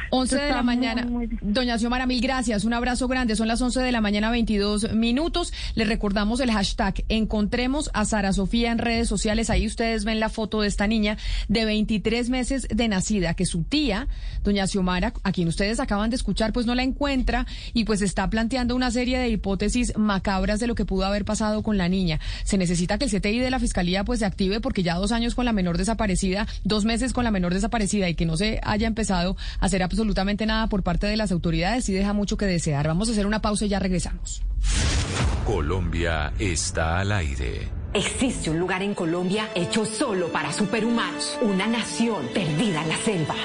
11 de la mañana. muy Doña Xiomara, mil gracias. Un abrazo grande. Son las 11 de la mañana, 22 minutos. Le recordamos el hashtag Encontremos a Sara Sofía en redes sociales. Ahí ustedes ven la foto de esta niña de 23 meses de nacida, que su tía, doña Xiomara, a quien ustedes acaban de escuchar, pues no la encuentra y pues está planteando una serie de hipótesis macabras de lo que pudo haber pasado con la niña. Se necesita que el CTI de la Fiscalía pues se active porque ya dos años con la menor desaparecida, dos meses con la menor desaparecida y que no se haya empezado a hacer absolutamente nada por parte de las autoridades sí deja mucho que desear. Vamos a hacer una pausa y ya regresamos. Colombia está al aire. Existe un lugar en Colombia hecho solo para superhumanos, una nación perdida en la selva.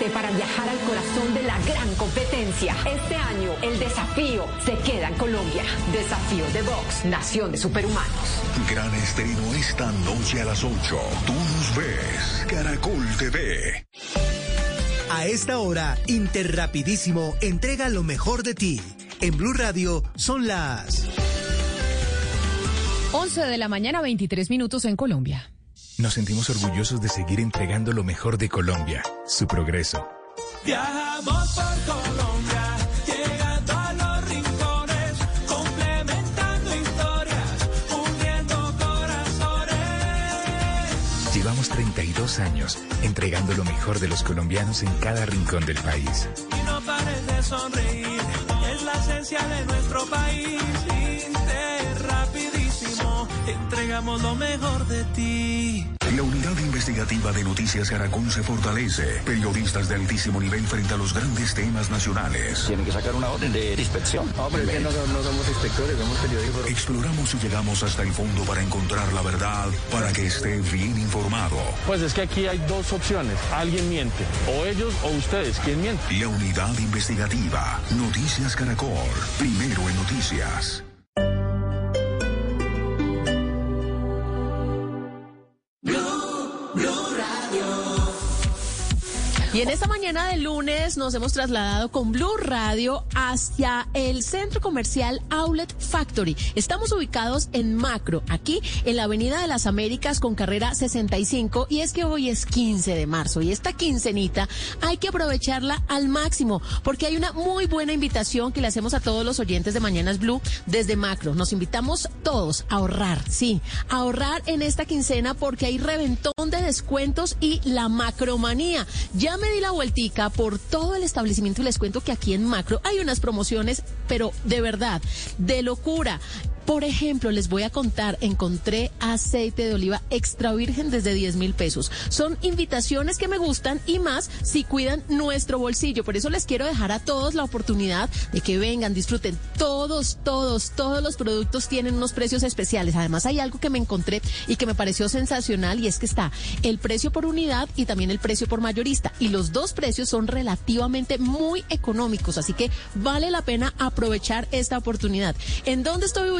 Prepárate para viajar al corazón de la gran competencia. Este año el desafío se queda en Colombia. Desafío de Vox, Nación de Superhumanos. Gran estreno esta noche a las 8. Tú nos ves. Caracol TV. A esta hora, Interrapidísimo entrega lo mejor de ti. En Blue Radio son las 11 de la mañana, 23 minutos en Colombia. Nos sentimos orgullosos de seguir entregando lo mejor de Colombia, su progreso. Viajamos por Colombia, llegando a los rincones, complementando historias, uniendo corazones. Llevamos 32 años entregando lo mejor de los colombianos en cada rincón del país. Y no pares de sonreír, es la esencia de nuestro país. Entregamos lo mejor de ti. La unidad investigativa de Noticias Caracol se fortalece. Periodistas de altísimo nivel frente a los grandes temas nacionales. Tienen que sacar una orden de inspección. Hombre, que no, somos inspectores, somos periodistas. Exploramos y llegamos hasta el fondo para encontrar la verdad, para que esté bien informado. Pues es que aquí hay dos opciones. Alguien miente. O ellos o ustedes. ¿Quién miente? La unidad investigativa. Noticias Caracol. Primero en noticias. Y en esta mañana de lunes nos hemos trasladado con Blue Radio hacia el centro comercial Outlet Factory. Estamos ubicados en Macro, aquí en la Avenida de las Américas con carrera 65 y es que hoy es 15 de marzo y esta quincenita hay que aprovecharla al máximo porque hay una muy buena invitación que le hacemos a todos los oyentes de Mañanas Blue desde Macro. Nos invitamos todos a ahorrar, sí, a ahorrar en esta quincena porque hay reventón de descuentos y la macromanía. Ya me di la vueltica por todo el establecimiento y les cuento que aquí en Macro hay unas promociones, pero de verdad, de locura. Por ejemplo, les voy a contar, encontré aceite de oliva extra virgen desde 10 mil pesos. Son invitaciones que me gustan y más si cuidan nuestro bolsillo. Por eso les quiero dejar a todos la oportunidad de que vengan, disfruten. Todos, todos, todos los productos tienen unos precios especiales. Además, hay algo que me encontré y que me pareció sensacional y es que está el precio por unidad y también el precio por mayorista. Y los dos precios son relativamente muy económicos, así que vale la pena aprovechar esta oportunidad. ¿En dónde estoy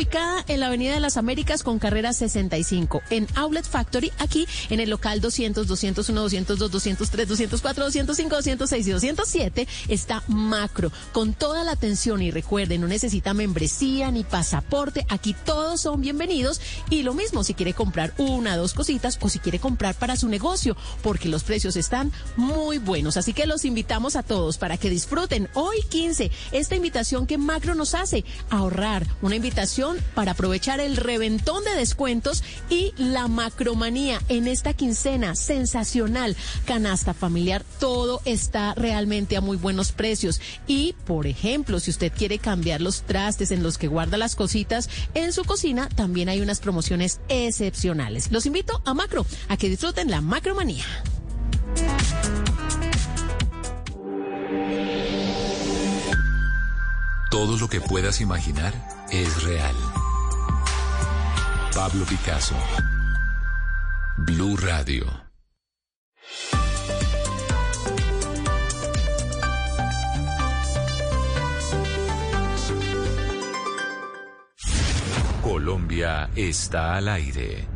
En la Avenida de las Américas con carrera 65. En Outlet Factory, aquí en el local 200, 201, 202, 203, 204, 205, 206 y 207 está Macro. Con toda la atención y recuerden, no necesita membresía ni pasaporte. Aquí todos son bienvenidos. Y lo mismo si quiere comprar una, dos cositas o si quiere comprar para su negocio, porque los precios están muy buenos. Así que los invitamos a todos para que disfruten hoy 15 esta invitación que Macro nos hace, ahorrar. Una invitación para aprovechar el reventón de descuentos y la macromanía en esta quincena sensacional. Canasta familiar, todo está realmente a muy buenos precios. Y, por ejemplo, si usted quiere cambiar los trastes en los que guarda las cositas en su cocina, también hay unas promociones excepcionales. Los invito a Macro, a que disfruten la macromanía. Todo lo que puedas imaginar es real. Pablo Picasso. Blue Radio. Colombia está al aire.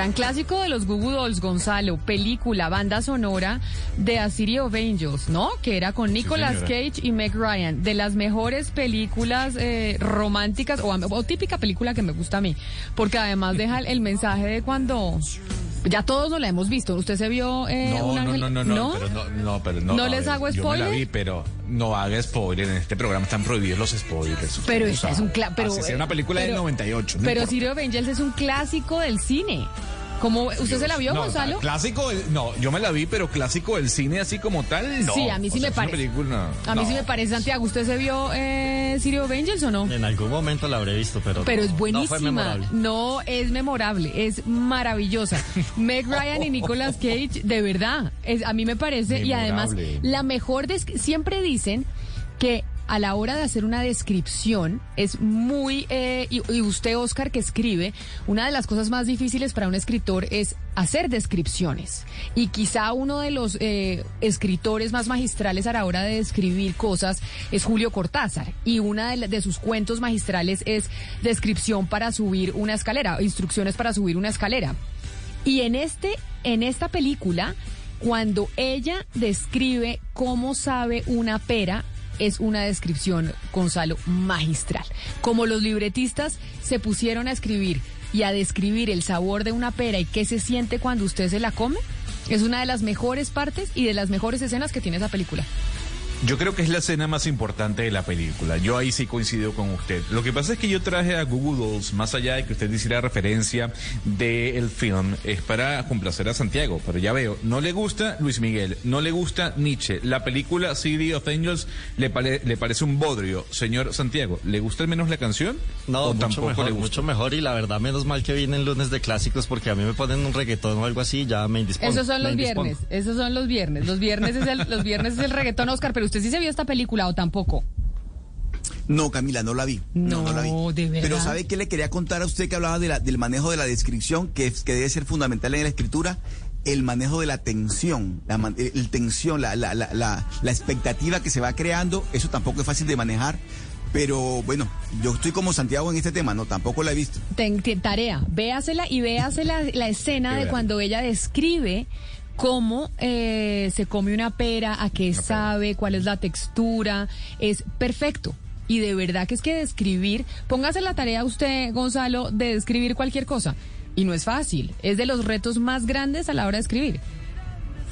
Gran clásico de los Goo Goo Dolls, Gonzalo, película, banda sonora de A City of Angels, ¿no? Que era con Nicolas. Cage y Meg Ryan, de las mejores películas eh, románticas o, o típica película que me gusta a mí, porque además deja el mensaje de cuando ya todos nos la hemos visto. ¿Usted se vio eh, No, un no, ángel? no, no, no, pero no, no, pero no. ¿No les ver, hago Yo me la spoiler? vi, pero no haga spoiler. En este programa están prohibidos los spoilers. Pero esta es un cla- pero, Así sea una película del pero- 98. no Pero. City of Angels es un clásico del cine. ¿Cómo, ¿Usted se la vio, No, Gonzalo? Clásico, no, yo me la vi, pero clásico del cine así como tal, no. Sí, a mí sí O sea, me parece. película- A mí no. sí me parece, Santiago. ¿Usted se vio eh, of Angels o no? En algún momento la habré visto, pero. Pero no- es No fue buenísima. memorable. No, es memorable, es maravillosa. Meg Ryan y Nicolas Cage, de verdad, es, a mí me parece y además la mejor des- siempre dicen que a la hora de hacer una descripción es muy eh, y, usted Oscar que escribe una de las cosas más difíciles para un escritor es hacer descripciones. Y quizá uno de los eh, escritores más magistrales a la hora de describir cosas es Julio Cortázar. Y una de, de sus cuentos magistrales es descripción para subir una escalera instrucciones para subir una escalera. Y en este en esta película cuando ella describe cómo sabe una pera es una descripción, Gonzalo, magistral. Como los libretistas se pusieron a escribir y a describir el sabor de una pera y qué se siente cuando usted se la come, es una de las mejores partes y de las mejores escenas que tiene esa película. Yo creo que es la escena más importante de la película. Yo ahí sí coincido con usted. Lo que pasa es que yo traje a Google Dolls, más allá de que usted hiciera referencia del film, es para complacer a Santiago. Pero ya veo, no le gusta Luis Miguel, no le gusta Nietzsche. La película City of Angels le, pare- le parece un bodrio. Señor Santiago, ¿le gusta al menos la canción? No, ¿O mucho tampoco mejor, le gusta? mucho mejor y la verdad menos mal que vienen lunes de clásicos porque a mí me ponen un reggaetón o algo así y ya me indispongo. Esos son los viernes, esos son los viernes. Los viernes es el, los viernes es el reggaetón Oscar, pero usted sí se vio esta película o tampoco. No, Camila, no la vi. No, no, la vi. de verdad. Pero ¿sabe qué le quería contar a usted que hablaba de la- del manejo de la descripción, que, que debe ser fundamental en la escritura? El manejo de la tensión, la, el, tensión, la, la, la, la, la expectativa que se va creando, eso tampoco es fácil de manejar. Pero bueno, yo estoy como Santiago en este tema, no, tampoco la he visto. Ten- tarea, véasela y véase la, escena de cuando ella describe cómo eh, se come una pera, a qué sabe, cuál es la textura, es perfecto. Y de verdad que es que describir, póngase la tarea usted, Gonzalo, de describir cualquier cosa. Y no es fácil, es de los retos más grandes a la hora de escribir.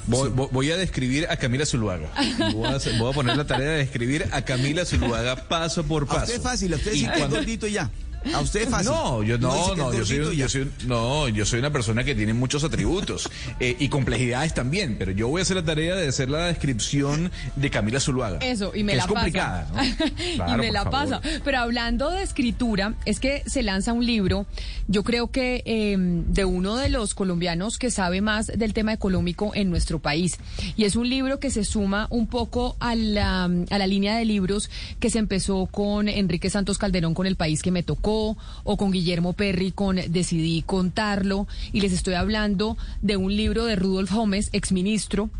Voy, a describir a Camila Zuluaga. Voy a, hacer- voy a poner la tarea de describir a Camila Zuluaga paso por A paso. usted es fácil, a usted Y cuando- gordito y ya. A usted fácil. No, yo no, no, yo soy, yo soy no, yo soy una persona que tiene muchos atributos eh, y complejidades también, pero yo voy a hacer la tarea de hacer la descripción de Camila Zuluaga. Eso, y me la es complicada, pasa. ¿no? y me la favor. pasa. Pero hablando de escritura, es que se lanza un libro, yo creo que eh, de uno de los colombianos que sabe más del tema económico en nuestro país. Y es un libro que se suma un poco a la, a la línea de libros que se empezó con Enrique Santos Calderón con El País que me tocó, o con Guillermo Perry con Decidí contarlo. Y les estoy hablando de un libro de Rudolf Gómez, exministro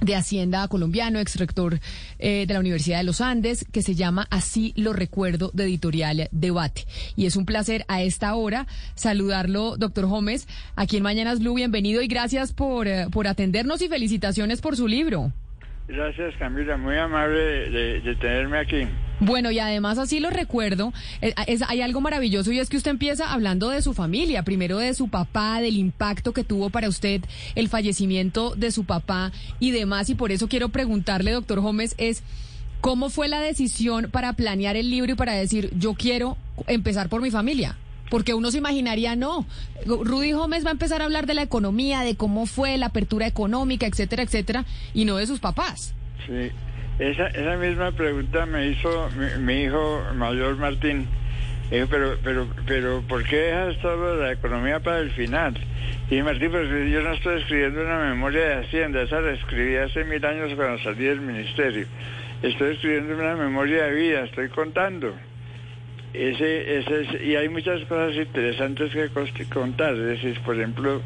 de Hacienda colombiano, ex rector eh, de la Universidad de los Andes, que se llama Así lo recuerdo de editorial Debate. Y es un placer a esta hora saludarlo, doctor Gómez, aquí en Mañanas Blue. Bienvenido y gracias por, eh, por atendernos y felicitaciones por su libro. Gracias Camila, muy amable de, de tenerme aquí. Bueno, y además así lo recuerdo, eh, es- hay algo maravilloso y es que usted empieza hablando de su familia, primero de su papá, del impacto que tuvo para usted el fallecimiento de su papá y demás, y por eso quiero preguntarle, doctor Gómez, es cómo fue la decisión para planear el libro y para decir, yo quiero empezar por mi familia. Porque uno se imaginaría, no, Rudy Gómez va a empezar a hablar de la economía, de cómo fue la apertura económica, etcétera, etcétera, y no de sus papás. Sí, esa, esa misma pregunta me hizo mi, mi hijo mayor Martín. Dijo, pero, pero, pero, ¿por qué dejas todo la economía para el final? Y Martín, pues yo no estoy escribiendo una memoria de Hacienda, esa la escribí hace mil años cuando salí del ministerio. Estoy escribiendo una memoria de vida, estoy contando. Ese, ese es- y hay muchas cosas interesantes que contar. Es decir, por ejemplo,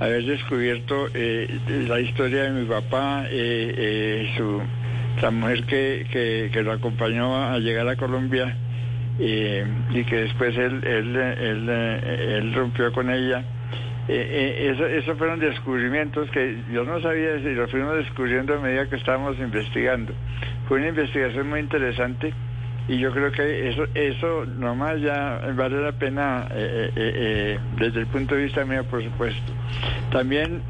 haber descubierto eh, la historia de mi papá, eh, eh, su, la mujer que, que, lo acompañó a llegar a Colombia eh, y que después él, él, él, eh, rompió con ella. Eh, eh, eso, fueron descubrimientos que yo no sabía si lo fuimos descubriendo a medida que estábamos investigando. Fue una investigación muy interesante y yo creo que eso eso nomás ya vale la pena desde el punto de vista mío por supuesto también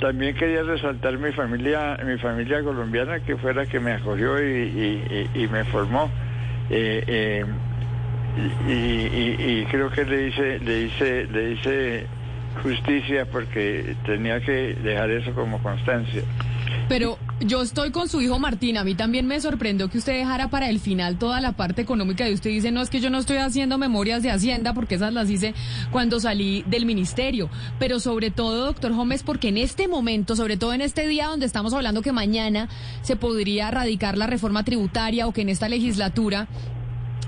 también quería resaltar mi familia mi familia colombiana que fue la que me acogió y, me formó. Eh, eh, y creo que le hice le hice le hice justicia porque tenía que dejar eso como constancia. Pero yo estoy con su hijo Martín. A mí también me sorprendió que usted dejara para el final toda la parte económica y usted dice, no, es que yo no estoy haciendo memorias de Hacienda porque esas las hice cuando salí del ministerio. Pero sobre todo, doctor Gómez, porque en este momento, sobre todo en este día donde estamos hablando que mañana se podría radicar la reforma tributaria o que en esta legislatura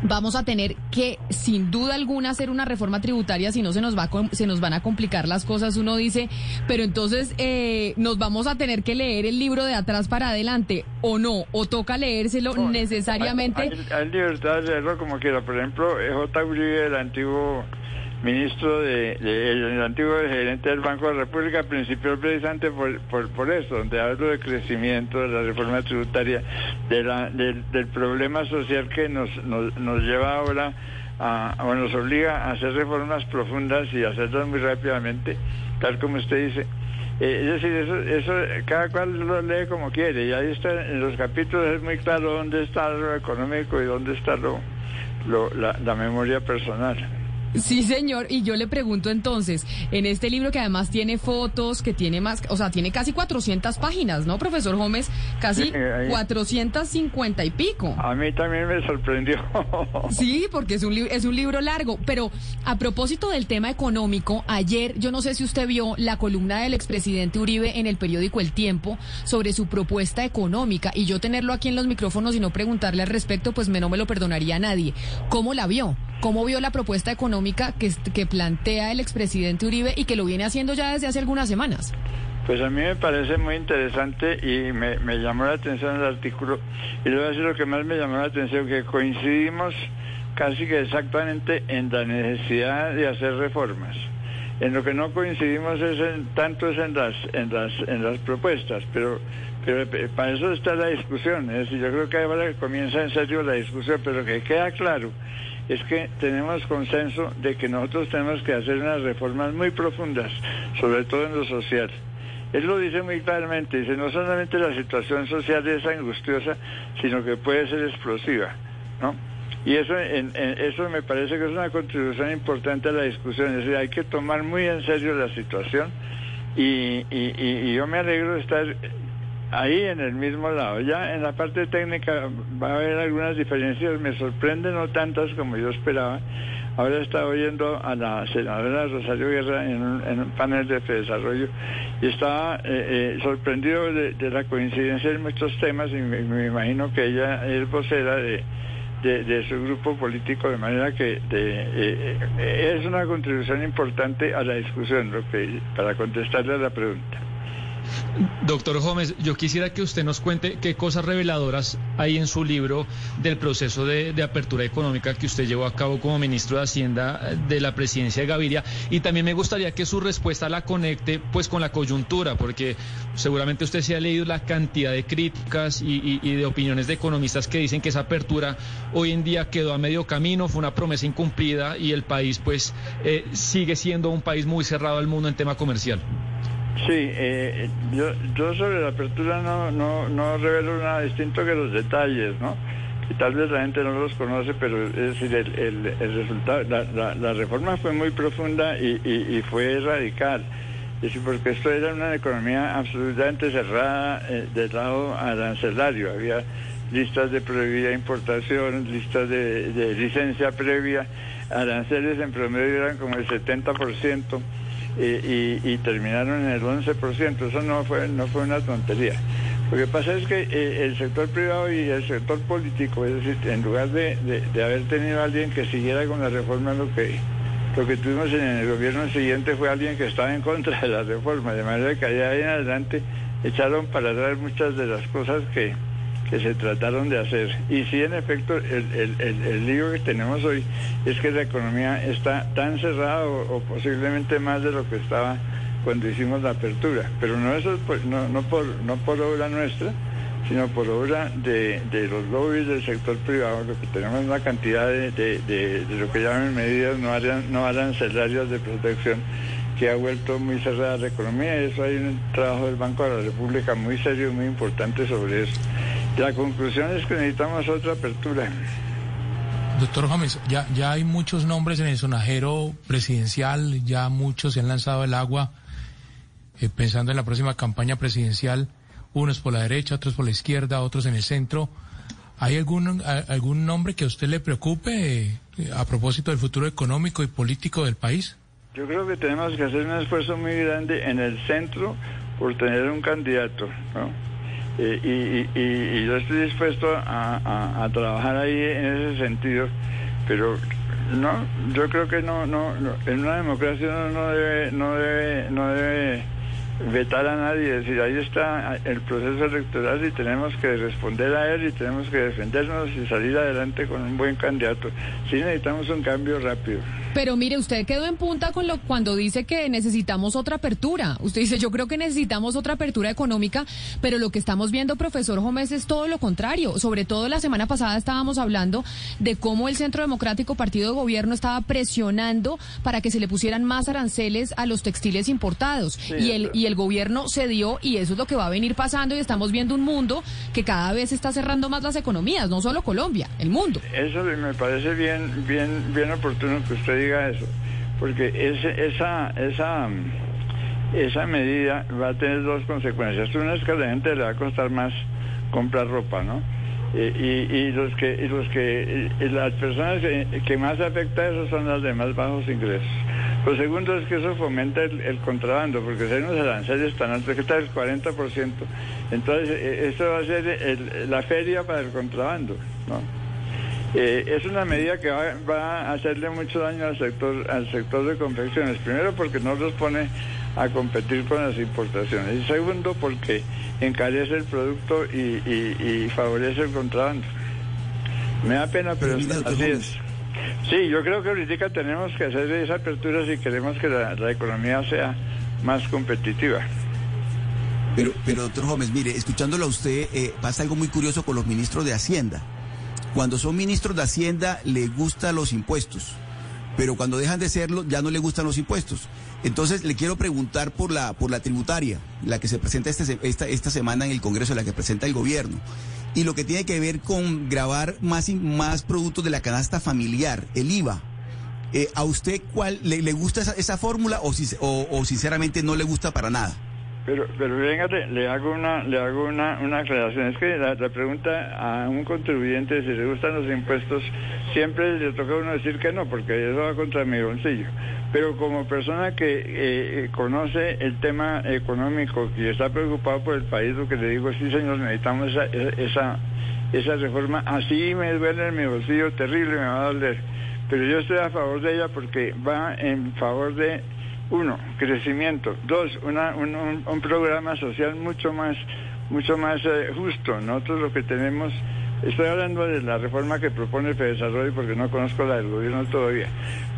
vamos a tener que, sin duda alguna, hacer una reforma tributaria, si no se nos va a se nos van a complicar las cosas. Uno dice, pero entonces eh, nos vamos a tener que leer el libro de atrás para adelante, o no, o toca leérselo necesariamente. Hay, hay libertad de leerlo como quiera. Por ejemplo, eh, J. Uribe, el antiguo ministro de, de- el antiguo gerente del Banco de la República, principió precisamente por, por, por eso, donde hablo de crecimiento, de la reforma tributaria, de la, del, del problema social que nos, nos, nos lleva ahora a, o nos obliga a hacer reformas profundas y hacerlas muy rápidamente, tal como usted dice. Eh, es decir, eso, eso cada cual lo lee como quiere y ahí está en los capítulos es muy claro dónde está lo económico y dónde está lo, la memoria personal. Sí, señor. Y yo le pregunto entonces, en este libro que además tiene fotos, que tiene más, o sea, tiene casi 400 páginas, ¿no, profesor Gómez? Casi Sí, ahí. 450 y pico. A mí también me sorprendió. Sí, porque es un, es un libro largo. Pero a propósito del tema económico, ayer, yo no sé si usted vio la columna del expresidente Uribe en el periódico El Tiempo sobre su propuesta económica. Y yo tenerlo aquí en los micrófonos y no preguntarle al respecto, pues me, no me lo perdonaría nadie. ¿Cómo la vio? ¿Cómo vio la propuesta económica que, plantea el expresidente Uribe y que lo viene haciendo ya desde hace algunas semanas? Pues a mí me parece muy interesante y me, me llamó la atención el artículo. Y le voy a decir lo que más me llamó la atención, que coincidimos casi que exactamente en la necesidad de hacer reformas. En lo que no coincidimos es en, tanto es en las, en las, en las propuestas, pero, pero eh, para eso está la discusión. Es decir, yo creo que ahora comienza en serio la discusión, pero que queda claro es que tenemos consenso de que nosotros tenemos que hacer unas reformas muy profundas, sobre todo en lo social. Él lo dice muy claramente, dice, no solamente la situación social es angustiosa, sino que puede ser explosiva, ¿no? Y eso, en- en- eso me parece que es una contribución importante a la discusión, es decir, hay que tomar muy en serio la situación y, y- y- y yo me alegro de estar ahí en el mismo lado. Ya en la parte técnica va a haber algunas diferencias, me sorprenden no tantas como yo esperaba. Ahora estaba oyendo a la senadora Rosario Guerra en un, en un panel de desarrollo y estaba eh, eh, sorprendido de, la coincidencia en muchos temas y me, imagino que ella es vocera de, de, de su grupo político, de manera que de, eh, eh, es una contribución importante a la discusión, lo que, para contestarle a la pregunta. Doctor Gómez, yo quisiera que usted nos cuente qué cosas reveladoras hay en su libro del proceso de, apertura económica que usted llevó a cabo como ministro de Hacienda eh, de la presidencia de Gaviria y también me gustaría que su respuesta la conecte pues con la coyuntura porque seguramente usted se ha leído la cantidad de críticas y, y- y de opiniones de economistas que dicen que esa apertura hoy en día quedó a medio camino, fue una promesa incumplida y el país pues eh, sigue siendo un país muy cerrado al mundo en tema comercial. Sí, eh, yo, yo sobre la apertura no, no, no revelo nada distinto que los detalles, ¿no? Que tal vez la gente no los conoce, pero es decir, el, el, el resultado, la, la, la reforma fue muy profunda y, y, y fue radical. Es decir, porque esto era una economía absolutamente cerrada eh, del lado arancelario. Había listas de prohibida importación, listas de, de licencia previa, aranceles en promedio eran como el 70% y, y terminaron en el 11%. Eso no fue, no fue una tontería. Lo que pasa es que eh, el sector privado y el sector político, es decir, en lugar de, de- haber tenido alguien que siguiera con la reforma, lo que, lo que tuvimos en el gobierno siguiente fue alguien que estaba en contra de la reforma, de manera que allá en adelante echaron para atrás muchas de las cosas que, que se trataron de hacer. Y sí, en efecto, el, el, el, el lío que tenemos hoy es que la economía está tan cerrada o, posiblemente más de lo que estaba cuando hicimos la apertura. Pero no, eso, no, no, por, no por obra nuestra, sino por obra de, de los lobbies del sector privado, lo que tenemos una cantidad de, de, lo que llaman medidas no, aran- no arancelarias de protección que ha vuelto muy cerrada la economía eso hay un trabajo del Banco de la República muy serio muy importante sobre eso. La conclusión es que necesitamos otra apertura. Doctor Gómez, ya, ya hay muchos nombres en el sonajero presidencial, ya muchos se han lanzado al agua eh, pensando en la próxima campaña presidencial, unos por la derecha, otros por la izquierda, otros en el centro. ¿Hay algún, a- algún nombre que a usted le preocupe eh, a propósito del futuro económico y político del país? Yo creo que tenemos que hacer un esfuerzo muy grande en el centro por tener un candidato, ¿no? Eh, y, y- y- yo estoy dispuesto a, trabajar ahí en ese sentido, pero no, yo creo que no, no, no, en una democracia uno no debe, no debe, no debe vetar a nadie, es decir, ahí está el proceso electoral y tenemos que responder a él y tenemos que defendernos y salir adelante con un buen candidato. Sí necesitamos un cambio rápido. Pero mire, usted quedó en punta con lo cuando dice que necesitamos otra apertura. Usted dice, yo creo que necesitamos otra apertura económica, pero lo que estamos viendo, profesor Gómez, es todo lo contrario. Sobre todo la semana pasada estábamos hablando de cómo el Centro Democrático Partido de Gobierno estaba presionando para que se le pusieran más aranceles a los textiles importados. y el y el gobierno cedió y eso es lo que va a venir pasando y estamos viendo un mundo que cada vez está cerrando más las economías, no solo Colombia, el mundo. Eso me parece bien, bien, bien oportuno que usted diga eso, porque ese, esa, esa, esa medida va a tener dos consecuencias. Una es que a la gente le va a costar más comprar ropa, ¿no? Y, los que, y los que, las personas que, más afecta eso son las de más bajos ingresos. Lo segundo es que eso fomenta el, contrabando, porque si hay unos aranceles tan altos, que está el 40%, entonces eh, esto va a ser el- la feria para el contrabando, ¿no? Eh, es una medida que va, va a hacerle mucho daño al sector, al sector de confecciones. Primero porque no los pone a competir con las importaciones. Y segundo porque encarece el producto y, y- y favorece el contrabando. Me da pena, pero es- así es. Sí, yo creo que ahorita tenemos que hacer esa apertura si queremos que la, la economía sea más competitiva. Pero, pero doctor Gómez, mire, escuchándolo a usted, eh, pasa algo muy curioso con los ministros de Hacienda. Cuando son ministros de Hacienda, les gustan los impuestos, pero cuando dejan de serlo, ya no les gustan los impuestos. Entonces, le quiero preguntar por la, por la tributaria, la que se presenta este esta, esta semana en el Congreso, la que presenta el gobierno, y lo que tiene que ver con grabar más, y más productos de la canasta familiar, el IVA. Eh, ¿A usted cuál le, le gusta esa, fórmula o, o- o sinceramente no le gusta para nada? Pero, pero venga, le, hago una, le hago una, una aclaración. Es que la, la pregunta a un contribuyente si le gustan los impuestos, siempre le toca a uno decir que no, porque eso va contra mi bolsillo. Pero como persona que eh, eh, conoce el tema económico y está preocupado por el país, lo que le digo, sí señor, necesitamos esa, esa, esa reforma. Así me duele en mi bolsillo, terrible, me va a doler. Pero yo estoy a favor de ella porque va en favor de uno, crecimiento. Dos, una, un, un- un programa social mucho más, mucho más eh, justo. Nosotros lo que tenemos, estoy hablando de la reforma que propone Fedesarrollo porque no conozco la del gobierno todavía,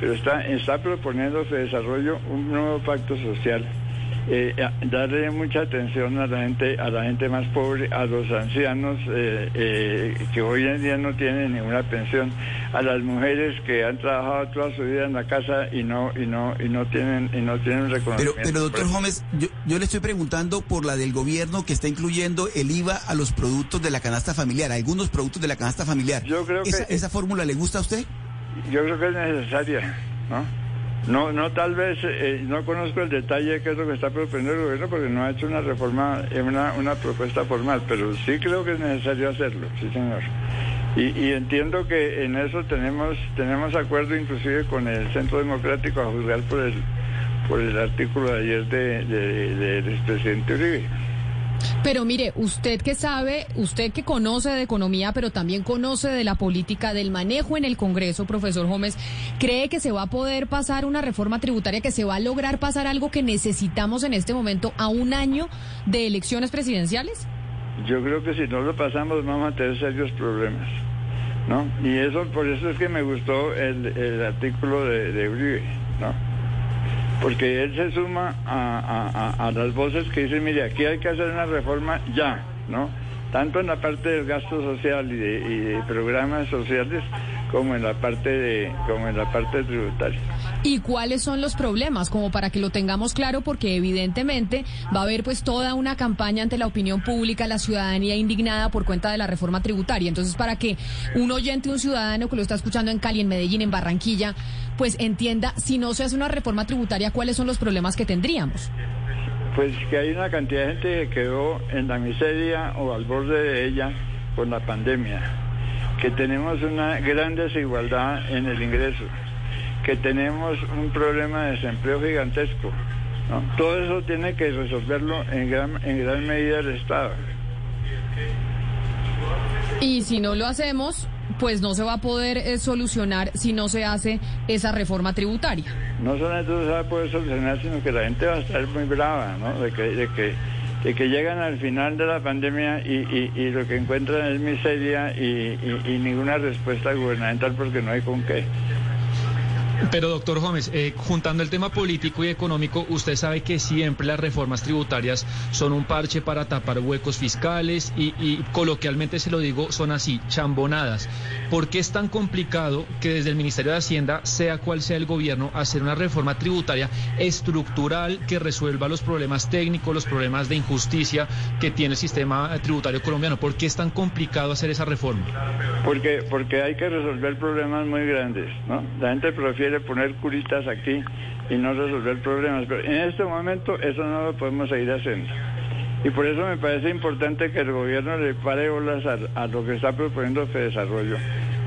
pero está, está proponiendo Fedesarrollo un nuevo pacto social. Eh, darle mucha atención a la gente, a la gente más pobre, a los ancianos eh, eh, que hoy en día no tienen ninguna pensión, a las mujeres que han trabajado toda su vida en la casa y no y no y no tienen y no tienen Pero, reconocimiento. pero doctor Gómez, yo, yo le estoy preguntando por la del gobierno que está incluyendo el IVA a los productos de la canasta familiar, algunos productos de la canasta familiar. Yo creo que- ¿Esa, esa fórmula le gusta a usted? Yo creo que es necesaria, ¿no? No, no tal vez, eh, no conozco el detalle de qué es lo que está proponiendo el gobierno porque no ha hecho una reforma, eh, una, una propuesta formal, pero sí creo que es necesario hacerlo, sí señor. Y, entiendo que en eso tenemos tenemos acuerdo inclusive con el Centro Democrático a juzgar por el por el artículo de ayer de, de- del expresidente Uribe. Pero mire, usted que sabe, usted que conoce de economía, pero también conoce de la política, del manejo en el Congreso, profesor Gómez, ¿cree que se va a poder pasar una reforma tributaria, que se va a lograr pasar algo que necesitamos en este momento a un año de elecciones presidenciales? Yo creo que si no lo pasamos vamos a tener serios problemas, ¿no? Y eso, por eso es que me gustó el, artículo de Uribe, ¿no? Porque él se suma a, a- a- las voces que dicen, mire, aquí hay que hacer una reforma ya, ¿no? Tanto en la parte del gasto social y de, y de programas sociales como en la parte de, como en la parte tributaria. ¿Y cuáles son los problemas? Como para que lo tengamos claro, porque evidentemente va a haber pues toda una campaña ante la opinión pública, la ciudadanía indignada por cuenta de la reforma tributaria. Entonces, para que un oyente, un ciudadano que lo está escuchando en Cali, en Medellín, en Barranquilla, pues entienda, si no se hace una reforma tributaria, cuáles son los problemas que tendríamos. Pues que hay una cantidad de gente que quedó en la miseria o al borde de ella con la pandemia, que tenemos una gran desigualdad en el ingreso, que tenemos un problema de desempleo gigantesco. Todo eso tiene que resolverlo en gran, en gran medida el Estado. Y si no lo hacemos, pues no se va a poder eh, solucionar si no se hace esa reforma tributaria. No solamente no se va a poder solucionar, sino que la gente va a estar muy brava, ¿no? De que, de que, de que llegan al final de la pandemia y, y- lo que encuentran es miseria y ninguna respuesta gubernamental porque no hay con qué. Pero doctor Gómez, eh, juntando el tema político y económico, usted sabe que siempre las reformas tributarias son un parche para tapar huecos fiscales y, y coloquialmente se lo digo, son así, chambonadas. ¿Por qué es tan complicado que desde el Ministerio de Hacienda, sea cual sea el gobierno, hacer una reforma tributaria estructural que resuelva los problemas técnicos, los problemas de injusticia que tiene el sistema tributario colombiano? ¿Por qué es tan complicado hacer esa reforma? Porque, porque hay que resolver problemas muy grandes, ¿no? La gente prefiere poner curitas aquí y no resolver problemas, pero en este momento eso no lo podemos seguir haciendo. Y por eso me parece importante que el gobierno le pare bolas a, lo que está proponiendo Desarrollo,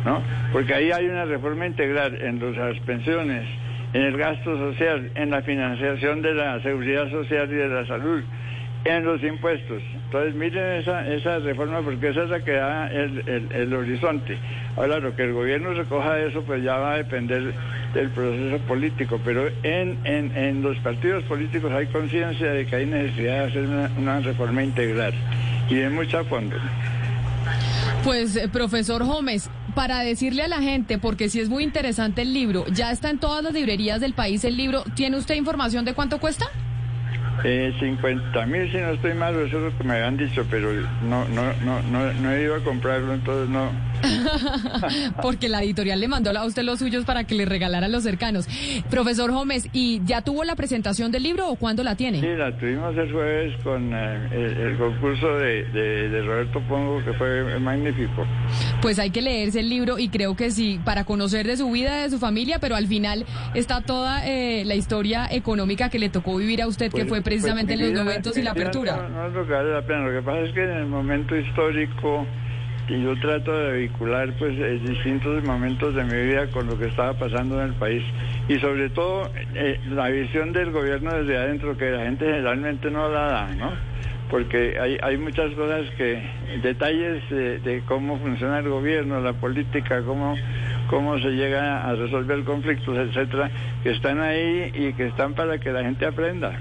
¿no? Porque ahí hay una reforma integral en las pensiones, en el gasto social, en la financiación de la seguridad social y de la salud, en los impuestos. Entonces miren esa, esa reforma porque esa es la que da el, el- el horizonte. Ahora lo que el gobierno recoja de eso pues ya va a depender del proceso político, pero en, en, en los partidos políticos hay conciencia de que hay necesidad de hacer una, reforma integral y de mucha fondo. Pues, eh, profesor Gómez, para decirle a la gente, porque sí es muy interesante el libro, ya está en todas las librerías del país el libro. ¿Tiene usted información de cuánto cuesta? Eh, 50 mil si no estoy mal, eso es lo que me habían dicho, pero no, no, no, no, no he ido a comprarlo, entonces no. Porque la editorial le mandó a usted los suyos para que le regalara a los cercanos. Profesor Gómez, ¿y ya tuvo la presentación del libro o cuándo la tiene? Sí, la tuvimos el jueves con eh, el, el concurso de, de, de Roberto Pongo, que fue magnífico. Pues hay que leerse el libro y creo que sí, para conocer de su vida, de su familia, pero al final está toda eh, la historia económica que le tocó vivir a usted, que Pues- fue precisamente pues, en los momentos y la apertura. No, no es lo que vale la pena, lo que pasa es que en el momento histórico que yo trato de vincular pues eh, distintos momentos de mi vida con lo que estaba pasando en el país y sobre todo eh, la visión del gobierno desde adentro que la gente generalmente no la da, ¿no? Porque hay, hay muchas cosas que, detalles de, de cómo funciona el gobierno, la política, cómo, cómo se llega a resolver conflictos, etcétera, que están ahí y que están para que la gente aprenda.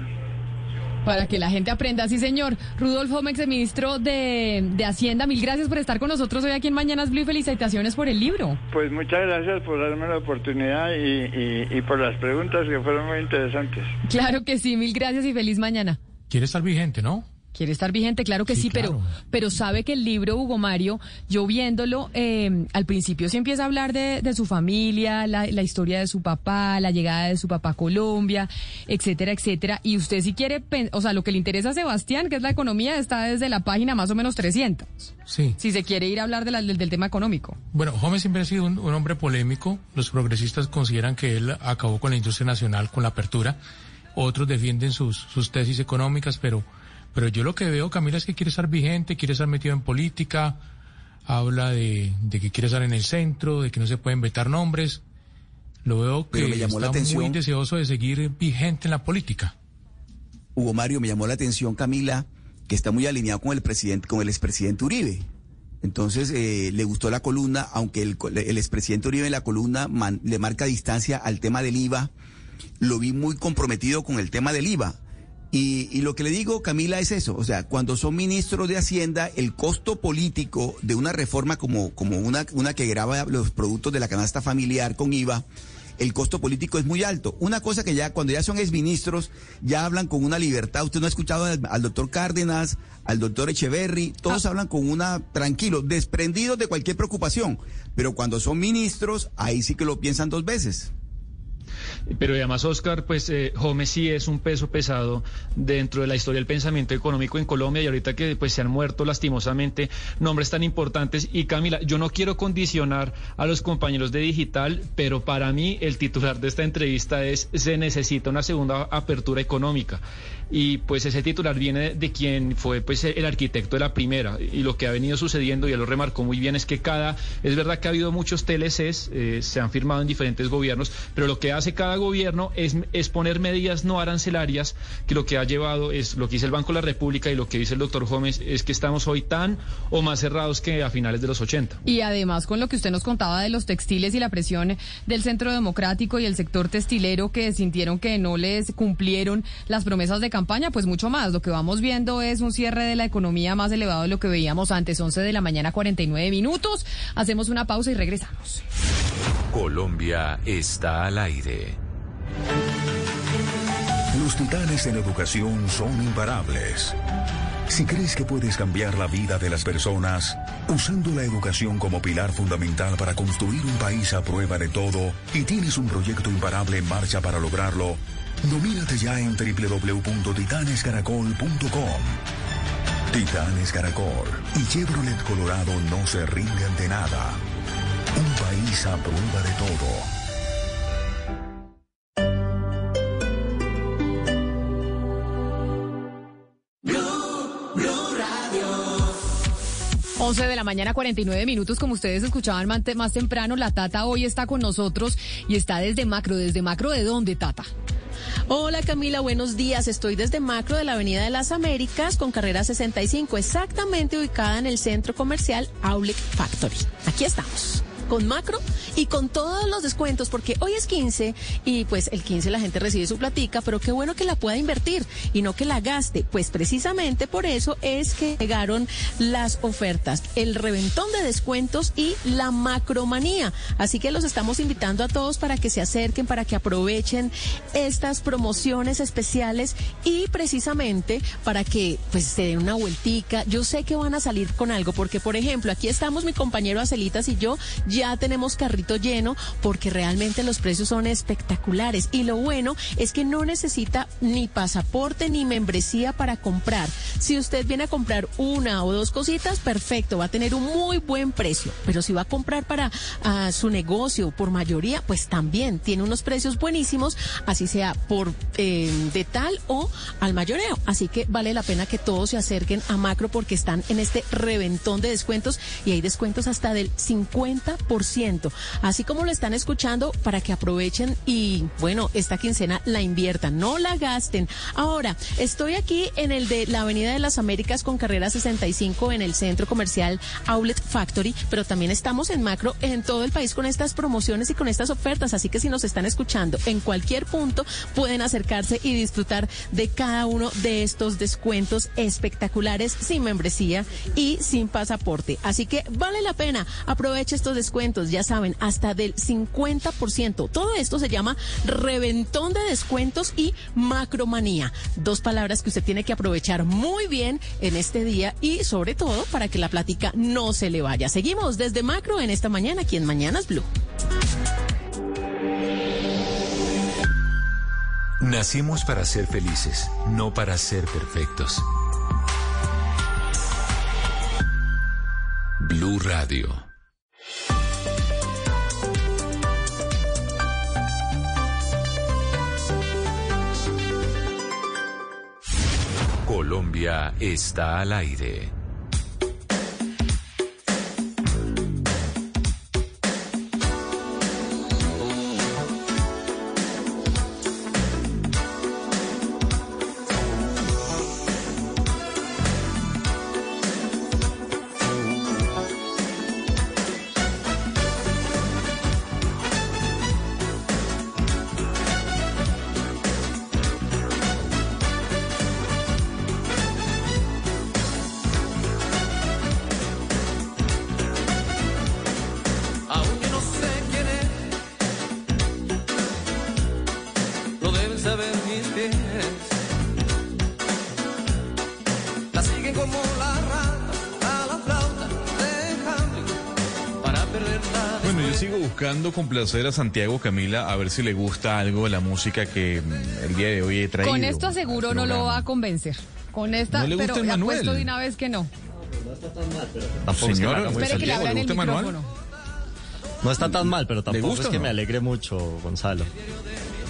Para que la gente aprenda, sí señor. Rudolf Homex, ministro de, de Hacienda, mil gracias por estar con nosotros hoy aquí en Mañanas Blue y felicitaciones por el libro. Pues muchas gracias por darme la oportunidad y, y- y por las preguntas que fueron muy interesantes. Claro que sí, mil gracias y feliz mañana. Quiere estar vigente, ¿no? Quiere estar vigente, claro que sí, pero, pero sabe que el libro, Hugo Mario, yo viéndolo, eh, al principio se empieza a hablar de, de su familia, la, la historia de su papá, la llegada de su papá a Colombia, etcétera, etcétera. Y usted si quiere, o sea, lo que le interesa a Sebastián, que es la economía, está desde la página más o menos 300. Sí. Si se quiere ir a hablar de la- del, del tema económico. Bueno, Gómez siempre ha sido un, un hombre polémico. Los progresistas consideran que él acabó con la industria nacional con la apertura. Otros defienden sus, sus tesis económicas, pero, pero yo lo que veo, Camila, es que quiere estar vigente, quiere estar metido en política, habla de, de que quiere estar en el centro, de que no se pueden vetar nombres. Lo veo que me llamó la está muy deseoso de seguir vigente en la política. Hugo Mario, me llamó la atención, Camila, que está muy alineado con el presidente, con el expresidente Uribe. Entonces, eh, le gustó la columna, aunque el, el expresidente Uribe en la columna man- le marca distancia al tema del IVA, lo vi muy comprometido con el tema del IVA. Y, y lo que le digo, Camila, es eso. O sea, cuando son ministros de Hacienda, el costo político de una reforma como, como una, una que graba los productos de la canasta familiar con IVA, el costo político es muy alto. Una cosa que ya cuando ya son exministros, ya hablan con una libertad. Usted no ha escuchado al, al doctor Cárdenas, al doctor Echeverry, todos hablan con una, tranquilo, desprendidos de cualquier preocupación. Pero cuando son ministros, ahí sí que lo piensan dos veces. Pero además, Oscar, pues eh, sí es un peso pesado dentro de la historia del pensamiento económico en Colombia y ahorita que pues se han muerto lastimosamente nombres tan importantes. Y Camila, yo no quiero condicionar a los compañeros de digital, pero para mí el titular de esta entrevista es se necesita una segunda apertura económica. Y pues ese titular viene de quien fue pues el arquitecto de la primera. Y lo que ha venido sucediendo, y él lo remarcó muy bien, es que cada, es verdad que ha habido muchos TLCs, eh, se han firmado en diferentes gobiernos, pero lo que hace cada gobierno es, es poner medidas no arancelarias, que lo que ha llevado es lo que dice el Banco de la República y lo que dice el doctor Gómez, es que estamos hoy tan o más cerrados que a finales de los 80. Y además con lo que usted nos contaba de los textiles y la presión del Centro Democrático y el sector textilero que sintieron que no les cumplieron las promesas de campaña, pues mucho más. Lo que vamos viendo es un cierre de la economía más elevado de lo que veíamos antes, 11 de la mañana, 49 minutos. Hacemos una pausa y regresamos. Colombia está al aire. Los titanes en educación son imparables. Si crees que puedes cambiar la vida de las personas usando la educación como pilar fundamental para construir un país a prueba de todo y tienes un proyecto imparable en marcha para lograrlo, nomínate ya en www.titanescaracol.com. Titanes Caracol y Chevrolet Colorado no se rinde ante nada. Un país a prueba de todo. 11 de la mañana, 49 minutos, como ustedes escuchaban más temprano, la Tata hoy está con nosotros y está desde Macro. ¿Desde Macro de dónde, Tata? Hola Camila, buenos días. Estoy desde Macro de la Avenida de las Américas con carrera 65, exactamente ubicada en el centro comercial Outlet Factory. Aquí estamos. Con macro y con todos los descuentos, porque hoy es 15 y pues el 15 la gente recibe su platica, pero qué bueno que la pueda invertir y no que la gaste. Pues precisamente por eso es que llegaron las ofertas, el reventón de descuentos y la macromanía. Así que los estamos invitando a todos para que se acerquen, para que aprovechen estas promociones especiales y precisamente para que pues se den una vueltica. Yo sé que van a salir con algo, porque por ejemplo, aquí estamos mi compañero Acelitas y yo, tenemos carrito lleno porque realmente los precios son espectaculares. Y lo bueno es que no necesita ni pasaporte ni membresía para comprar. Si usted viene a comprar una o dos cositas, perfecto, va a tener un muy buen precio. Pero si va a comprar para ah, su negocio por mayoría, pues también tiene unos precios buenísimos, así sea por eh, de tal o al mayoreo. Así que vale la pena que todos se acerquen a Macro porque están en este reventón de descuentos y hay descuentos hasta del 50%. Así como lo están escuchando para que aprovechen y bueno, esta quincena la inviertan, no la gasten. Ahora, estoy aquí en el de la Avenida de las Américas con carrera 65 en el centro comercial Outlet Factory, pero también estamos en macro en todo el país con estas promociones y con estas ofertas, así que si nos están escuchando en cualquier punto pueden acercarse y disfrutar de cada uno de estos descuentos espectaculares sin membresía y sin pasaporte. Así que vale la pena, aproveche estos descuentos, ya saben, hasta del 50%. Todo esto se llama reventón de descuentos y macromanía. Dos palabras que usted tiene que aprovechar muy bien en este día y sobre todo para que la plática no se le vaya. Seguimos desde macro en esta mañana aquí en Mañanas Blue. Nacimos para ser felices, no para ser perfectos. Blue Radio. Colombia está al aire. Buscando complacer a Santiago Camila a ver si le gusta algo de la música que mm, el día de hoy he traído. Con esto aseguro no lo va a convencer. Con esta, ¿No le gusta pero Manuel? apuesto de una vez que no. Tampoco es que me Señor, haga muy Espere que le abran el Manuel? No está tan mal, pero tampoco gusta es que no? me alegre mucho, Gonzalo.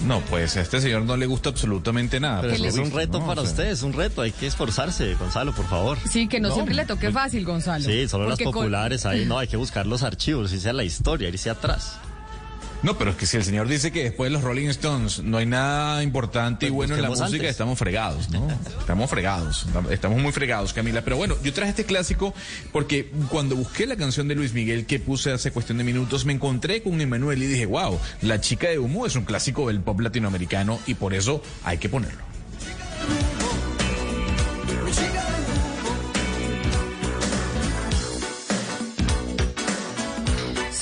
No, pues a este señor no le gusta absolutamente nada. Pero es un reto ¿no? para O sea, usted, es un reto, hay que esforzarse, Gonzalo, por favor. Sí, que no, No, siempre le toque fácil, Gonzalo. Sí, solo las con- populares ahí, no, hay que buscar los archivos, irse a la historia, irse atrás. No, pero es que si el señor dice que después de los Rolling Stones no hay nada importante y Pues bueno en la música, antes. estamos fregados, ¿no? Estamos fregados, estamos muy fregados, Camila. Pero bueno, yo traje este clásico porque cuando busqué la canción de Luis Miguel que puse hace cuestión de minutos, me encontré con Emanuel y dije, wow, La chica de humo es un clásico del pop latinoamericano y por eso hay que ponerlo.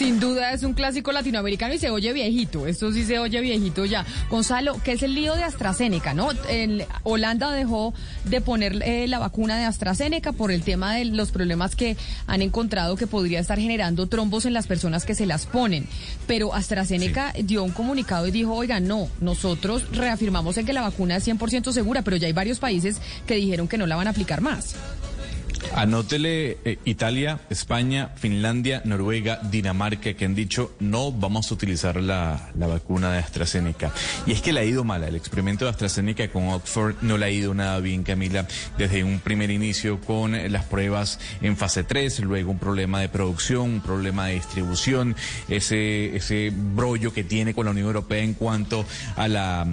Sin duda es un clásico latinoamericano y se oye viejito. Esto sí se oye viejito ya. Gonzalo, ¿qué es el lío de AstraZeneca? ¿no? Holanda dejó de poner eh, la vacuna de AstraZeneca por el tema de los problemas que han encontrado que podría estar generando trombos en las personas que se las ponen. Pero AstraZeneca dio un comunicado y dijo, oiga, no, nosotros reafirmamos en que la vacuna es 100% segura, pero ya hay varios países que dijeron que no la van a aplicar más. Anótele eh, Italia, España, Finlandia, Noruega, Dinamarca, que han dicho no vamos a utilizar la, la, vacuna de AstraZeneca. Y es que le ha ido mal. El experimento de AstraZeneca con Oxford no le ha ido nada bien, Camila, desde un primer inicio con las pruebas en fase 3, luego un problema de producción, un problema de distribución, ese, ese brollo que tiene con la Unión Europea en cuanto a la,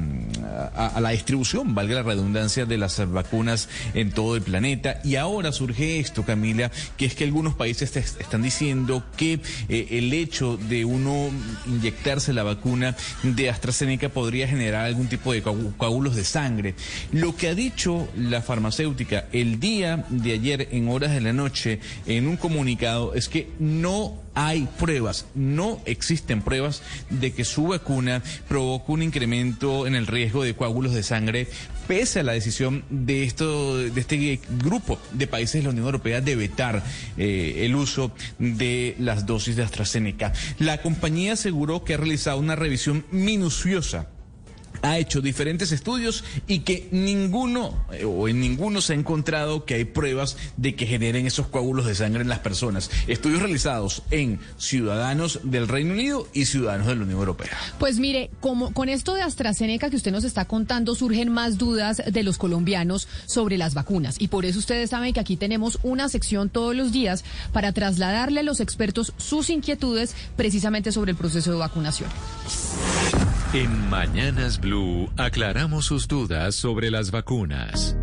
a la distribución, valga la redundancia, de las vacunas en todo el planeta. Y ahora surge esto, Camila, que es que algunos países están diciendo que eh, el hecho de uno inyectarse la vacuna de AstraZeneca podría generar algún tipo de coágulos de sangre. Lo que ha dicho la farmacéutica el día de ayer en horas de la noche en un comunicado es que no hay pruebas, no existen pruebas de que su vacuna provoque un incremento en el riesgo de coágulos de sangre, pese a la decisión de, esto, de este grupo de países de la Unión Europea de vetar eh, el uso de las dosis de AstraZeneca. La compañía aseguró que ha realizado una revisión minuciosa ha hecho diferentes estudios y que ninguno eh, o en ninguno se ha encontrado que hay pruebas de que generen esos coágulos de sangre en las personas. Estudios realizados en ciudadanos del Reino Unido y ciudadanos de la Unión Europea. Pues mire, como con esto de AstraZeneca que usted nos está contando surgen más dudas de los colombianos sobre las vacunas y por eso ustedes saben que aquí tenemos una sección todos los días para trasladarle a los expertos sus inquietudes precisamente sobre el proceso de vacunación. En Mañanas Blue aclaramos sus dudas sobre las vacunas.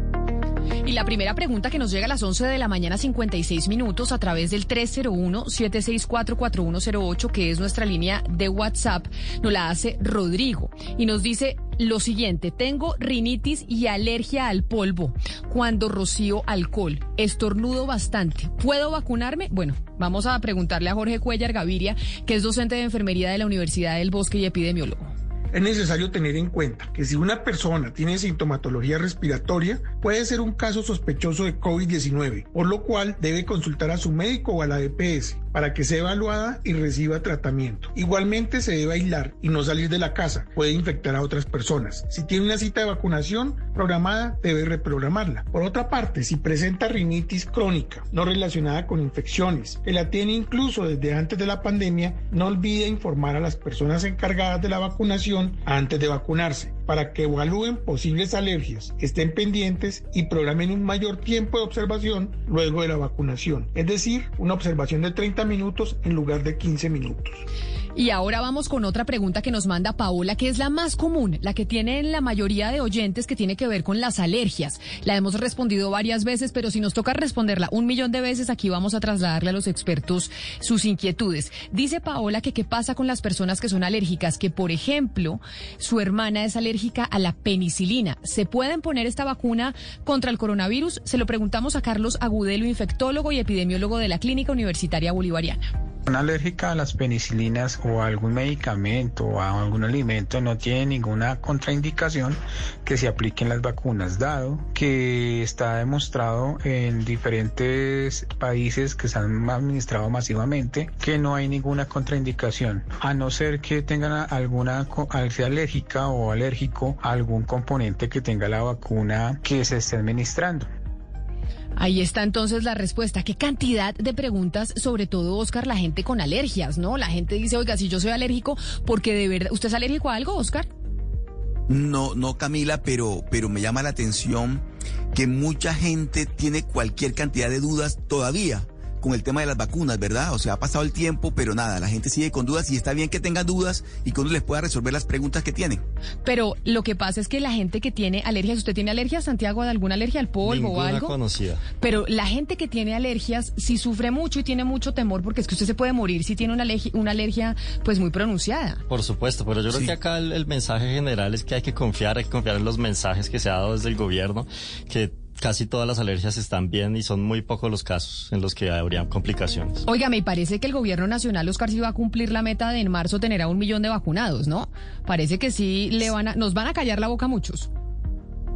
Y la primera pregunta que nos llega a las 11 de la mañana 56 minutos a través del 301-764-4108, que es nuestra línea de WhatsApp, nos la hace Rodrigo y nos dice lo siguiente, tengo rinitis y alergia al polvo cuando rocío alcohol, estornudo bastante, ¿puedo vacunarme? Bueno, vamos a preguntarle a Jorge Cuellar Gaviria, que es docente de enfermería de la Universidad del Bosque y epidemiólogo es necesario tener en cuenta que si una persona tiene sintomatología respiratoria, puede ser un caso sospechoso de COVID-19, por lo cual debe consultar a su médico o a la EPS para que sea evaluada y reciba tratamiento. Igualmente se debe aislar y no salir de la casa, puede infectar a otras personas. Si tiene una cita de vacunación programada, debe reprogramarla. Por otra parte, si presenta rinitis crónica no relacionada con infecciones, que la tiene incluso desde antes de la pandemia, no olvide informar a las personas encargadas de la vacunación antes de vacunarse para que evalúen posibles alergias, estén pendientes y programen un mayor tiempo de observación luego de la vacunación, es decir, una observación de 30 minutos en lugar de 15 minutos. Y ahora vamos con otra pregunta que nos manda Paola, que es la más común, la que tienen la mayoría de oyentes que tiene que ver con las alergias. La hemos respondido varias veces, pero si nos toca responderla un millón de veces, aquí vamos a trasladarle a los expertos sus inquietudes. Dice Paola que qué pasa con las personas que son alérgicas, que por ejemplo, su hermana es alérgica a la penicilina. ¿Se pueden poner esta vacuna contra el coronavirus? Se lo preguntamos a Carlos Agudelo, infectólogo y epidemiólogo de la Clínica Universitaria Bolivariana. Alérgica a las penicilinas o a algún medicamento o a algún alimento no tiene ninguna contraindicación que se apliquen las vacunas, dado que está demostrado en diferentes países que se han administrado masivamente que no hay ninguna contraindicación, a no ser que tengan alguna sea alérgica o alérgico a algún componente que tenga la vacuna que se esté administrando. Ahí está entonces la respuesta. ¿Qué cantidad de preguntas, sobre todo, Oscar, la gente con alergias, ¿no? La gente dice, oiga, si yo soy alérgico, porque de verdad, ¿usted es alérgico a algo, Oscar? No, no, Camila, pero, pero me llama la atención que mucha gente tiene cualquier cantidad de dudas todavía con el tema de las vacunas, ¿verdad? O sea, ha pasado el tiempo, pero nada, la gente sigue con dudas y está bien que tengan dudas y que uno les pueda resolver las preguntas que tienen. Pero lo que pasa es que la gente que tiene alergias, ¿usted tiene alergia, Santiago, de alguna alergia al polvo o algo? conocida. Pero la gente que tiene alergias, si sufre mucho y tiene mucho temor, porque es que usted se puede morir si tiene una alergia, una alergia pues muy pronunciada. Por supuesto, pero yo creo que acá el, el mensaje general es que hay que confiar, hay que confiar en los mensajes que se ha dado desde el gobierno, que casi todas las alergias están bien y son muy pocos los casos en los que habrían complicaciones. Oiga, me parece que el gobierno nacional, Oscar, sí va a cumplir la meta de en marzo tener a un millón de vacunados, ¿no? Parece que sí le van a, nos van a callar la boca a muchos.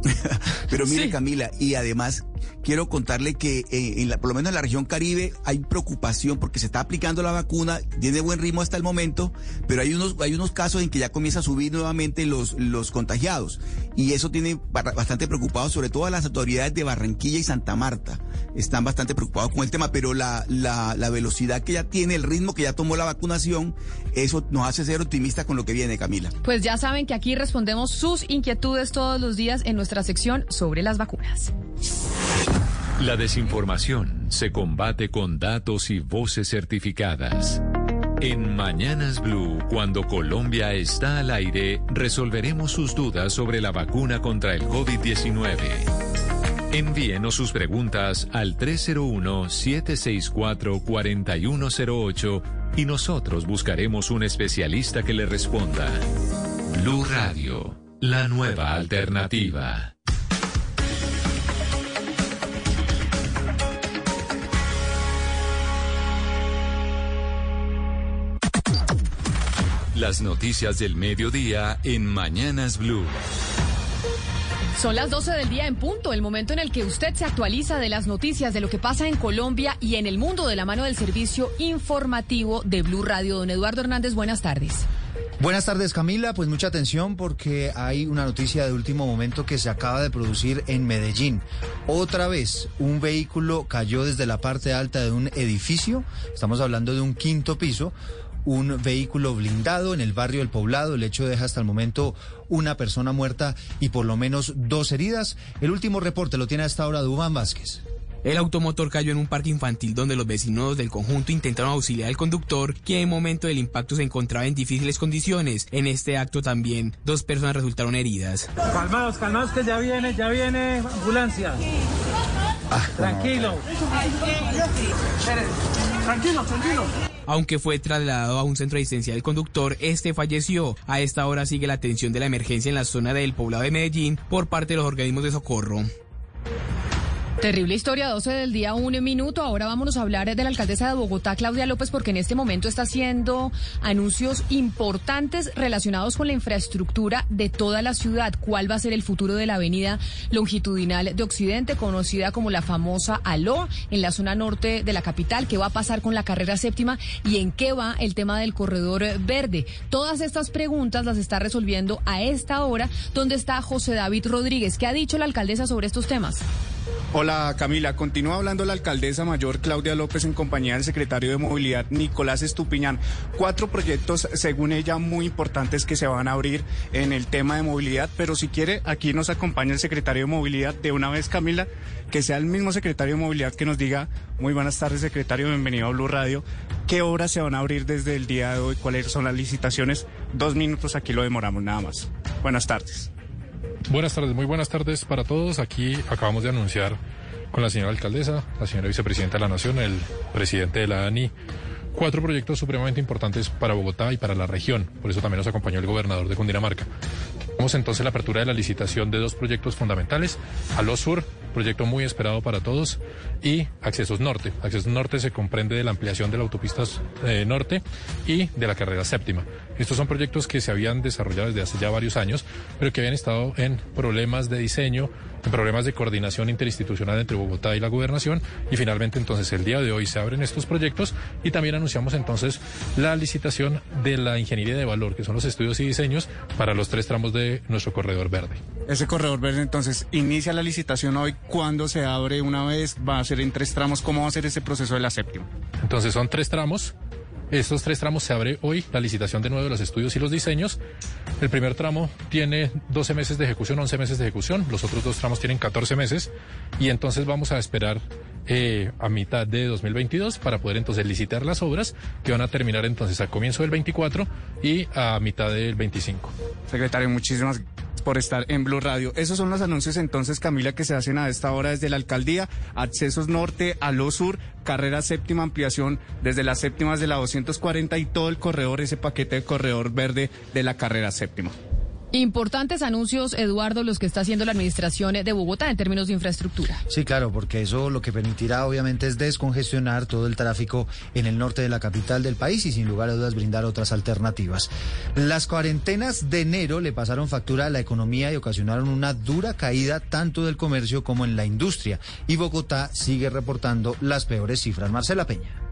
Pero mire, Sí. Camila, y además quiero contarle que eh, en la, por lo menos en la región Caribe hay preocupación porque se está aplicando la vacuna, tiene buen ritmo hasta el momento, pero hay unos, hay unos casos en que ya comienza a subir nuevamente los, los contagiados. Y eso tiene ba- bastante preocupado, sobre todo a las autoridades de Barranquilla y Santa Marta. Están bastante preocupados con el tema, pero la, la, la velocidad que ya tiene, el ritmo que ya tomó la vacunación, eso nos hace ser optimistas con lo que viene, Camila. Pues ya saben que aquí respondemos sus inquietudes todos los días en nuestra sección sobre las vacunas. La desinformación se combate con datos y voces certificadas. En Mañanas Blue, cuando Colombia está al aire, resolveremos sus dudas sobre la vacuna contra el COVID-19. Envíenos sus preguntas al 301-764-4108 y nosotros buscaremos un especialista que le responda. Blue Radio, la nueva alternativa. Las noticias del mediodía en Mañanas Blue. Son las 12 del día en punto, el momento en el que usted se actualiza de las noticias de lo que pasa en Colombia y en el mundo de la mano del servicio informativo de Blue Radio. Don Eduardo Hernández, buenas tardes. Buenas tardes Camila, pues mucha atención porque hay una noticia de último momento que se acaba de producir en Medellín. Otra vez, un vehículo cayó desde la parte alta de un edificio, estamos hablando de un quinto piso, un vehículo blindado en el barrio del Poblado, el hecho deja hasta el momento una persona muerta y por lo menos dos heridas. El último reporte lo tiene hasta ahora Dubán Vázquez. El automotor cayó en un parque infantil donde los vecinos del conjunto intentaron auxiliar al conductor, quien en el momento del impacto se encontraba en difíciles condiciones. En este acto también, dos personas resultaron heridas. Calmados, calmados que ya viene, ya viene ambulancia. Tranquilo. Tranquilo, tranquilo. Aunque fue trasladado a un centro de asistencia del conductor, este falleció. A esta hora sigue la atención de la emergencia en la zona del poblado de Medellín por parte de los organismos de socorro. Terrible historia, 12 del día, un minuto. Ahora vámonos a hablar de la alcaldesa de Bogotá, Claudia López, porque en este momento está haciendo anuncios importantes relacionados con la infraestructura de toda la ciudad. ¿Cuál va a ser el futuro de la avenida longitudinal de Occidente, conocida como la famosa ALO, en la zona norte de la capital? ¿Qué va a pasar con la carrera séptima? ¿Y en qué va el tema del corredor verde? Todas estas preguntas las está resolviendo a esta hora, donde está José David Rodríguez. ¿Qué ha dicho la alcaldesa sobre estos temas? Hola Camila, continúa hablando la alcaldesa mayor Claudia López en compañía del secretario de Movilidad Nicolás Estupiñán. Cuatro proyectos, según ella, muy importantes que se van a abrir en el tema de movilidad, pero si quiere, aquí nos acompaña el secretario de Movilidad de una vez, Camila, que sea el mismo secretario de Movilidad que nos diga, muy buenas tardes secretario, bienvenido a Blue Radio, qué obras se van a abrir desde el día de hoy, cuáles son las licitaciones. Dos minutos, aquí lo demoramos nada más. Buenas tardes. Buenas tardes, muy buenas tardes para todos. Aquí acabamos de anunciar con la señora alcaldesa, la señora vicepresidenta de la Nación, el presidente de la ANI, cuatro proyectos supremamente importantes para Bogotá y para la región. Por eso también nos acompañó el gobernador de Cundinamarca. Tenemos entonces la apertura de la licitación de dos proyectos fundamentales, Aló Sur, proyecto muy esperado para todos, y Accesos Norte. Accesos Norte se comprende de la ampliación de la autopista eh, norte y de la carrera séptima. Estos son proyectos que se habían desarrollado desde hace ya varios años, pero que habían estado en problemas de diseño, problemas de coordinación interinstitucional entre Bogotá y la gobernación, y finalmente entonces el día de hoy se abren estos proyectos y también anunciamos entonces la licitación de la ingeniería de valor, que son los estudios y diseños para los tres tramos de nuestro corredor verde. Ese corredor verde entonces inicia la licitación hoy. ¿Cuándo se abre una vez? ¿Va a ser en tres tramos? ¿Cómo va a ser ese proceso de la séptima? Entonces son tres tramos. Estos tres tramos se abre hoy la licitación de nuevo de los estudios y los diseños. El primer tramo tiene 12 meses de ejecución, 11 meses de ejecución. Los otros dos tramos tienen 14 meses. Y entonces vamos a esperar eh, a mitad de 2022 para poder entonces licitar las obras que van a terminar entonces al comienzo del 24 y a mitad del 25. Secretario, muchísimas gracias por estar en Blue Radio. Esos son los anuncios entonces, Camila, que se hacen a esta hora desde la alcaldía. Accesos norte a lo sur, carrera séptima, ampliación desde las séptimas de la 240 y todo el corredor, ese paquete de corredor verde de la carrera séptima. Importantes anuncios, Eduardo, los que está haciendo la administración de Bogotá en términos de infraestructura. Sí, claro, porque eso lo que permitirá obviamente es descongestionar todo el tráfico en el norte de la capital del país y sin lugar a dudas brindar otras alternativas. Las cuarentenas de enero le pasaron factura a la economía y ocasionaron una dura caída tanto del comercio como en la industria y Bogotá sigue reportando las peores cifras. Marcela Peña.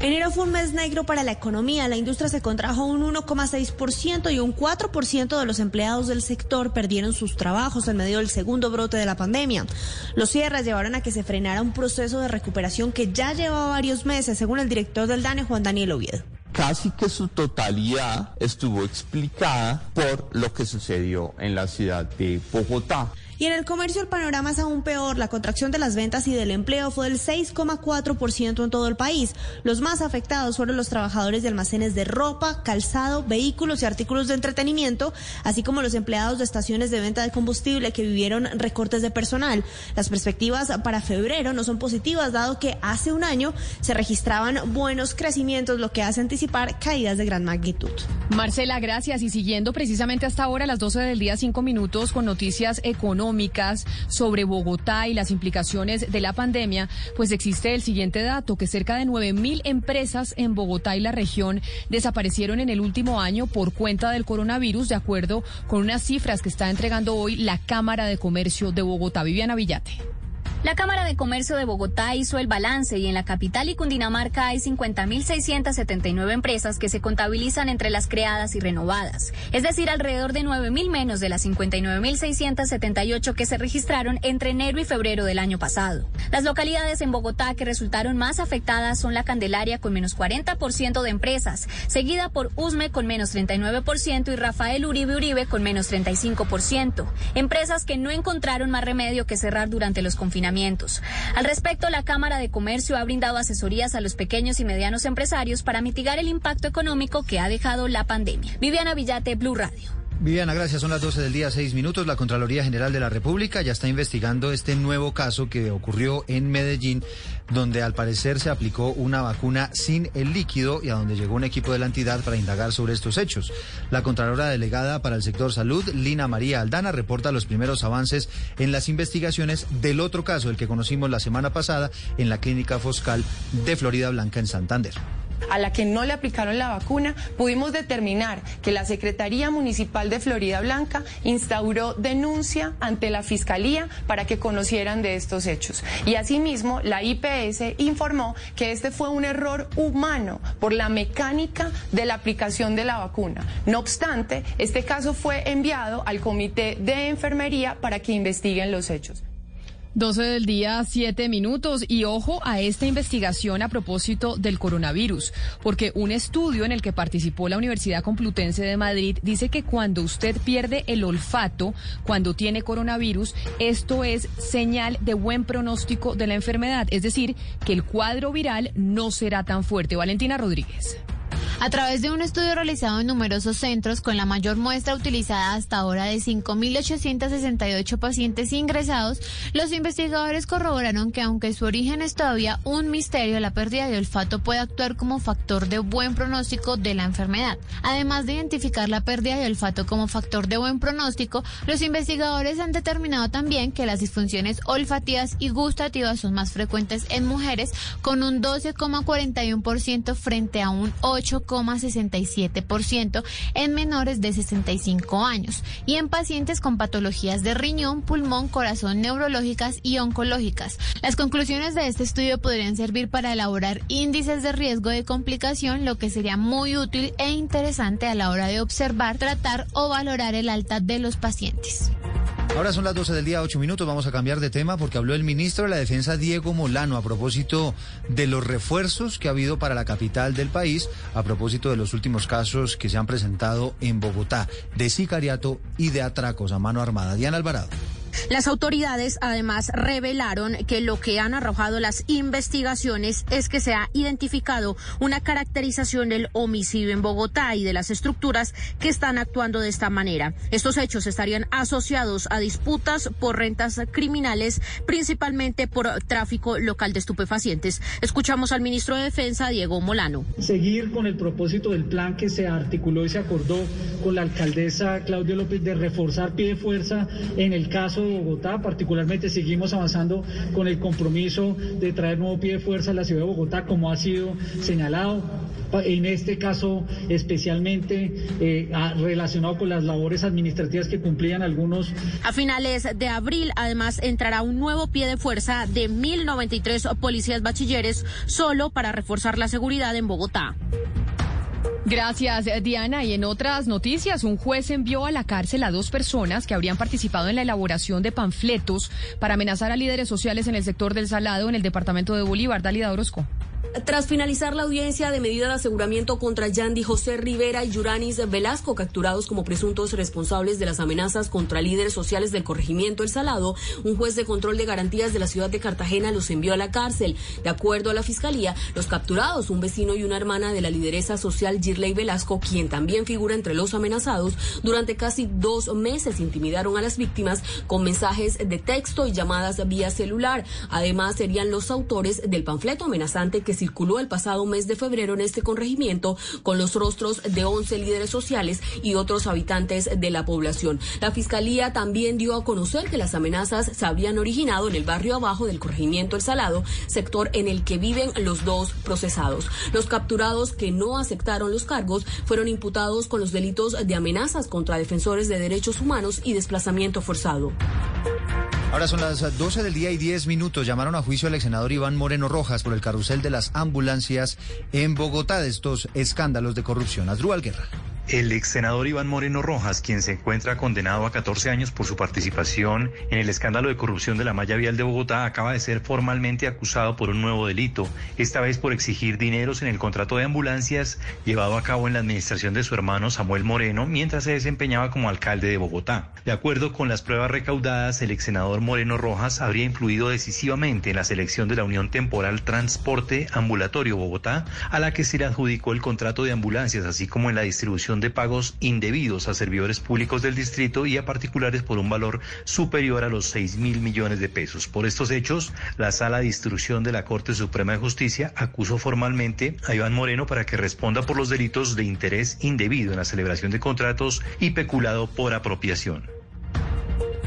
Enero fue un mes negro para la economía. La industria se contrajo un 1,6% y un 4% de los empleados del sector perdieron sus trabajos en medio del segundo brote de la pandemia. Los cierres llevaron a que se frenara un proceso de recuperación que ya llevaba varios meses, según el director del DANE, Juan Daniel Oviedo casi que su totalidad estuvo explicada por lo que sucedió en la ciudad de Bogotá. Y en el comercio el panorama es aún peor. La contracción de las ventas y del empleo fue del 6,4% en todo el país. Los más afectados fueron los trabajadores de almacenes de ropa, calzado, vehículos y artículos de entretenimiento, así como los empleados de estaciones de venta de combustible que vivieron recortes de personal. Las perspectivas para febrero no son positivas, dado que hace un año se registraban buenos crecimientos, lo que hace anticipar caídas de gran magnitud. Marcela, gracias. Y siguiendo precisamente hasta ahora, las 12 del día, cinco minutos, con noticias económicas sobre Bogotá y las implicaciones de la pandemia, pues existe el siguiente dato, que cerca de 9 mil empresas en Bogotá y la región desaparecieron en el último año por cuenta del coronavirus, de acuerdo con unas cifras que está entregando hoy la Cámara de Comercio de Bogotá. Viviana Villate. La Cámara de Comercio de Bogotá hizo el balance y en la capital y Cundinamarca hay 50.679 empresas que se contabilizan entre las creadas y renovadas, es decir, alrededor de 9.000 menos de las 59.678 que se registraron entre enero y febrero del año pasado. Las localidades en Bogotá que resultaron más afectadas son La Candelaria con menos 40% de empresas, seguida por Usme con menos 39% y Rafael Uribe Uribe con menos 35%. Empresas que no encontraron más remedio que cerrar durante los confinamientos al respecto, la Cámara de Comercio ha brindado asesorías a los pequeños y medianos empresarios para mitigar el impacto económico que ha dejado la pandemia. Viviana Villate, Blue Radio. Viviana, gracias. Son las 12 del día, 6 minutos. La Contraloría General de la República ya está investigando este nuevo caso que ocurrió en Medellín, donde al parecer se aplicó una vacuna sin el líquido y a donde llegó un equipo de la entidad para indagar sobre estos hechos. La Contralora Delegada para el Sector Salud, Lina María Aldana, reporta los primeros avances en las investigaciones del otro caso, el que conocimos la semana pasada en la Clínica Foscal de Florida Blanca en Santander a la que no le aplicaron la vacuna, pudimos determinar que la Secretaría Municipal de Florida Blanca instauró denuncia ante la Fiscalía para que conocieran de estos hechos. Y asimismo, la IPS informó que este fue un error humano por la mecánica de la aplicación de la vacuna. No obstante, este caso fue enviado al Comité de Enfermería para que investiguen los hechos. 12 del día, 7 minutos. Y ojo a esta investigación a propósito del coronavirus, porque un estudio en el que participó la Universidad Complutense de Madrid dice que cuando usted pierde el olfato, cuando tiene coronavirus, esto es señal de buen pronóstico de la enfermedad. Es decir, que el cuadro viral no será tan fuerte. Valentina Rodríguez. A través de un estudio realizado en numerosos centros con la mayor muestra utilizada hasta ahora de 5.868 pacientes ingresados, los investigadores corroboraron que aunque su origen es todavía un misterio, la pérdida de olfato puede actuar como factor de buen pronóstico de la enfermedad. Además de identificar la pérdida de olfato como factor de buen pronóstico, los investigadores han determinado también que las disfunciones olfativas y gustativas son más frecuentes en mujeres con un 12,41% frente a un 8 67% en menores de 65 años y en pacientes con patologías de riñón, pulmón, corazón, neurológicas y oncológicas. Las conclusiones de este estudio podrían servir para elaborar índices de riesgo de complicación, lo que sería muy útil e interesante a la hora de observar, tratar o valorar el alta de los pacientes. Ahora son las 12 del día, 8 minutos. Vamos a cambiar de tema porque habló el ministro de la Defensa, Diego Molano, a propósito de los refuerzos que ha habido para la capital del país, a propósito de los últimos casos que se han presentado en Bogotá, de sicariato y de atracos a mano armada. Diana Alvarado. Las autoridades además revelaron que lo que han arrojado las investigaciones es que se ha identificado una caracterización del homicidio en Bogotá y de las estructuras que están actuando de esta manera. Estos hechos estarían asociados a disputas por rentas criminales, principalmente por tráfico local de estupefacientes. Escuchamos al ministro de Defensa, Diego Molano. Seguir con el propósito del plan que se articuló y se acordó con la alcaldesa Claudia López de reforzar pie de fuerza en el caso de Bogotá. Particularmente seguimos avanzando con el compromiso de traer nuevo pie de fuerza a la ciudad de Bogotá, como ha sido señalado. En este caso, especialmente eh, relacionado con las labores administrativas que cumplían algunos. A finales de abril, además, entrará un nuevo pie de fuerza de 1.093 policías bachilleres solo para reforzar la seguridad en Bogotá. Gracias, Diana. Y en otras noticias, un juez envió a la cárcel a dos personas que habrían participado en la elaboración de panfletos para amenazar a líderes sociales en el sector del Salado en el departamento de Bolívar. Dalida Orozco. Tras finalizar la audiencia de medida de aseguramiento contra Yandy José Rivera y Yuranis Velasco, capturados como presuntos responsables de las amenazas contra líderes sociales del corregimiento El Salado, un juez de control de garantías de la ciudad de Cartagena los envió a la cárcel. De acuerdo a la fiscalía, los capturados, un vecino y una hermana de la lideresa social Girley Velasco, quien también figura entre los amenazados, durante casi dos meses intimidaron a las víctimas con mensajes de texto y llamadas vía celular. Además, serían los autores del panfleto amenazante que circuló el pasado mes de febrero en este corregimiento con los rostros de 11 líderes sociales y otros habitantes de la población. La fiscalía también dio a conocer que las amenazas se habían originado en el barrio abajo del corregimiento El Salado, sector en el que viven los dos procesados. Los capturados que no aceptaron los cargos fueron imputados con los delitos de amenazas contra defensores de derechos humanos y desplazamiento forzado. Ahora son las 12 del día y 10 minutos. Llamaron a juicio al ex senador Iván Moreno Rojas por el carrusel de las ambulancias en Bogotá de estos escándalos de corrupción. Asdrúbal Guerra. El ex senador Iván Moreno Rojas, quien se encuentra condenado a 14 años por su participación en el escándalo de corrupción de la malla vial de Bogotá, acaba de ser formalmente acusado por un nuevo delito, esta vez por exigir dineros en el contrato de ambulancias llevado a cabo en la administración de su hermano Samuel Moreno mientras se desempeñaba como alcalde de Bogotá. De acuerdo con las pruebas recaudadas, el ex senador Moreno Rojas habría influido decisivamente en la selección de la Unión Temporal Transporte Ambulatorio Bogotá, a la que se le adjudicó el contrato de ambulancias, así como en la distribución de pagos indebidos a servidores públicos del distrito y a particulares por un valor superior a los 6 mil millones de pesos. Por estos hechos, la Sala de Instrucción de la Corte Suprema de Justicia acusó formalmente a Iván Moreno para que responda por los delitos de interés indebido en la celebración de contratos y peculado por apropiación.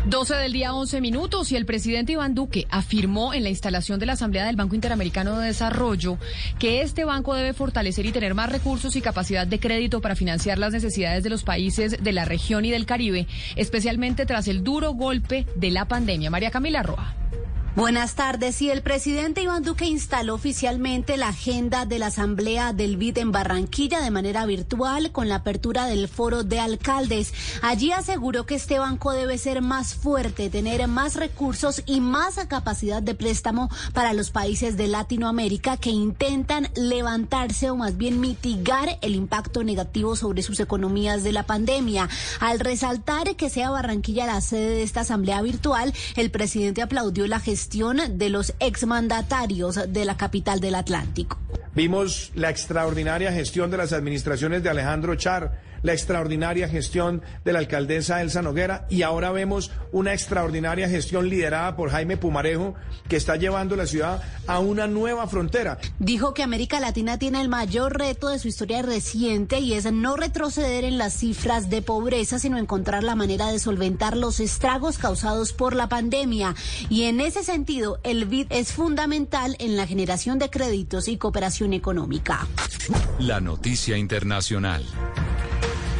12 del día 11 minutos y el presidente Iván Duque afirmó en la instalación de la Asamblea del Banco Interamericano de Desarrollo que este banco debe fortalecer y tener más recursos y capacidad de crédito para financiar las necesidades de los países de la región y del Caribe, especialmente tras el duro golpe de la pandemia. María Camila Roa. Buenas tardes. Y el presidente Iván Duque instaló oficialmente la agenda de la Asamblea del BID en Barranquilla de manera virtual con la apertura del foro de alcaldes. Allí aseguró que este banco debe ser más fuerte, tener más recursos y más capacidad de préstamo para los países de Latinoamérica que intentan levantarse o más bien mitigar el impacto negativo sobre sus economías de la pandemia. Al resaltar que sea Barranquilla la sede de esta Asamblea virtual, el presidente aplaudió la gestión de los exmandatarios de la capital del Atlántico. Vimos la extraordinaria gestión de las administraciones de Alejandro Char la extraordinaria gestión de la alcaldesa Elsa Noguera y ahora vemos una extraordinaria gestión liderada por Jaime Pumarejo que está llevando la ciudad a una nueva frontera. Dijo que América Latina tiene el mayor reto de su historia reciente y es no retroceder en las cifras de pobreza, sino encontrar la manera de solventar los estragos causados por la pandemia. Y en ese sentido, el BID es fundamental en la generación de créditos y cooperación económica. La noticia internacional.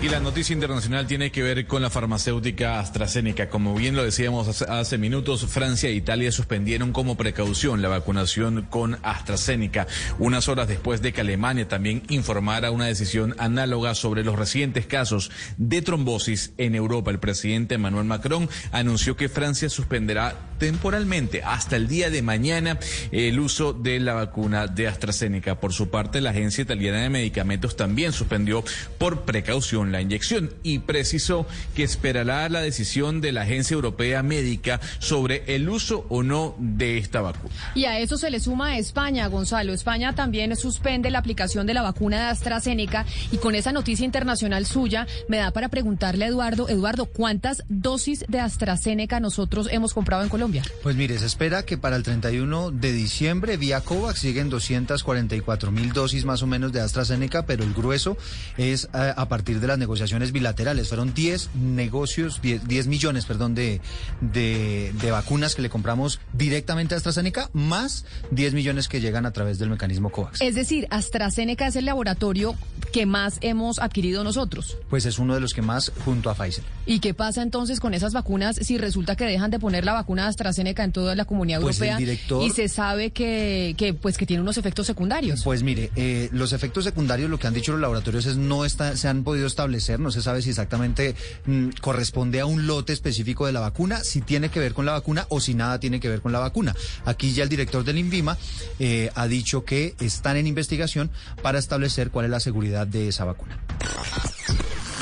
Y la noticia internacional tiene que ver con la farmacéutica AstraZeneca. Como bien lo decíamos hace, minutos, Francia e Italia suspendieron como precaución la vacunación con AstraZeneca, unas horas después de que Alemania también informara una decisión análoga sobre los recientes casos de trombosis en Europa. El presidente Emmanuel Macron anunció que Francia suspenderá temporalmente hasta el día de mañana el uso de la vacuna de AstraZeneca. Por su parte, la Agencia Italiana de Medicamentos también suspendió por precaución con la inyección y precisó que esperará la decisión de la Agencia Europea Médica sobre el uso o no de esta vacuna. Y a eso se le suma a España, Gonzalo. España también suspende la aplicación de la vacuna de AstraZeneca y con esa noticia internacional suya me da para preguntarle a Eduardo, Eduardo, ¿cuántas dosis de AstraZeneca nosotros hemos comprado en Colombia? Pues mire, se espera que para el 31 de diciembre vía COVAX lleguen 244 mil dosis más o menos de AstraZeneca, pero el grueso es a, a partir de las negociaciones bilaterales. Fueron 10 negocios, 10, 10 millones, perdón, de, de, de vacunas que le compramos directamente a AstraZeneca, más 10 millones que llegan a través del mecanismo COVAX. Es decir, AstraZeneca es el laboratorio que más hemos adquirido nosotros. Pues es uno de los que más junto a Pfizer. ¿Y qué pasa entonces con esas vacunas si resulta que dejan de poner la vacuna de AstraZeneca en toda la comunidad Pues europea director- y se sabe que, que, pues, que tiene unos efectos secundarios? Pues mire, eh, los efectos secundarios, lo que han dicho los laboratorios es no está, se han podido establecer, no se sabe si exactamente mm, corresponde a un lote específico de la vacuna, si tiene que ver con la vacuna o si nada tiene que ver con la vacuna. Aquí ya el director del INVIMA eh, ha dicho que están en investigación para establecer cuál es la seguridad de esa vacuna.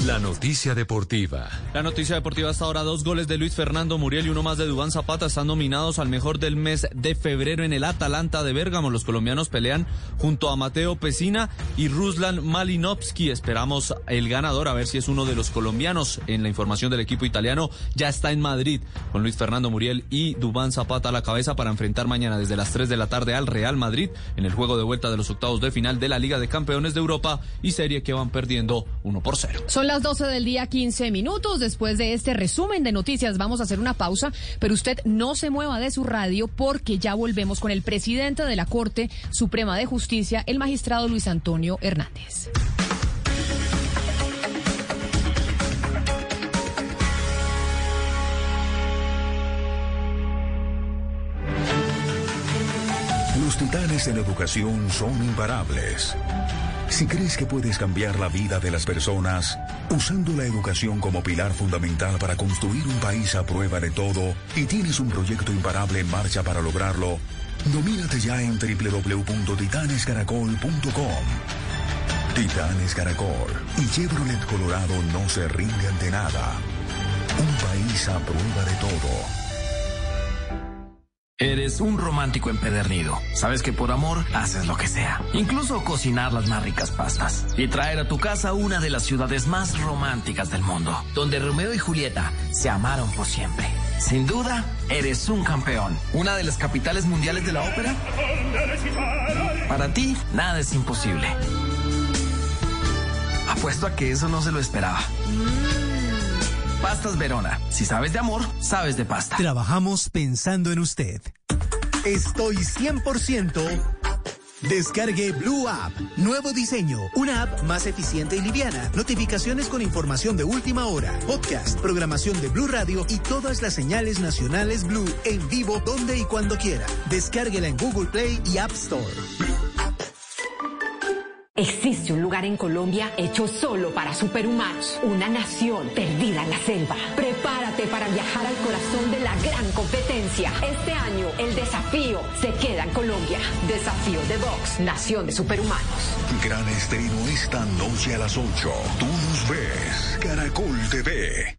La noticia deportiva. La noticia deportiva hasta ahora, dos goles de Luis Fernando Muriel y uno más de Dubán Zapata están nominados al mejor del mes de febrero en el Atalanta de Bérgamo. Los colombianos pelean junto a Mateo Pesina y Ruslan Malinovsky. Esperamos el ganador, a ver si es uno de los colombianos. En la información del equipo italiano, ya está en Madrid con Luis Fernando Muriel y Dubán Zapata a la cabeza para enfrentar mañana desde las 3 de la tarde al Real Madrid en el juego de vuelta de los octavos de final de la Liga de Campeones de Europa y serie que van perdiendo 1 por 0. Son las 12 del día, 15 minutos. Después de este resumen de noticias, vamos a hacer una pausa, pero usted no se mueva de su radio porque ya volvemos con el presidente de la Corte Suprema de Justicia, el magistrado Luis Antonio Hernández. Titanes en educación son imparables. Si crees que puedes cambiar la vida de las personas usando la educación como pilar fundamental para construir un país a prueba de todo y tienes un proyecto imparable en marcha para lograrlo, nomínate ya en www.titanescaracol.com. Titanes Caracol y Chevrolet Colorado no se rinde ante nada. Un país a prueba de todo. Eres un romántico empedernido. Sabes que por amor haces lo que sea. Incluso cocinar las más ricas pastas. Y traer a tu casa una de las ciudades más románticas del mundo. Donde Romeo y Julieta se amaron por siempre. Sin duda, eres un campeón. Una de las capitales mundiales de la ópera. Para ti, nada es imposible. Apuesto a que eso no se lo esperaba. Pastas Verona. Si sabes de amor, sabes de pasta. Trabajamos pensando en usted. Estoy 100%. Descargue Blue App. Nuevo diseño. Una app más eficiente y liviana. Notificaciones con información de última hora. Podcast, programación de Blue Radio y todas las señales nacionales Blue en vivo donde y cuando quiera. Descárguela en Google Play y App Store. Existe un lugar en Colombia hecho solo para superhumanos, una nación perdida en la selva. Prepárate para viajar al corazón de la gran competencia. Este año el desafío se queda en Colombia. Desafío de Vox, Nación de Superhumanos. Gran estreno esta noche a las 8. Tú nos ves. Caracol TV.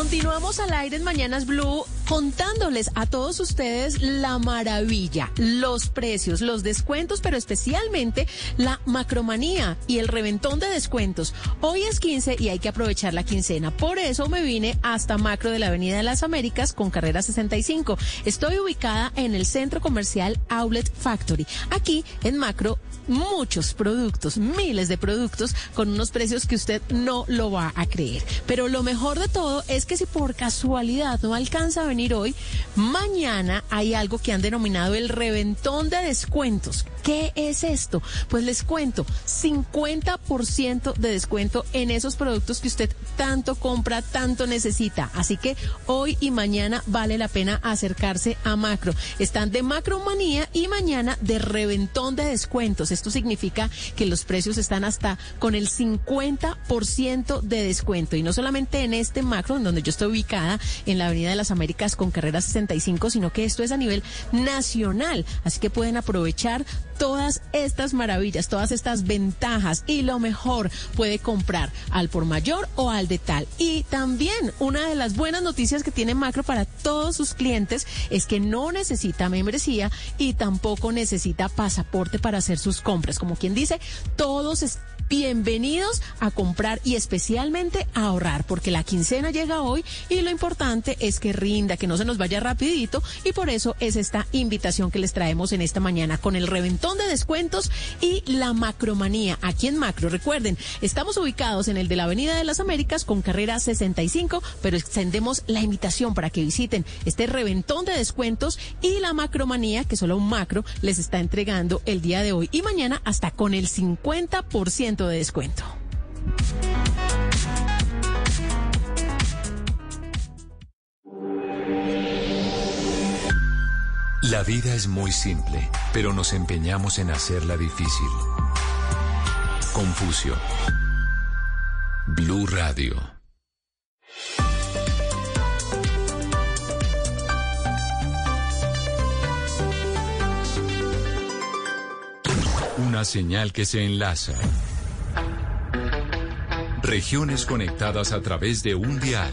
Continuamos al aire en Mañanas Blue contándoles a todos ustedes la maravilla, los precios, los descuentos, pero especialmente la macromanía y el reventón de descuentos. Hoy es 15 y hay que aprovechar la quincena. Por eso me vine hasta Macro de la Avenida de las Américas con carrera 65. Estoy ubicada en el centro comercial Outlet Factory. Aquí en Macro muchos productos, miles de productos con unos precios que usted no lo va a creer. Pero lo mejor de todo es que si por casualidad no alcanza a venir hoy, mañana hay algo que han denominado el reventón de descuentos. ¿Qué es esto? Pues les cuento, 50% de descuento en esos productos que usted tanto compra, tanto necesita. Así que hoy y mañana vale la pena acercarse a Macro. Están de Macromanía y mañana de reventón de descuentos. Esto significa que los precios están hasta con el 50% de descuento. Y no solamente en este Macro, en donde yo estoy ubicada, en la Avenida de las Américas con carrera 65, sino que esto es a nivel nacional. Así que pueden aprovechar todas estas maravillas, todas estas ventajas y lo mejor puede comprar al por mayor o al de tal. Y también una de las buenas noticias que tiene Macro para todos sus clientes es que no necesita membresía y tampoco necesita pasaporte para hacer sus compras. Como quien dice, todos bienvenidos a comprar y especialmente a ahorrar, porque la quincena llega hoy y lo importante es que rinda, que no se nos vaya rapidito y por eso es esta invitación que les traemos en esta mañana con el reventón de descuentos y la macromanía aquí en Macro. Recuerden, estamos ubicados en el de la Avenida de las Américas con carrera 65, pero extendemos la invitación para que visiten este reventón de descuentos y la macromanía que solo un macro les está entregando el día de hoy y mañana hasta con el 50% La vida es muy simple, pero nos empeñamos en hacerla difícil. Confucio. Blue Radio. Una señal que se enlaza. Regiones conectadas a través de un dial.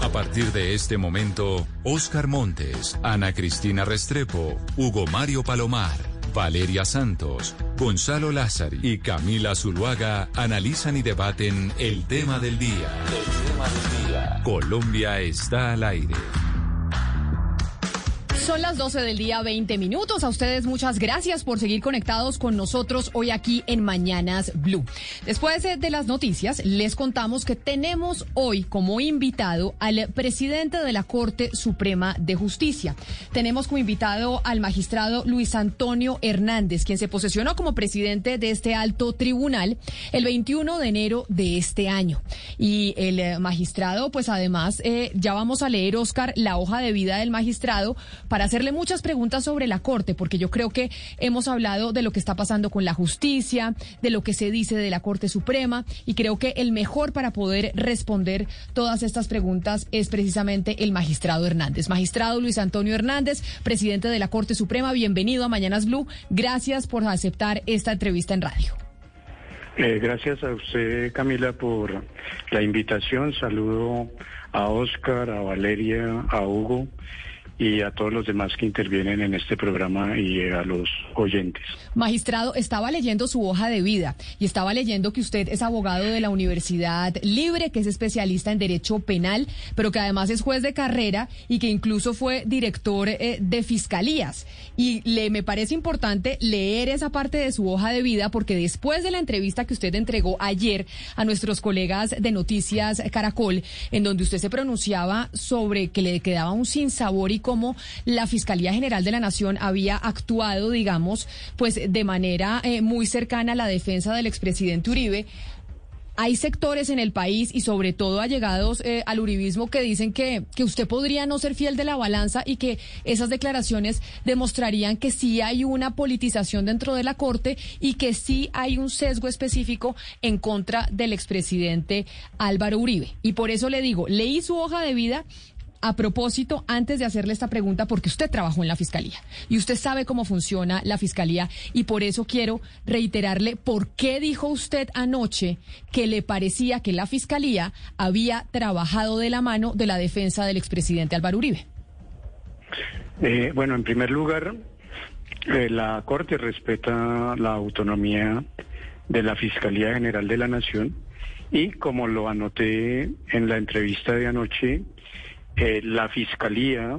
A partir de este momento, Oscar Montes, Ana Cristina Restrepo, Hugo Mario Palomar, Valeria Santos, Gonzalo Lázari y Camila Zuluaga analizan y debaten el tema del día. El tema del día. Colombia está al aire. Son las 12 del día, 20 minutos. A ustedes muchas gracias por seguir conectados con nosotros hoy aquí en Mañanas Blue. Después de las noticias, les contamos que tenemos hoy como invitado al presidente de la Corte Suprema de Justicia. Tenemos como invitado al magistrado Luis Antonio Hernández, quien se posesionó como presidente de este alto tribunal el 21 de enero de este año. Y el eh, magistrado, pues además, eh, ya vamos a leer, Oscar, la hoja de vida del magistrado para hacerle muchas preguntas sobre la Corte, porque yo creo que hemos hablado de lo que está pasando con la justicia, de lo que se dice de la Corte Suprema, y creo que el mejor para poder responder todas estas preguntas es precisamente el magistrado Hernández. Magistrado Luis Antonio Hernández, presidente de la Corte Suprema, bienvenido a Mañanas Blue. Gracias por aceptar esta entrevista en radio. Eh, gracias a usted, Camila, por la invitación. Saludo a Oscar, a Valeria, a Hugo y a todos los demás que intervienen en este programa y a los oyentes. Magistrado, estaba leyendo su hoja de vida y estaba leyendo que usted es abogado de la Universidad Libre, que es especialista en Derecho Penal, pero que además es juez de carrera y que incluso fue director eh, de fiscalías. Y le me parece importante leer esa parte de su hoja de vida porque después de la entrevista que usted entregó ayer a nuestros colegas de Noticias Caracol, en donde usted se pronunciaba sobre que le quedaba un sinsabor y cómo la Fiscalía General de la Nación había actuado, digamos, pues de manera eh, muy cercana a la defensa del expresidente Uribe. Hay sectores en el país y sobre todo allegados eh, al uribismo que dicen que, que usted podría no ser fiel de la balanza y que esas declaraciones demostrarían que sí hay una politización dentro de la Corte y que sí hay un sesgo específico en contra del expresidente Álvaro Uribe. Y por eso le digo, leí su hoja de vida a propósito, antes de hacerle esta pregunta, porque usted trabajó en la Fiscalía y usted sabe cómo funciona la Fiscalía y por eso quiero reiterarle por qué dijo usted anoche que le parecía que la Fiscalía había trabajado de la mano de la defensa del expresidente Álvaro Uribe. Eh, bueno, en primer lugar, eh, la Corte respeta la autonomía de la Fiscalía General de la Nación y como lo anoté en la entrevista de anoche, la Fiscalía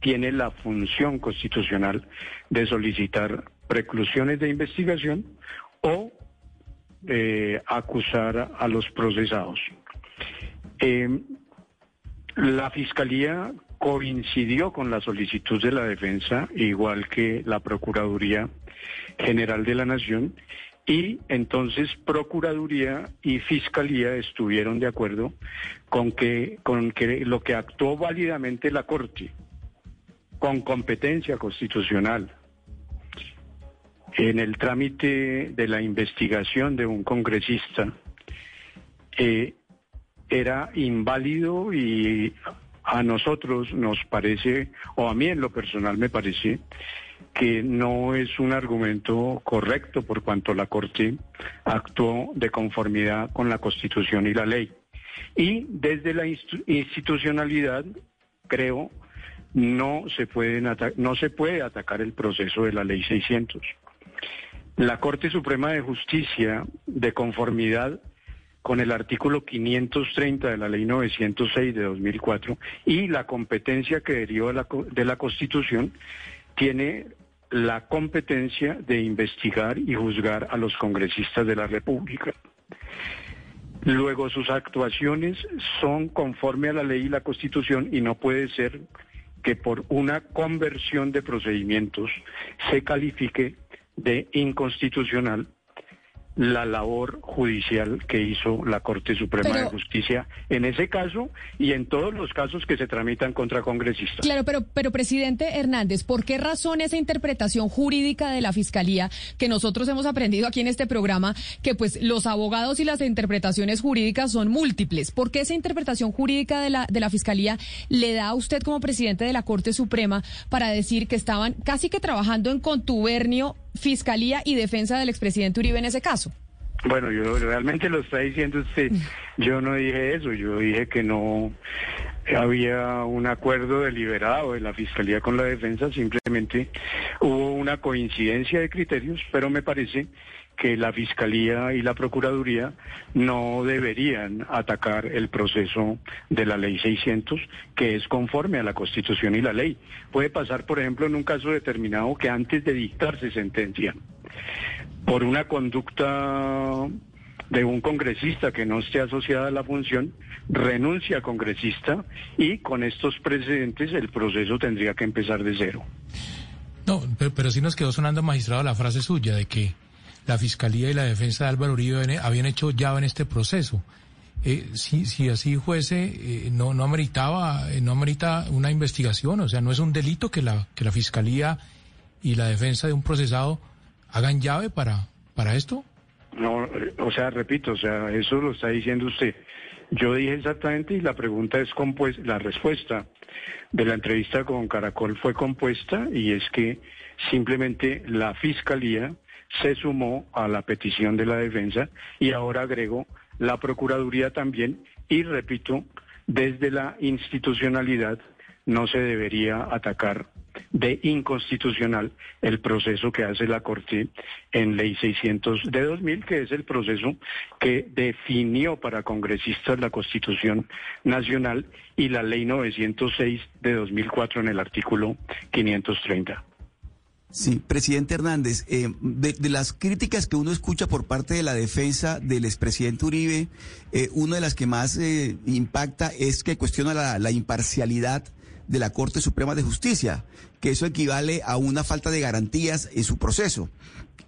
tiene la función constitucional de solicitar preclusiones de investigación o eh, acusar a los procesados. Eh, la Fiscalía coincidió con la solicitud de la defensa, igual que la Procuraduría General de la Nación, y entonces Procuraduría y Fiscalía estuvieron de acuerdo con que, con que lo que actuó válidamente la Corte, con competencia constitucional, en el trámite de la investigación de un congresista, eh, era inválido y a nosotros nos parece, o a mí en lo personal me parece, que no es un argumento correcto por cuanto la Corte actuó de conformidad con la Constitución y la ley. Y desde la institucionalidad, creo, no se, pueden no se puede atacar el proceso de la Ley 600. La Corte Suprema de Justicia, de conformidad con el artículo 530 de la Ley 906 de 2004 y la competencia que derivó de la, de la Constitución, tiene la competencia de investigar y juzgar a los congresistas de la República. Luego sus actuaciones son conforme a la ley y la Constitución y no puede ser que por una conversión de procedimientos se califique de inconstitucional la labor judicial que hizo la Corte Suprema de Justicia en ese caso y en todos los casos que se tramitan contra congresistas. Claro, pero, pero presidente Hernández, ¿por qué razón esa interpretación jurídica de la Fiscalía que nosotros hemos aprendido aquí en este programa, que pues los abogados y las interpretaciones jurídicas son múltiples? ¿Por qué esa interpretación jurídica de la, de la Fiscalía le da a usted como presidente de la Corte Suprema para decir que estaban casi que trabajando en contubernio Fiscalía y Defensa del expresidente Uribe en ese caso? Bueno, yo realmente lo está diciendo usted. Yo no dije eso, yo dije que no había un acuerdo deliberado de la Fiscalía con la Defensa, simplemente hubo una coincidencia de criterios, pero me parece que la Fiscalía y la Procuraduría no deberían atacar el proceso de la Ley 600, que es conforme a la Constitución y la ley. Puede pasar, por ejemplo, en un caso determinado que antes de dictarse sentencia, por una conducta de un congresista que no esté asociada a la función, renuncia a congresista y con estos precedentes el proceso tendría que empezar de cero. No, pero, pero sí nos quedó sonando, magistrado, la frase suya de que la Fiscalía y la Defensa de Álvaro Uribe habían hecho ya en este proceso. Eh, si, si así fuese, eh, no, no ameritaba, eh, no amerita una investigación, o sea, no es un delito que la, que la Fiscalía y la defensa de un procesado hagan llave para, para esto. No, o sea, repito, o sea, eso lo está diciendo usted. Yo dije exactamente y la pregunta es compuesta, la respuesta de la entrevista con Caracol fue compuesta y es que simplemente la Fiscalía se sumó a la petición de la defensa y ahora agregó la Procuraduría también y repito, desde la institucionalidad no se debería atacar de inconstitucional el proceso que hace la Corte en Ley 600 de 2000, que es el proceso que definió para congresistas la Constitución Nacional y la Ley 906 de 2004 en el artículo 530. Sí, presidente Hernández, eh, de, las críticas que uno escucha por parte de la defensa del expresidente Uribe, eh, una de las que más eh, impacta es que cuestiona la, imparcialidad de la Corte Suprema de Justicia, que eso equivale a una falta de garantías en su proceso.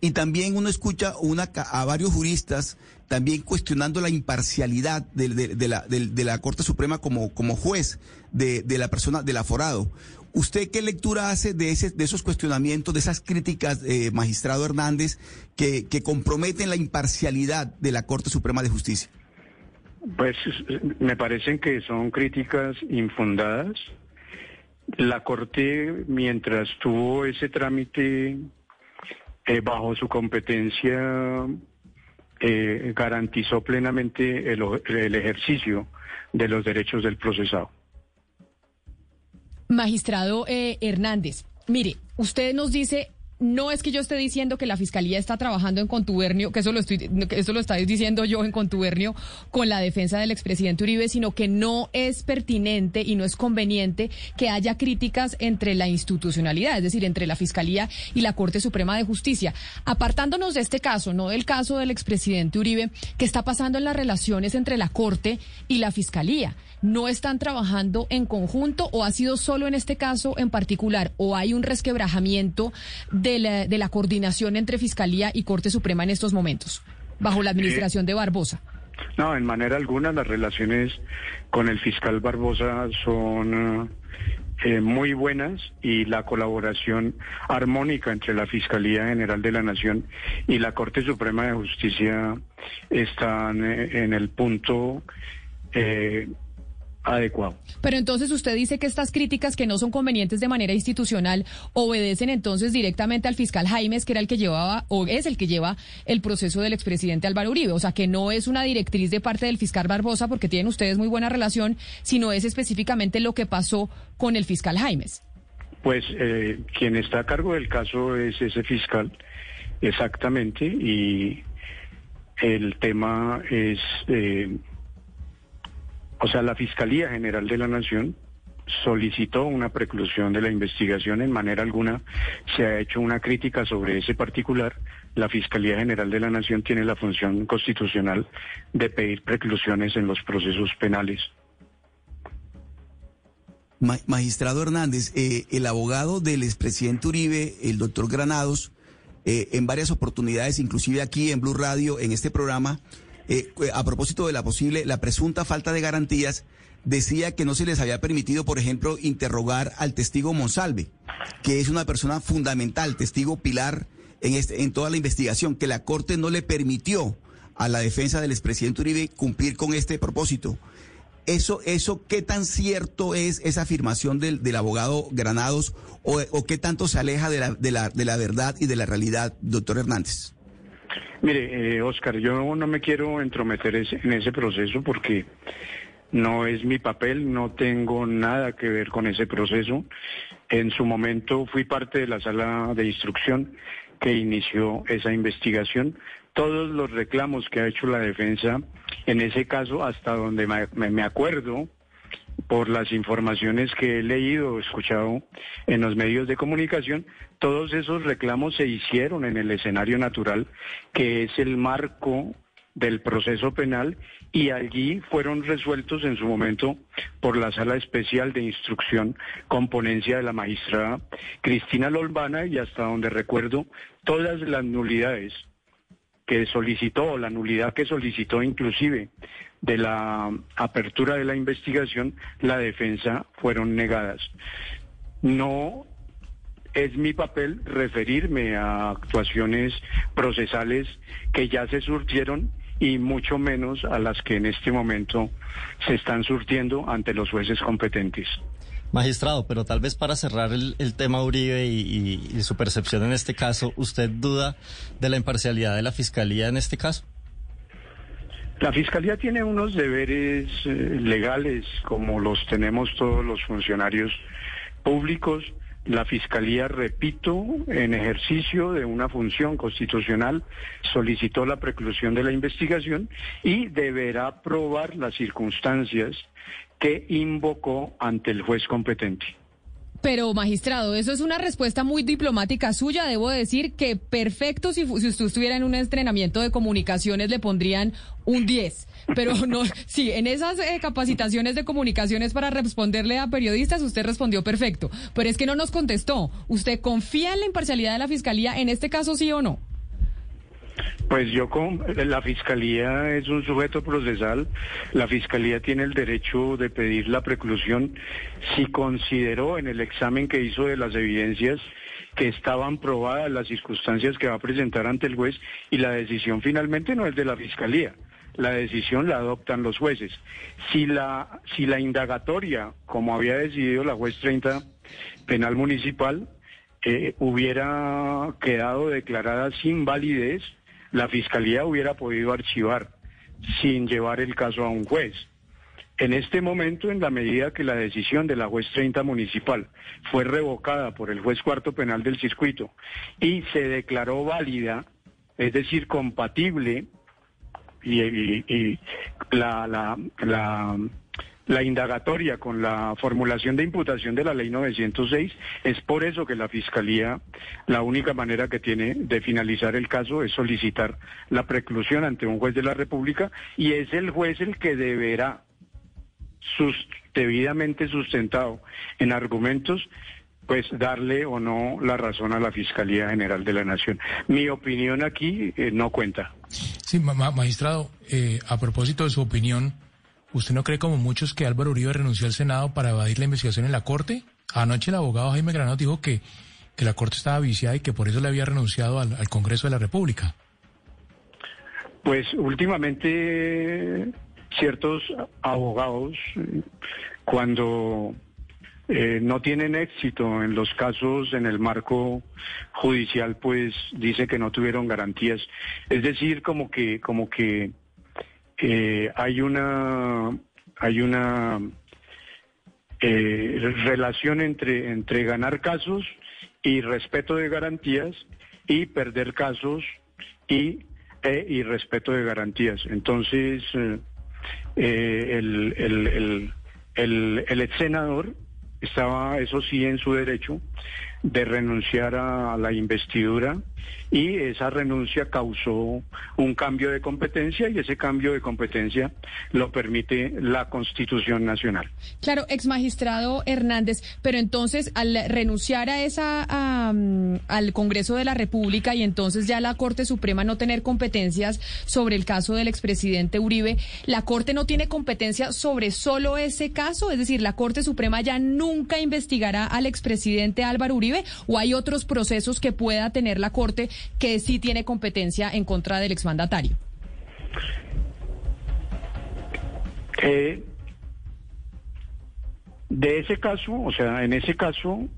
Y también uno escucha una, a varios juristas también cuestionando la imparcialidad de, la, Corte Suprema como juez de, la persona, del aforado. ¿Usted qué lectura hace de, ese, de esos cuestionamientos, de esas críticas, eh, magistrado Hernández, que, comprometen la imparcialidad de la Corte Suprema de Justicia? Pues me parecen que son críticas infundadas. La Corte, mientras tuvo ese trámite eh, bajo su competencia, eh, garantizó plenamente el ejercicio de los derechos del procesado. Magistrado eh, Hernández, mire, usted nos dice no es que yo esté diciendo que la fiscalía está trabajando en contubernio, que eso lo estoy, que eso lo estáis diciendo yo en contubernio con la defensa del expresidente Uribe, sino que no es pertinente y no es conveniente que haya críticas entre la institucionalidad, es decir, entre la fiscalía y la Corte Suprema de Justicia. Apartándonos de este caso, no del caso del expresidente Uribe, ¿qué está pasando en las relaciones entre la Corte y la fiscalía? ¿No están trabajando en conjunto o ha sido solo en este caso en particular o hay un resquebrajamiento de la, de la coordinación entre Fiscalía y Corte Suprema en estos momentos, bajo la administración de Barbosa? No, en manera alguna las relaciones con el fiscal Barbosa son eh, muy buenas y la colaboración armónica entre la Fiscalía General de la Nación y la Corte Suprema de Justicia están eh, en el punto eh, adecuado. Pero entonces usted dice que estas críticas que no son convenientes de manera institucional obedecen entonces directamente al fiscal Jaimes, que era el que llevaba o es el que lleva el proceso del expresidente Álvaro Uribe. O sea, que no es una directriz de parte del fiscal Barbosa porque tienen ustedes muy buena relación, sino es específicamente lo que pasó con el fiscal Jaimes. Pues eh, quien está a cargo del caso es ese fiscal, exactamente, y el tema es... Eh, o sea, la Fiscalía General de la Nación solicitó una preclusión de la investigación. En manera alguna se ha hecho una crítica sobre ese particular. La Fiscalía General de la Nación tiene la función constitucional de pedir preclusiones en los procesos penales. Magistrado Hernández, eh, el abogado del expresidente Uribe, el doctor Granados, eh, en varias oportunidades, inclusive aquí en Blue Radio, en este programa, eh, a propósito de la posible, la presunta falta de garantías, decía que no se les había permitido, por ejemplo, interrogar al testigo Monsalve, que es una persona fundamental, testigo pilar en, este, en toda la investigación, que la Corte no le permitió a la defensa del expresidente Uribe cumplir con este propósito. Eso, eso, ¿qué tan cierto es esa afirmación del, del abogado Granados o, o, qué tanto se aleja de la, de, la, de la verdad y de la realidad, doctor Hernández? Mire, eh, Oscar, yo no me quiero entrometer en ese proceso porque no es mi papel, no tengo nada que ver con ese proceso. En su momento fui parte de la sala de instrucción que inició esa investigación. Todos los reclamos que ha hecho la defensa, en ese caso, hasta donde me, me acuerdo, por las informaciones que he leído o escuchado en los medios de comunicación, todos esos reclamos se hicieron en el escenario natural, que es el marco del proceso penal y allí fueron resueltos en su momento por la sala especial de instrucción con ponencia de la magistrada Cristina Lolbana y hasta donde recuerdo todas las nulidades que solicitó, la nulidad que solicitó inclusive de la apertura de la investigación, la defensa fueron negadas. No es mi papel referirme a actuaciones procesales que ya se surtieron y mucho menos a las que en este momento se están surtiendo ante los jueces competentes. Magistrado, pero tal vez para cerrar el, tema Uribe y, y, su percepción en este caso, ¿usted duda de la imparcialidad de la Fiscalía en este caso? La Fiscalía tiene unos deberes eh, legales como los tenemos todos los funcionarios públicos. La Fiscalía, repito, en ejercicio de una función constitucional, solicitó la preclusión de la investigación y deberá probar las circunstancias que invocó ante el juez competente. Pero, magistrado, eso es una respuesta muy diplomática suya. Debo decir que perfecto, si, si usted estuviera en un entrenamiento de comunicaciones, le pondrían un 10. Pero no, sí, en esas eh, capacitaciones de comunicaciones para responderle a periodistas, usted respondió perfecto. Pero es que no nos contestó. ¿Usted confía en la imparcialidad de la fiscalía en este caso, sí o no? Pues yo con la fiscalía es un sujeto procesal, la fiscalía tiene el derecho de pedir la preclusión si consideró en el examen que hizo de las evidencias que estaban probadas las circunstancias que va a presentar ante el juez y la decisión finalmente no es de la fiscalía. La decisión la adoptan los jueces. Si la, si la indagatoria, como había decidido la juez 30 penal municipal, eh, hubiera quedado declarada sin validez, la Fiscalía hubiera podido archivar sin llevar el caso a un juez. En este momento, en la medida que la decisión de la juez 30 municipal fue revocada por el juez cuarto penal del circuito y se declaró válida, es decir, compatible, y, la, la indagatoria con la formulación de imputación de la ley 906. Es por eso que la Fiscalía, la única manera que tiene de finalizar el caso es solicitar la preclusión ante un juez de la República y es el juez el que deberá, sus, debidamente sustentado en argumentos, pues darle o no la razón a la Fiscalía General de la Nación. Mi opinión aquí eh, no cuenta. Sí, magistrado, eh, a propósito de su opinión, ¿Usted no cree como muchos que Álvaro Uribe renunció al Senado para evadir la investigación en la Corte? Anoche el abogado Jaime Granado dijo que, que la Corte estaba viciada y que por eso le había renunciado al, Congreso de la República. Pues últimamente ciertos abogados, cuando eh, no tienen éxito en los casos en el marco judicial, pues dice que no tuvieron garantías. Es decir, como que, como que eh, hay una, hay una eh, relación entre, entre ganar casos y respeto de garantías y perder casos y, e, y respeto de garantías. Entonces, eh, eh, el, el, el, el, el ex senador estaba, eso sí, en su derecho de renunciar a la investidura y esa renuncia causó un cambio de competencia y ese cambio de competencia lo permite la Constitución Nacional. Claro, ex magistrado Hernández, pero entonces al renunciar a esa mm, al Congreso de la República y entonces ya la Corte Suprema no tener competencias sobre el caso del expresidente Uribe, la Corte no tiene competencia sobre solo ese caso, es decir, la Corte Suprema ya nunca investigará al expresidente Álvaro Uribe o hay otros procesos que pueda tener la Corte que sí tiene competencia en contra del exmandatario. Eh, de ese caso, o sea, en ese caso,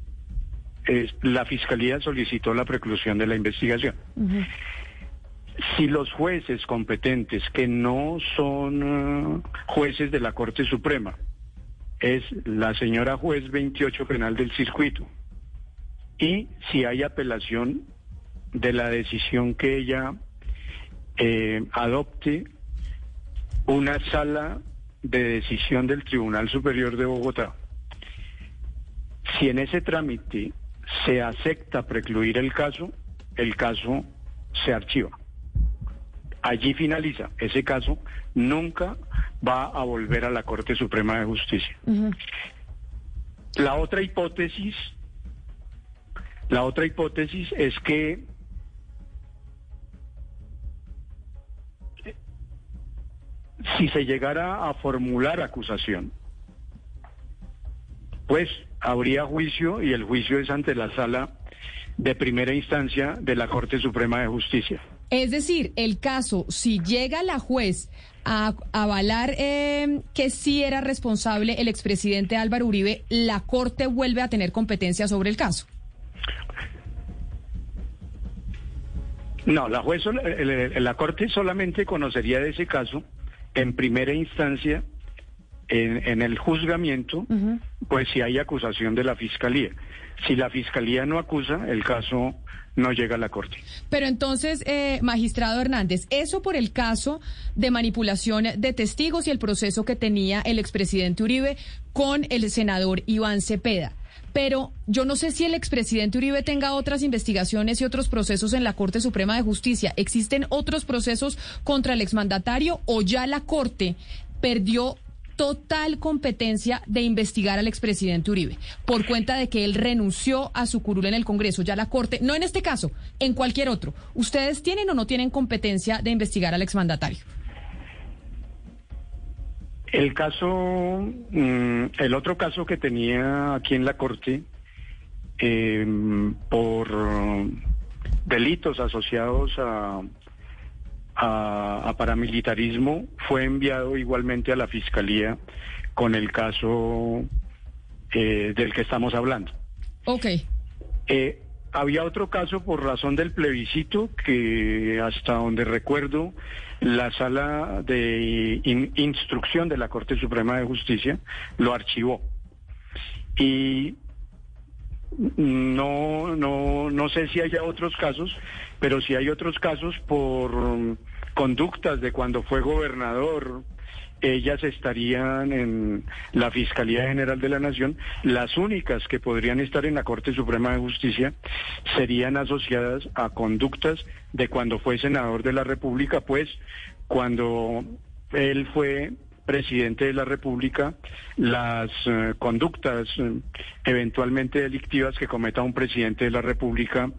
la Fiscalía solicitó la preclusión de la investigación. Si los jueces competentes, que no son eh, jueces de la Corte Suprema, es la señora juez 28 penal del circuito, y si hay apelación de la decisión que ella eh, adopte una sala de decisión del Tribunal Superior de Bogotá. Si en ese trámite se acepta precluir el caso, el caso se archiva. Allí finaliza. Ese caso nunca va a volver a la Corte Suprema de Justicia. La otra hipótesis, la otra hipótesis es que si se llegara a formular acusación, pues habría juicio y el juicio es ante la sala de primera instancia de la Corte Suprema de Justicia. Es decir, el caso, si llega la juez a avalar eh, que sí era responsable el expresidente Álvaro Uribe, la Corte vuelve a tener competencia sobre el caso. No, la juez, el- el- la Corte solamente conocería de ese caso en primera instancia en, en el juzgamiento, pues si hay acusación de la Fiscalía. Si la Fiscalía no acusa, el caso no llega a la Corte. Pero entonces, eh, magistrado Hernández, eso por el caso de manipulación de testigos y el proceso que tenía el expresidente Uribe con el senador Iván Cepeda. Pero yo no sé si el expresidente Uribe tenga otras investigaciones y otros procesos en la Corte Suprema de Justicia. ¿Existen otros procesos contra el exmandatario o ya la Corte perdió total competencia de investigar al expresidente Uribe por cuenta de que él renunció a su curul en el Congreso. Ya la Corte, no en este caso, en cualquier otro. ¿Ustedes tienen o no tienen competencia de investigar al exmandatario? El caso, mm, el otro caso que tenía aquí en la Corte eh, por delitos asociados a, a, a paramilitarismo fue enviado igualmente a la Fiscalía con el caso eh, del que estamos hablando. Ok. Eh, había otro caso por razón del plebiscito que hasta donde recuerdo la sala de in- instrucción de la Corte Suprema de Justicia lo archivó. Y no, no, no sé si haya otros casos, pero si hay otros casos por conductas de cuando fue gobernador, ellas estarían en la Fiscalía General de la Nación. Las únicas que podrían estar en la Corte Suprema de Justicia serían asociadas a conductas de cuando fue senador de la República, pues cuando él fue presidente de la República, las eh, conductas eh, eventualmente delictivas que cometa un presidente de la República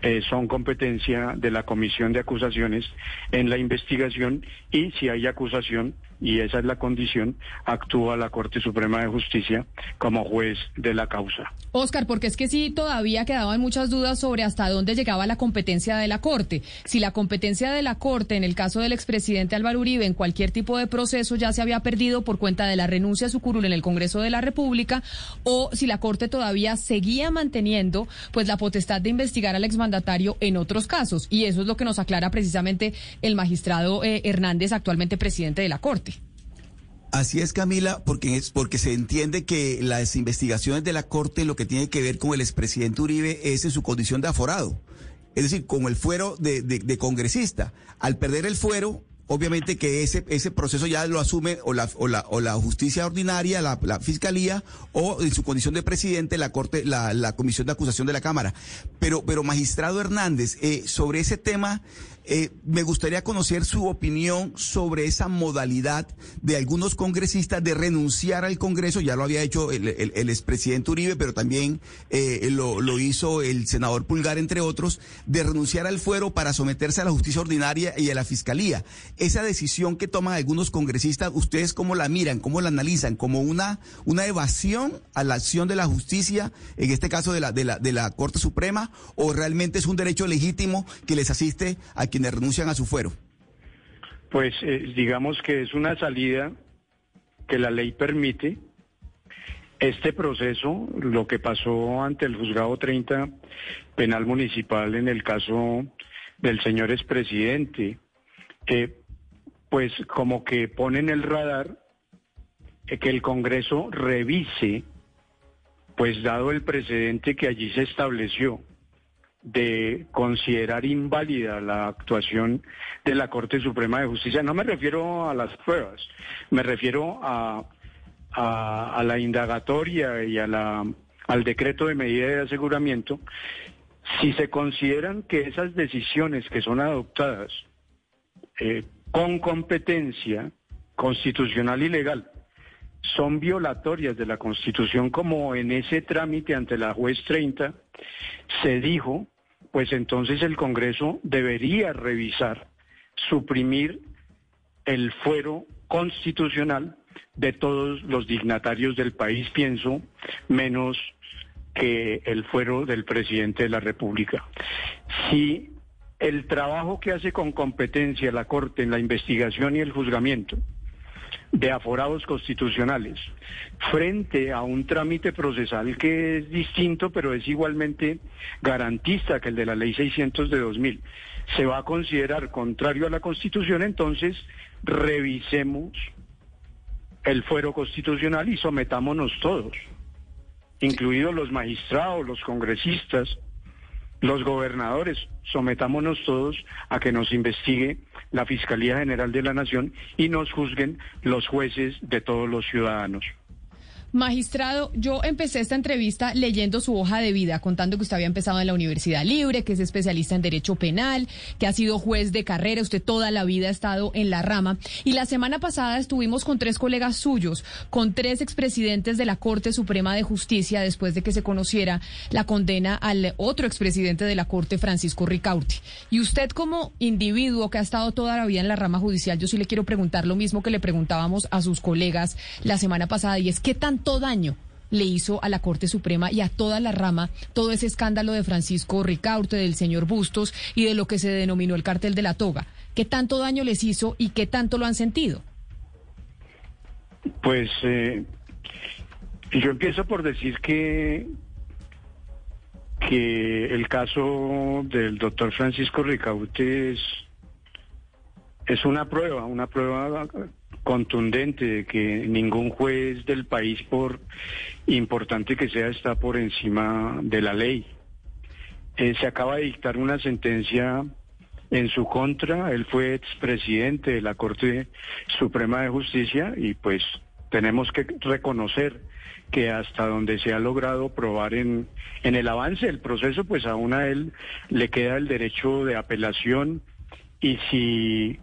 eh, son competencia de la Comisión de Acusaciones en la investigación y si hay acusación y esa es la condición, actúa la Corte Suprema de Justicia como juez de la causa. Oscar, porque es que sí todavía quedaban muchas dudas sobre hasta dónde llegaba la competencia de la Corte. Si la competencia de la Corte, en el caso del expresidente Álvaro Uribe, en cualquier tipo de proceso ya se había perdido por cuenta de la renuncia a su curul en el Congreso de la República, o si la Corte todavía seguía manteniendo pues la potestad de investigar al exmandatario en otros casos. Y eso es lo que nos aclara precisamente el magistrado eh, Hernández, actualmente presidente de la Corte. Así es, Camila, porque es porque se entiende que las investigaciones de la Corte, lo que tiene que ver con el expresidente Uribe, es en su condición de aforado. Es decir, con el fuero de, de congresista. Al perder el fuero, obviamente que ese, ese proceso ya lo asume o la, o la, o la justicia ordinaria, la, la, fiscalía, o en su condición de presidente, la corte, la, la comisión de acusación de la Cámara. Pero, pero magistrado Hernández, eh, sobre ese tema, eh, me gustaría conocer su opinión sobre esa modalidad de algunos congresistas de renunciar al Congreso. Ya lo había hecho el, el, expresidente Uribe, pero también eh, lo, lo, hizo el senador Pulgar, entre otros, de renunciar al fuero para someterse a la justicia ordinaria y a la fiscalía. Esa decisión que toman algunos congresistas, ¿ustedes cómo la miran, cómo la analizan? ¿Como una, una evasión a la acción de la justicia, en este caso de la, de la, de la Corte Suprema, o realmente es un derecho legítimo que les asiste a quienes renuncian a su fuero? Pues eh, digamos que es una salida que la ley permite. Este proceso, lo que pasó ante el juzgado 30 penal municipal en el caso del señor expresidente, que pues como que pone en el radar eh, que el Congreso revise, pues dado el precedente que allí se estableció, de considerar inválida la actuación de la Corte Suprema de Justicia. No me refiero a las pruebas, me refiero a, la indagatoria y a la, al decreto de medida de aseguramiento. Si se consideran que esas decisiones que son adoptadas eh, con competencia constitucional y legal son violatorias de la Constitución, como en ese trámite ante la juez 30 se dijo pues entonces el Congreso debería revisar, suprimir el fuero constitucional de todos los dignatarios del país, pienso, menos que el fuero del presidente de la República. Si el trabajo que hace con competencia la Corte en la investigación y el juzgamiento de aforados constitucionales frente a un trámite procesal que es distinto, pero es igualmente garantista que el de la Ley 600 de 2000, se va a considerar contrario a la Constitución, entonces revisemos el fuero constitucional y sometámonos todos, incluidos los magistrados, los congresistas, los gobernadores, sometámonos todos a que nos investigue la Fiscalía General de la Nación y nos juzguen los jueces de todos los ciudadanos. Magistrado, yo empecé esta entrevista leyendo su hoja de vida, contando que usted había empezado en la Universidad Libre, que es especialista en Derecho Penal, que ha sido juez de carrera, usted toda la vida ha estado en la rama. Y la semana pasada estuvimos con tres colegas suyos, con tres expresidentes de la Corte Suprema de Justicia, después de que se conociera la condena al otro expresidente de la Corte, Francisco Ricaurte. Y usted como individuo que ha estado toda la vida en la rama judicial, yo sí le quiero preguntar lo mismo que le preguntábamos a sus colegas la semana pasada, y es qué tan tanto daño le hizo a la Corte Suprema y a toda la rama todo ese escándalo de Francisco Ricaurte, del señor Bustos y de lo que se denominó el cartel de la toga. ¿Qué tanto daño les hizo y qué tanto lo han sentido? Pues eh, yo empiezo por decir que que el caso del doctor Francisco Ricaurte es, es una prueba, una prueba contundente de que ningún juez del país, por importante que sea, está por encima de la ley. Eh, se acaba de dictar una sentencia en su contra. Él fue expresidente de la Corte Suprema de Justicia y pues tenemos que reconocer que hasta donde se ha logrado probar en, en el avance del proceso, pues aún a él le queda el derecho de apelación y si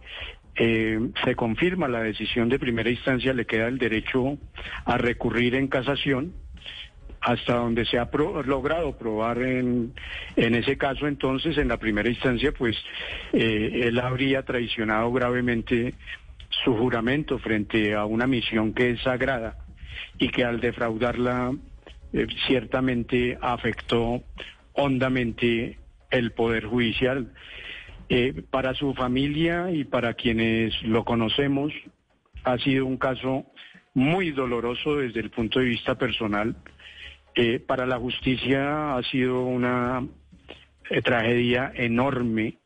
eh, se confirma la decisión de primera instancia, le queda el derecho a recurrir en casación hasta donde se ha logrado probar en, ese caso, entonces, en la primera instancia, pues eh, él habría traicionado gravemente su juramento frente a una misión que es sagrada y que al defraudarla eh, ciertamente afectó hondamente el Poder Judicial. Eh, para su familia y para quienes lo conocemos, ha sido un caso muy doloroso desde el punto de vista personal. Eh, para la justicia ha sido una tragedia enorme.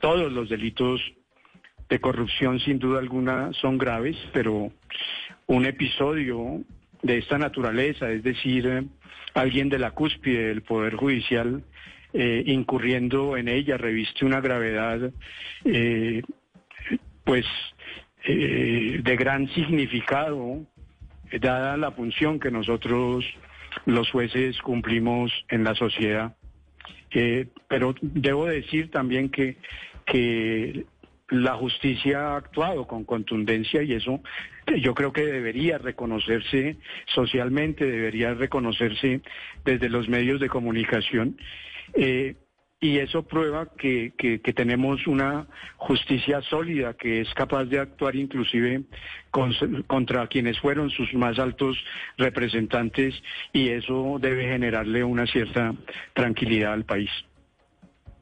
Todos los delitos de corrupción sin duda alguna son graves, pero un episodio de esta naturaleza, es decir, alguien de la cúspide del Poder Judicial eh, incurriendo en ella, reviste una gravedad, eh, pues, eh, de gran significado, dada la función que nosotros, los jueces, cumplimos en la sociedad. pero debo decir también que, que la justicia ha actuado con contundencia y eso yo creo que debería reconocerse socialmente, debería reconocerse desde los medios de comunicación. Eh, y eso prueba que, que, tenemos una justicia sólida que es capaz de actuar inclusive contra quienes fueron sus más altos representantes y eso debe generarle una cierta tranquilidad al país.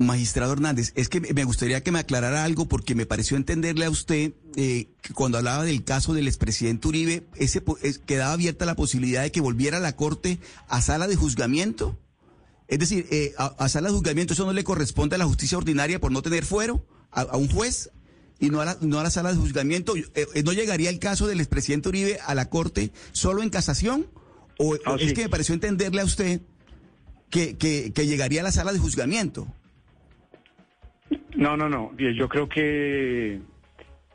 Magistrado Hernández, es que me gustaría que me aclarara algo porque me pareció entenderle a usted eh, que cuando hablaba del caso del expresidente Uribe, ese quedaba abierta la posibilidad de que volviera a la Corte a sala de juzgamiento. Es decir, eh, a, sala de juzgamiento eso no le corresponde a la justicia ordinaria por no tener fuero a, un juez y no a, la, no a la sala de juzgamiento. Eh, ¿No llegaría el caso del expresidente Uribe a la Corte solo en casación? ¿O ah, es que me pareció entenderle a usted que, que, que llegaría a la sala de juzgamiento? No, no, no. Yo creo que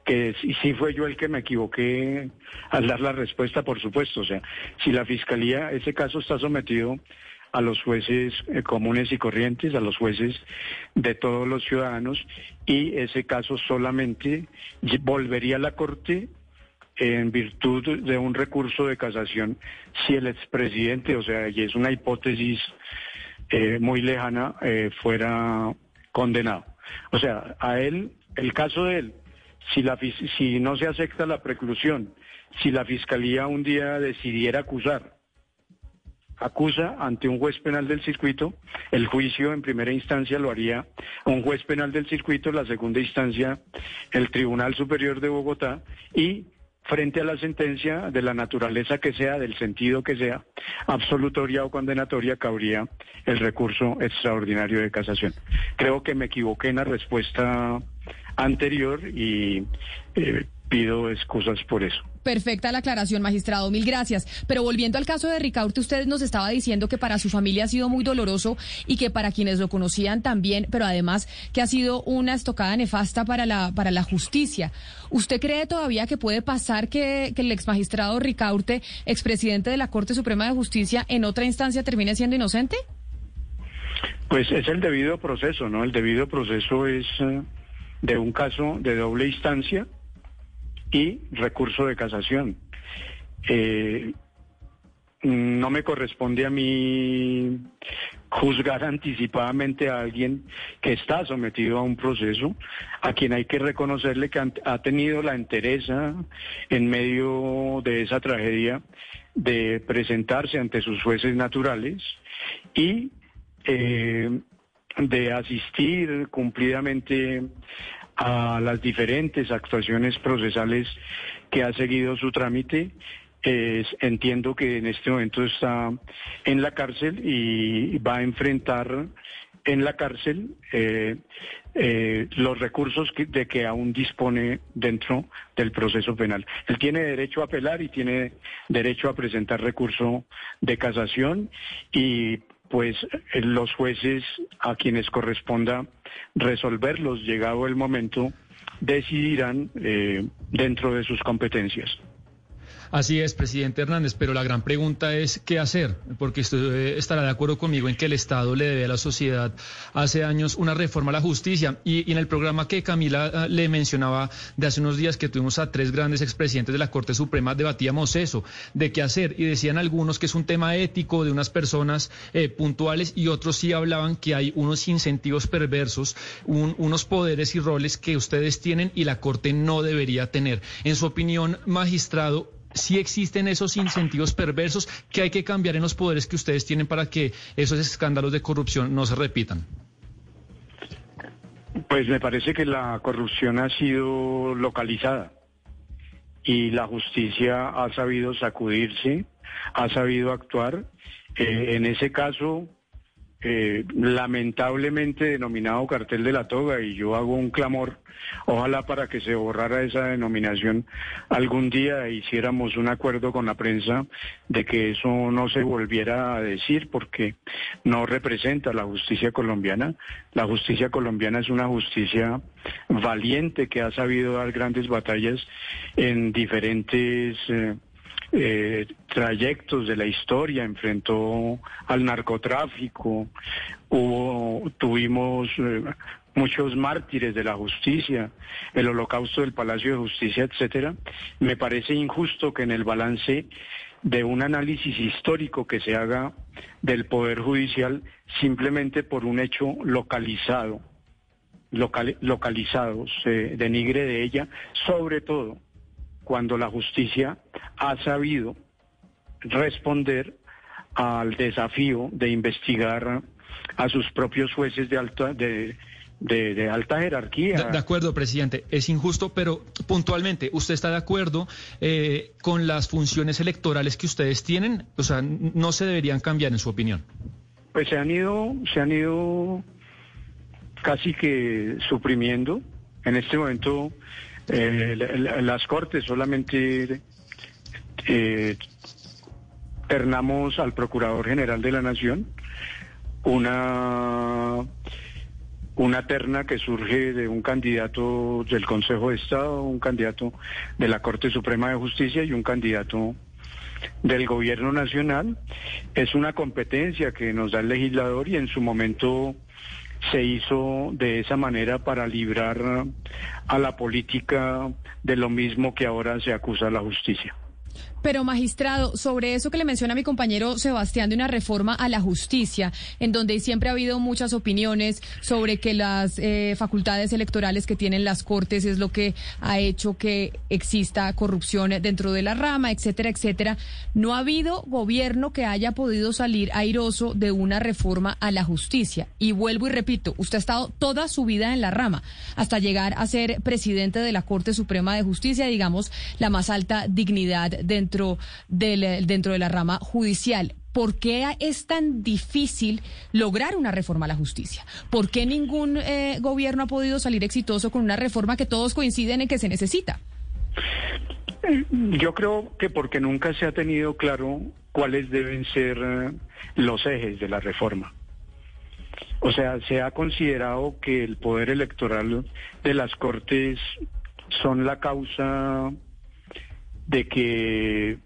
que sí, fue yo el que me equivoqué al dar la respuesta, por supuesto. O sea, si la fiscalía, ese caso está sometido a los jueces eh, comunes y corrientes, a los jueces de todos los ciudadanos, y ese caso solamente volvería a la Corte en virtud de un recurso de casación si el expresidente, o sea, y es una hipótesis eh, muy lejana, eh, fuera condenado. O sea, a él, el caso de él, si, no se acepta la preclusión, si la fiscalía un día decidiera acusar, acusa ante un juez penal del circuito, el juicio en primera instancia lo haría un juez penal del circuito, la segunda instancia el Tribunal Superior de Bogotá y frente a la sentencia de la naturaleza que sea, del sentido que sea, absolutoria o condenatoria, cabría el recurso extraordinario de casación. Creo que me equivoqué en la respuesta anterior y eh, pido excusas por eso. Perfecta la aclaración, magistrado. Mil gracias. Pero volviendo al caso de Ricaurte, usted nos estaba diciendo que para su familia ha sido muy doloroso y que para quienes lo conocían también, pero además que ha sido una estocada nefasta para la, para la justicia. ¿Usted cree todavía que puede pasar que, que el ex magistrado Ricaurte, expresidente de la Corte Suprema de Justicia, en otra instancia termine siendo inocente? Pues es el debido proceso, ¿no? El debido proceso es eh, de un caso de doble instancia y recurso de casación. Eh, no me corresponde a mí juzgar anticipadamente a alguien que está sometido a un proceso, a quien hay que reconocerle que ha tenido la entereza en medio de esa tragedia de presentarse ante sus jueces naturales y eh, de asistir cumplidamente a las diferentes actuaciones procesales que ha seguido su trámite. entiendo que en este momento está en la cárcel y va a enfrentar en la cárcel eh, eh, los recursos de que aún dispone dentro del proceso penal. Él tiene derecho a apelar y tiene derecho a presentar recurso de casación y pues eh, los jueces a quienes corresponda resolverlos llegado el momento decidirán eh, dentro de sus competencias. Así es, presidente Hernández, pero la gran pregunta es qué hacer, porque usted eh, estará de acuerdo conmigo en que el Estado le debe a la sociedad hace años una reforma a la justicia. Y, en el programa que Camila eh, le mencionaba de hace unos días que tuvimos a tres grandes expresidentes de la Corte Suprema, debatíamos eso, de qué hacer. Y decían algunos que es un tema ético de unas personas eh, puntuales y otros sí hablaban que hay unos incentivos perversos, unos poderes y roles que ustedes tienen y la Corte no debería tener. En su opinión, magistrado, si existen esos incentivos perversos que hay que cambiar en los poderes que ustedes tienen para que esos escándalos de corrupción no se repitan. Pues me parece que la corrupción ha sido localizada y la justicia ha sabido sacudirse, ha sabido actuar. Eh, en ese caso, eh, lamentablemente denominado cartel de la toga y yo hago un clamor, ojalá para que se borrara esa denominación algún día hiciéramos un acuerdo con la prensa de que eso no se volviera a decir porque no representa la justicia colombiana. La justicia colombiana es una justicia valiente que ha sabido dar grandes batallas en diferentes... Eh, eh, trayectos de la historia, enfrentó al narcotráfico, hubo, tuvimos eh, muchos mártires de la justicia, el holocausto del Palacio de Justicia, etcétera. Me parece injusto que en el balance de un análisis histórico que se haga del Poder Judicial simplemente por un hecho localizado, localizado, se denigre de ella, sobre todo cuando la justicia ha sabido responder al desafío de investigar a sus propios jueces de alta de, de, alta jerarquía. De, acuerdo, presidente. Es injusto, pero puntualmente, ¿usted está de acuerdo eh, con las funciones electorales que ustedes tienen? O sea, no se deberían cambiar, en su opinión. Pues se han ido, se han ido casi que suprimiendo. En este momento las Cortes solamente eh, ternamos al Procurador General de la Nación una, una terna que surge de un candidato del Consejo de Estado, un candidato de la Corte Suprema de Justicia y un candidato del Gobierno Nacional. Es una competencia que nos da el legislador y en su momento se hizo de esa manera para librar a la política de lo mismo que ahora se acusa a la justicia. Pero magistrado, sobre eso que le menciona mi compañero Sebastián de una reforma a la justicia, en donde siempre ha habido muchas opiniones sobre que las eh, facultades electorales que tienen las cortes es lo que ha hecho que exista corrupción dentro de la rama, etcétera, etcétera. No ha habido gobierno que haya podido salir airoso de una reforma a la justicia. Y vuelvo y repito, usted ha estado toda su vida en la rama, hasta llegar a ser presidente de la Corte Suprema de Justicia, digamos, la más alta dignidad dentro dentro, del, dentro de la rama judicial. ¿Por qué es tan difícil lograr una reforma a la justicia? ¿Por qué ningún eh, gobierno ha podido salir exitoso con una reforma que todos coinciden en que se necesita? Yo creo que porque nunca se ha tenido claro cuáles deben ser eh, los ejes de la reforma. O sea, se ha considerado que el poder electoral de las Cortes son la causa de que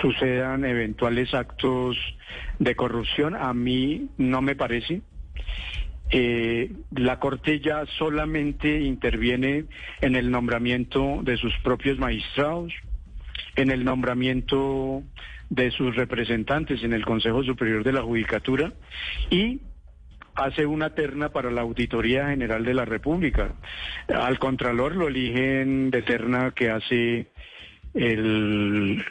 sucedan eventuales actos de corrupción. A mí no me parece. Eh, la Corte ya solamente interviene en el nombramiento de sus propios magistrados, en el nombramiento de sus representantes en el Consejo Superior de la Judicatura y hace una terna para la Auditoría General de la República. Al Contralor lo eligen de terna que hace el,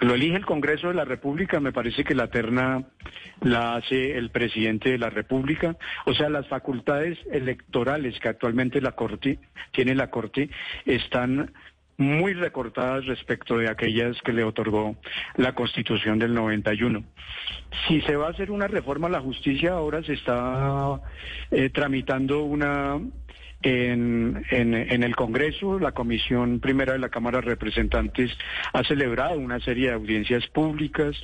lo elige el Congreso de la República, me parece que la terna la hace el presidente de la República. O sea, las facultades electorales que actualmente la Corte tiene la Corte están muy recortadas respecto de aquellas que le otorgó la Constitución del 91. Si se va a hacer una reforma a la justicia, ahora se está eh, tramitando una en, en, el Congreso, la Comisión Primera de la Cámara de Representantes ha celebrado una serie de audiencias públicas.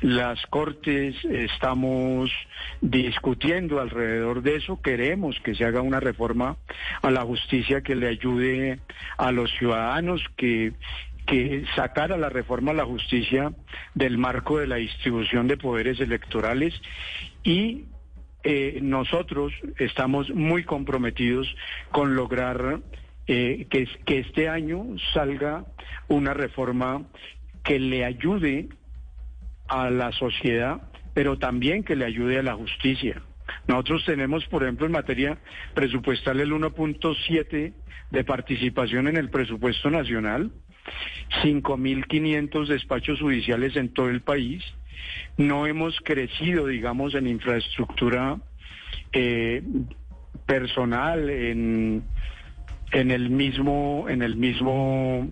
Las Cortes estamos discutiendo alrededor de eso. Queremos que se haga una reforma a la justicia que le ayude a los ciudadanos, que que sacara la reforma a la justicia del marco de la distribución de poderes electorales y eh, nosotros estamos muy comprometidos con lograr eh, que, que este año salga una reforma que le ayude a la sociedad, pero también que le ayude a la justicia. Nosotros tenemos, por ejemplo, en materia presupuestal el 1.7 de participación en el presupuesto nacional, 5.500 despachos judiciales en todo el país. No hemos crecido, digamos, en infraestructura eh, personal, en, en el mismo, en el mismo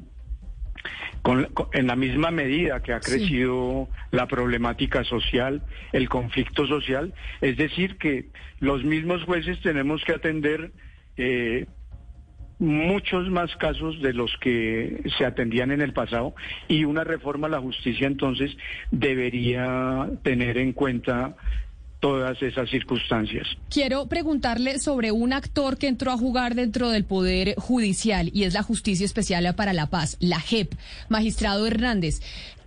en la misma medida que ha crecido la problemática social, el conflicto social, es decir, que los mismos jueces tenemos que atender eh, muchos más casos de los que se atendían en el pasado y una reforma a la justicia entonces debería tener en cuenta todas esas circunstancias. Quiero preguntarle sobre un actor que entró a jugar dentro del Poder Judicial y es la Justicia Especial para la Paz, la JEP. Magistrado Hernández,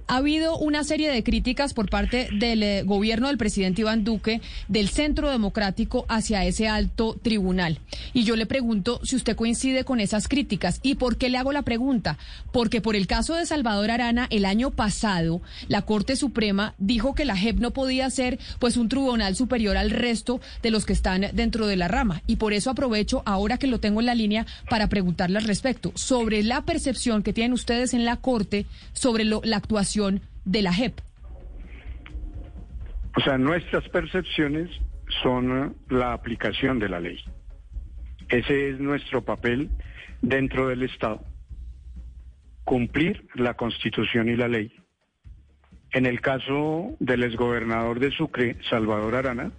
ha habido una serie de críticas por parte del eh, gobierno del presidente Iván Duque, del Centro Democrático, hacia ese alto tribunal. Y yo le pregunto si usted coincide con esas críticas. ¿Y por qué le hago la pregunta? Porque por el caso de Salvador Arana, el año pasado, la Corte Suprema dijo que la JEP no podía ser pues un tribunal superior al resto de los que están dentro de la rama. Y por eso aprovecho, ahora que lo tengo en la línea, para preguntarle al respecto sobre la percepción que tienen ustedes en la Corte sobre lo, la actuación de la JEP? O sea, nuestras percepciones son la aplicación de la ley. Ese es nuestro papel dentro del Estado. Cumplir la Constitución y la ley. En el caso del exgobernador de Sucre, Salvador Arana,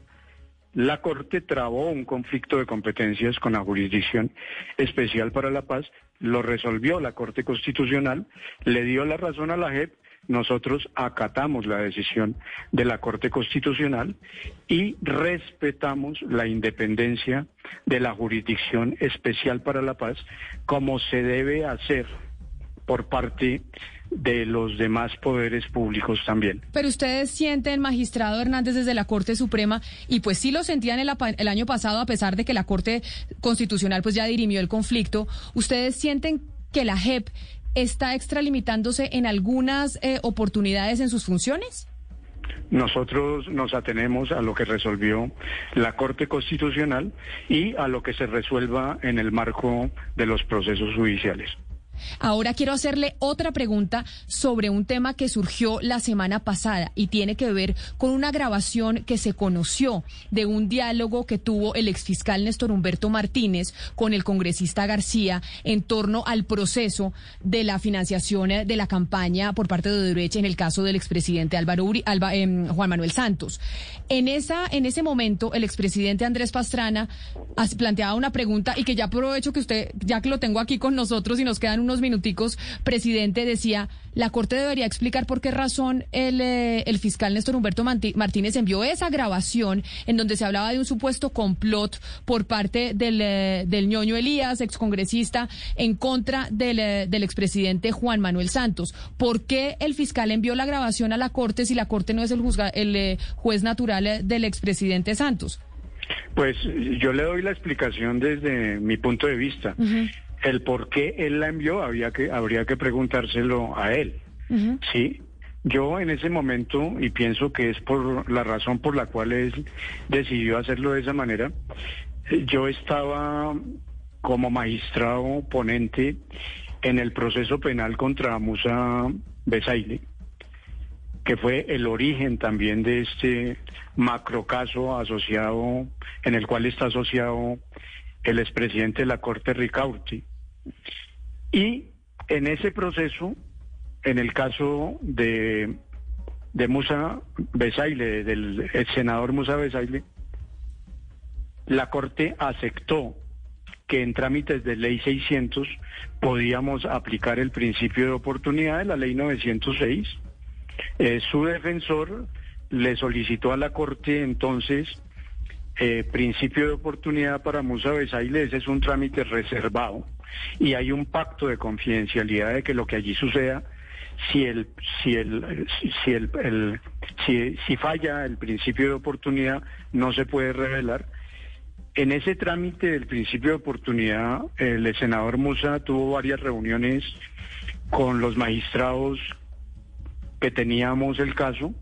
la Corte trabó un conflicto de competencias con la Jurisdicción Especial para la Paz, lo resolvió la Corte Constitucional, le dio la razón a la JEP nosotros acatamos la decisión de la Corte Constitucional y respetamos la independencia de la Jurisdicción Especial para la Paz como se debe hacer por parte de los demás poderes públicos también. Pero ustedes sienten, magistrado Hernández, desde la Corte Suprema, y pues sí lo sentían el, el, año pasado, a pesar de que la Corte Constitucional pues ya dirimió el conflicto, ¿ustedes sienten que la JEP está extralimitándose en algunas eh, oportunidades en sus funciones? Nosotros nos atenemos a lo que resolvió la Corte Constitucional y a lo que se resuelva en el marco de los procesos judiciales. Ahora quiero hacerle otra pregunta sobre un tema que surgió la semana pasada y tiene que ver con una grabación que se conoció de un diálogo que tuvo el exfiscal Néstor Humberto Martínez con el congresista García en torno al proceso de la financiación de la campaña por parte de derecha en el caso del expresidente Álvaro Uri, em, Juan Manuel Santos. En esa en ese momento el expresidente Andrés Pastrana planteaba una pregunta y que ya aprovecho que usted ya que lo tengo aquí con nosotros y nos quedan unos minuticos, presidente, decía, la Corte debería explicar por qué razón el, eh, el fiscal Néstor Humberto Martínez envió esa grabación en donde se hablaba de un supuesto complot por parte del, eh, del ñoño Elías, excongresista, en contra del, eh, del expresidente Juan Manuel Santos. ¿Por qué el fiscal envió la grabación a la Corte si la Corte no es el, el juez natural del expresidente Santos? Pues yo le doy la explicación desde mi punto de vista. El por qué él la envió había que, habría que preguntárselo a él. Sí, yo en ese momento, y pienso que es por la razón por la cual él decidió hacerlo de esa manera, yo estaba como magistrado ponente en el proceso penal contra Musa Besaile, que fue el origen también de este macrocaso asociado, en el cual está asociado el expresidente de la Corte Ricaurti. Y en ese proceso, en el caso de, Musa Besaile, del senador Musa Besaile, la Corte aceptó que en trámites de ley 600 podíamos aplicar el principio de oportunidad de la ley 906. Eh, su defensor le solicitó a la Corte entonces eh, principio de oportunidad para Musa Besaile, ese es un trámite reservado y hay un pacto de confidencialidad de que lo que allí suceda si el si el si el, si, si falla el principio de oportunidad no se puede revelar en ese trámite del principio de oportunidad, el senador Musa tuvo varias reuniones con los magistrados que teníamos el caso,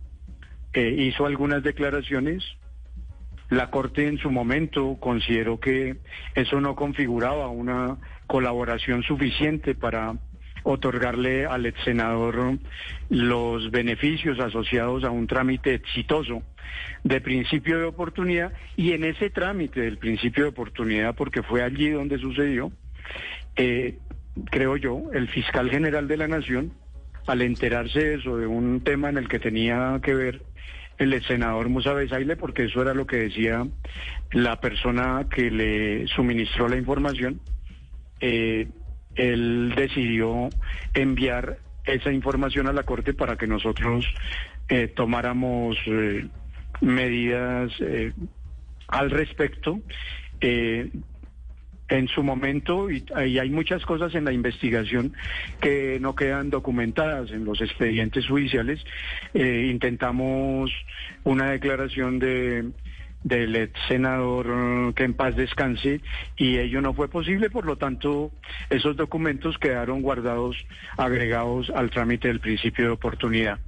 hizo algunas declaraciones. La Corte en su momento consideró que eso no configuraba una colaboración suficiente para otorgarle al ex senador los beneficios asociados a un trámite exitoso de principio de oportunidad y en ese trámite del principio de oportunidad, porque fue allí donde sucedió, eh, creo yo, el fiscal general de la Nación, al enterarse de eso, de un tema en el que tenía que ver el senador Musa porque eso era lo que decía la persona que le suministró la información, eh, él decidió enviar esa información a la Corte para que nosotros eh, tomáramos eh, medidas al respecto. en su momento, y, hay muchas cosas en la investigación que no quedan documentadas en los expedientes judiciales, intentamos una declaración de del ex senador que en paz descanse y ello no fue posible, por lo tanto esos documentos quedaron guardados, agregados al trámite del principio de oportunidad.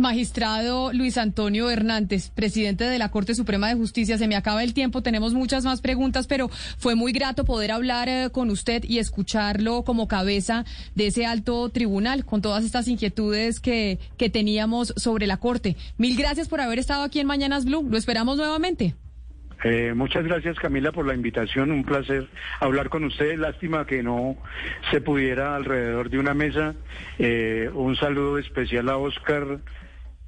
Magistrado Luis Antonio Hernández, presidente de la Corte Suprema de Justicia, se me acaba el tiempo, tenemos muchas más preguntas, pero fue muy grato poder hablar eh, con usted y escucharlo como cabeza de ese alto tribunal, con todas estas inquietudes que, que teníamos sobre la Corte. Mil gracias por haber estado aquí en Mañanas Blue, lo esperamos nuevamente. Eh, muchas gracias Camila por la invitación, un placer hablar con ustedes, lástima que no se pudiera alrededor de una mesa. Eh, un saludo especial a Oscar,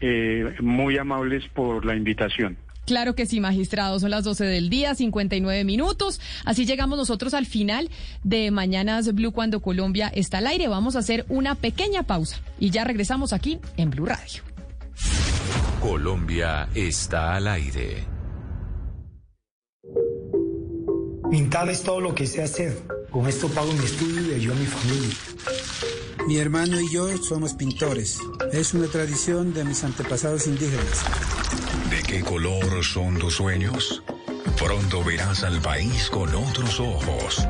eh, muy amables por la invitación. Claro que sí, magistrado. Son las 12 del día, 59 minutos. Así llegamos nosotros al final de Mañanas Blue cuando Colombia está al aire. Vamos a hacer una pequeña pausa y ya regresamos aquí en Blue Radio. Colombia está al aire. Mintal es todo lo que sé hacer. Con esto pago mi estudio y ayudo a mi familia. Mi hermano y yo somos pintores. Es una tradición de mis antepasados indígenas. ¿De qué color son tus sueños? Pronto verás al país con otros ojos.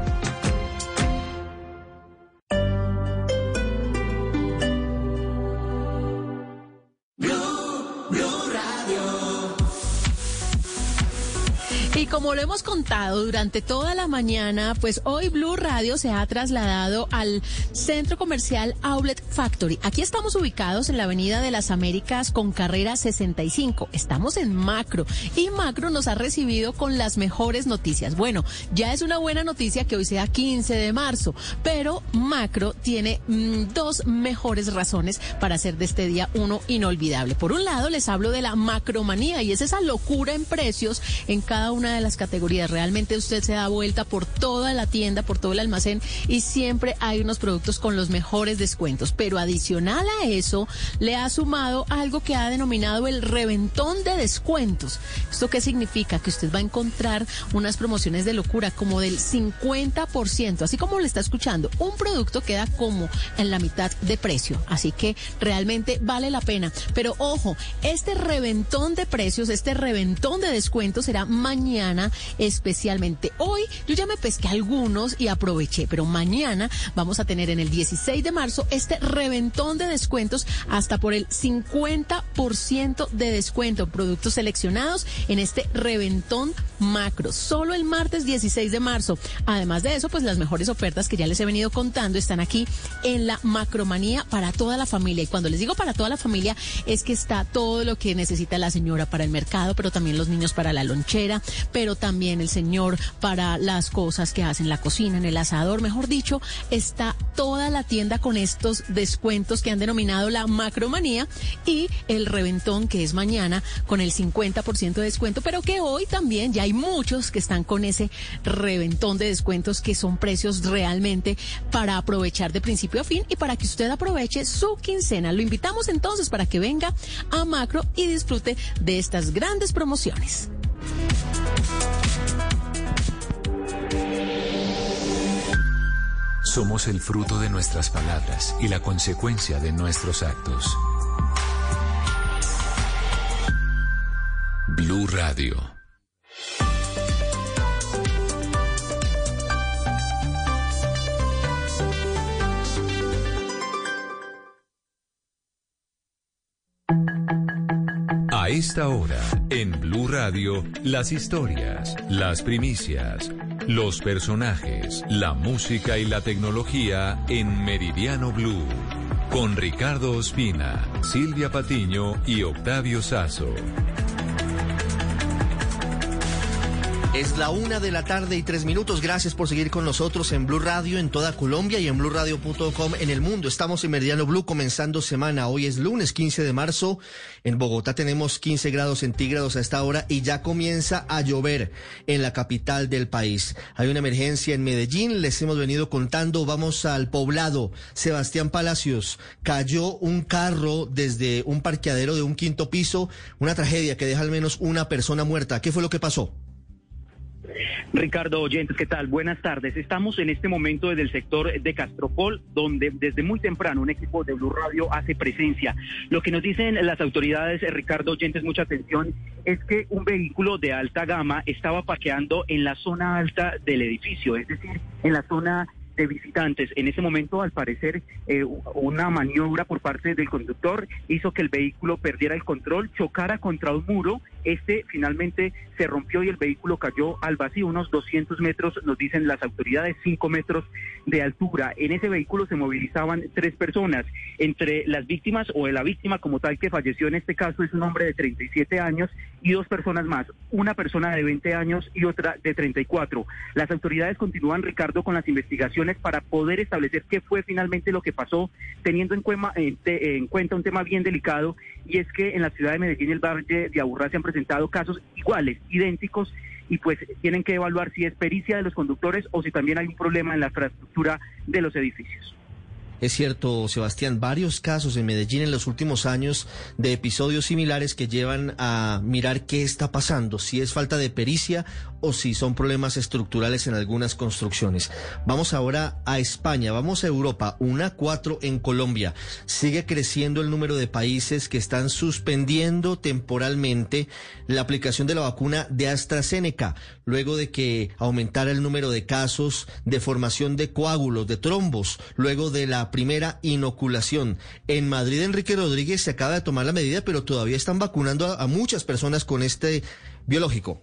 Hemos contado durante toda la mañana, pues hoy Blue Radio se ha trasladado al centro comercial Outlet Factory. Aquí estamos ubicados en la Avenida de las Américas con carrera 65. Estamos en Macro y Macro nos ha recibido con las mejores noticias. Bueno, ya es una buena noticia que hoy sea 15 de marzo, pero Macro tiene mm, dos mejores razones para hacer de este día uno inolvidable. Por un lado, les hablo de la macromanía y es esa locura en precios en cada una de las categorías. Realmente usted se da vuelta por toda la tienda, por todo el almacén y siempre hay unos productos con los mejores descuentos. Pero adicional a eso, le ha sumado algo que ha denominado el reventón de descuentos. ¿Esto qué significa? Que usted va a encontrar unas promociones de locura como del 50%, así como le está escuchando. Un producto queda como en la mitad de precio. Así que realmente vale la pena. Pero ojo, este reventón de precios, este reventón de descuentos será mañana especialmente. Hoy yo ya me pesqué algunos y aproveché, pero mañana vamos a tener en el 16 de marzo este reventón de descuentos hasta por el 50% de descuento. Productos seleccionados en este reventón macro. Solo el martes 16 de marzo. Además de eso, pues las mejores ofertas que ya les he venido contando están aquí en la macromanía para toda la familia. Y cuando les digo para toda la familia, es que está todo lo que necesita la señora para el mercado, pero también los niños para la lonchera, pero también el señor para las cosas que hacen la cocina, en el asador, mejor dicho, está toda la tienda con estos descuentos que han denominado la macromanía y el reventón que es mañana con el 50% de descuento, pero que hoy también ya hay muchos que están con ese reventón de descuentos que son precios realmente para aprovechar de principio a fin y para que usted aproveche su quincena. Lo invitamos entonces para que venga a Macro y disfrute de estas grandes promociones. Somos el fruto de nuestras palabras y la consecuencia de nuestros actos. Blue Radio. A esta hora, en Blue Radio, las historias, las primicias, los personajes, la música y la tecnología en Meridiano Blue. Con Ricardo Ospina, Silvia Patiño y Octavio Sazo. Es la una de la tarde y tres minutos. Gracias por seguir con nosotros en Blue Radio en toda Colombia y en BlueRadio.com en el mundo. Estamos en Meridiano Blue comenzando semana. Hoy es lunes 15 de marzo. En Bogotá tenemos 15 grados centígrados a esta hora y ya comienza a llover en la capital del país. Hay una emergencia en Medellín. Les hemos venido contando. Vamos al poblado. Sebastián Palacios. Cayó un carro desde un parqueadero de un quinto piso. Una tragedia que deja al menos una persona muerta. ¿Qué fue lo que pasó? Ricardo Oyentes, ¿qué tal? Buenas tardes. Estamos en este momento desde el sector de Castropol, donde desde muy temprano un equipo de Blue Radio hace presencia. Lo que nos dicen las autoridades, Ricardo Oyentes, mucha atención, es que un vehículo de alta gama estaba paqueando en la zona alta del edificio, es decir, en la zona de visitantes. En ese momento, al parecer, eh, una maniobra por parte del conductor hizo que el vehículo perdiera el control, chocara contra un muro. Este finalmente se rompió y el vehículo cayó al vacío, unos 200 metros, nos dicen las autoridades, 5 metros de altura. En ese vehículo se movilizaban tres personas. Entre las víctimas o de la víctima como tal que falleció en este caso es un hombre de 37 años y dos personas más, una persona de 20 años y otra de 34. Las autoridades continúan, Ricardo, con las investigaciones para poder establecer qué fue finalmente lo que pasó, teniendo en, en, cuenta un tema bien delicado, y es que en la ciudad de Medellín el Valle de Aburrá se han presentado casos iguales, idénticos, y pues tienen que evaluar si es pericia de los conductores o si también hay un problema en la infraestructura de los edificios. Es cierto, Sebastián, varios casos en Medellín en los últimos años de episodios similares que llevan a mirar qué está pasando, si es falta de pericia o si son problemas estructurales en algunas construcciones. Vamos ahora a España, vamos a Europa, una cuatro en Colombia. Sigue creciendo el número de países que están suspendiendo temporalmente la aplicación de la vacuna de AstraZeneca, luego de que aumentara el número de casos de formación de coágulos, de trombos, luego de la primera inoculación. En Madrid, Enrique Rodríguez se acaba de tomar la medida, pero todavía están vacunando a, a muchas personas con este biológico.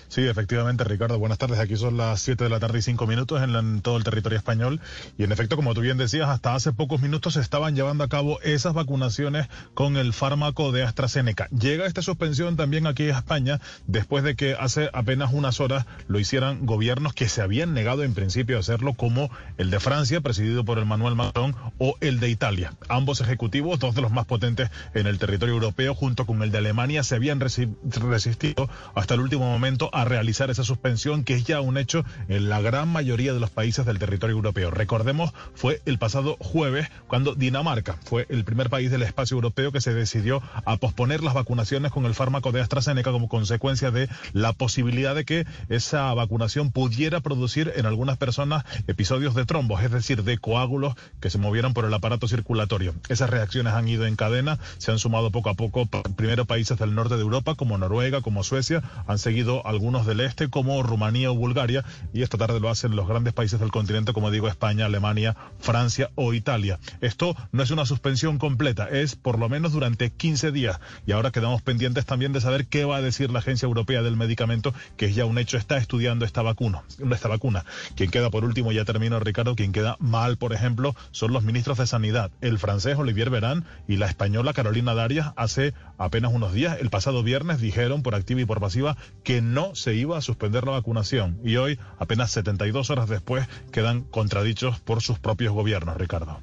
Sí, efectivamente, Ricardo. Buenas tardes. Aquí son las 7 de la tarde y 5 minutos en, todo el territorio español. Y en efecto, como tú bien decías, hasta hace pocos minutos se estaban llevando a cabo esas vacunaciones con el fármaco de AstraZeneca. Llega esta suspensión también aquí a España después de que hace apenas unas horas lo hicieran gobiernos que se habían negado en principio a hacerlo, como el de Francia, presidido por el Manuel Macron, o el de Italia. Ambos ejecutivos, dos de los más potentes en el territorio europeo, junto con el de Alemania, se habían resistido hasta el último momento a realizar esa suspensión, que es ya un hecho en la gran mayoría de los países del territorio europeo. Recordemos, fue el pasado jueves cuando Dinamarca fue el primer país del espacio europeo que se decidió a posponer las vacunaciones con el fármaco de AstraZeneca como consecuencia de la posibilidad de que esa vacunación pudiera producir en algunas personas episodios de trombos, es decir, de coágulos que se movieran por el aparato circulatorio. Esas reacciones han ido en cadena, se han sumado poco a poco primero países del norte de Europa como Noruega, como Suecia, han seguido algunos del este como Rumanía o Bulgaria y esta tarde lo hacen los grandes países del continente como digo España, Alemania, Francia o Italia. Esto no es una suspensión completa, es por lo menos durante 15 días y ahora quedamos pendientes también de saber qué va a decir la Agencia Europea del Medicamento que es ya un hecho, está estudiando esta vacuna. Esta vacuna. Quien queda por último, ya termino Ricardo, quien queda mal, por ejemplo, son los ministros de Sanidad, el francés Olivier Verán y la española Carolina Darias hace apenas unos días, el pasado viernes, dijeron por activa y por pasiva que no se iba a suspender la vacunación y hoy, apenas 72 horas después, quedan contradichos por sus propios gobiernos, Ricardo.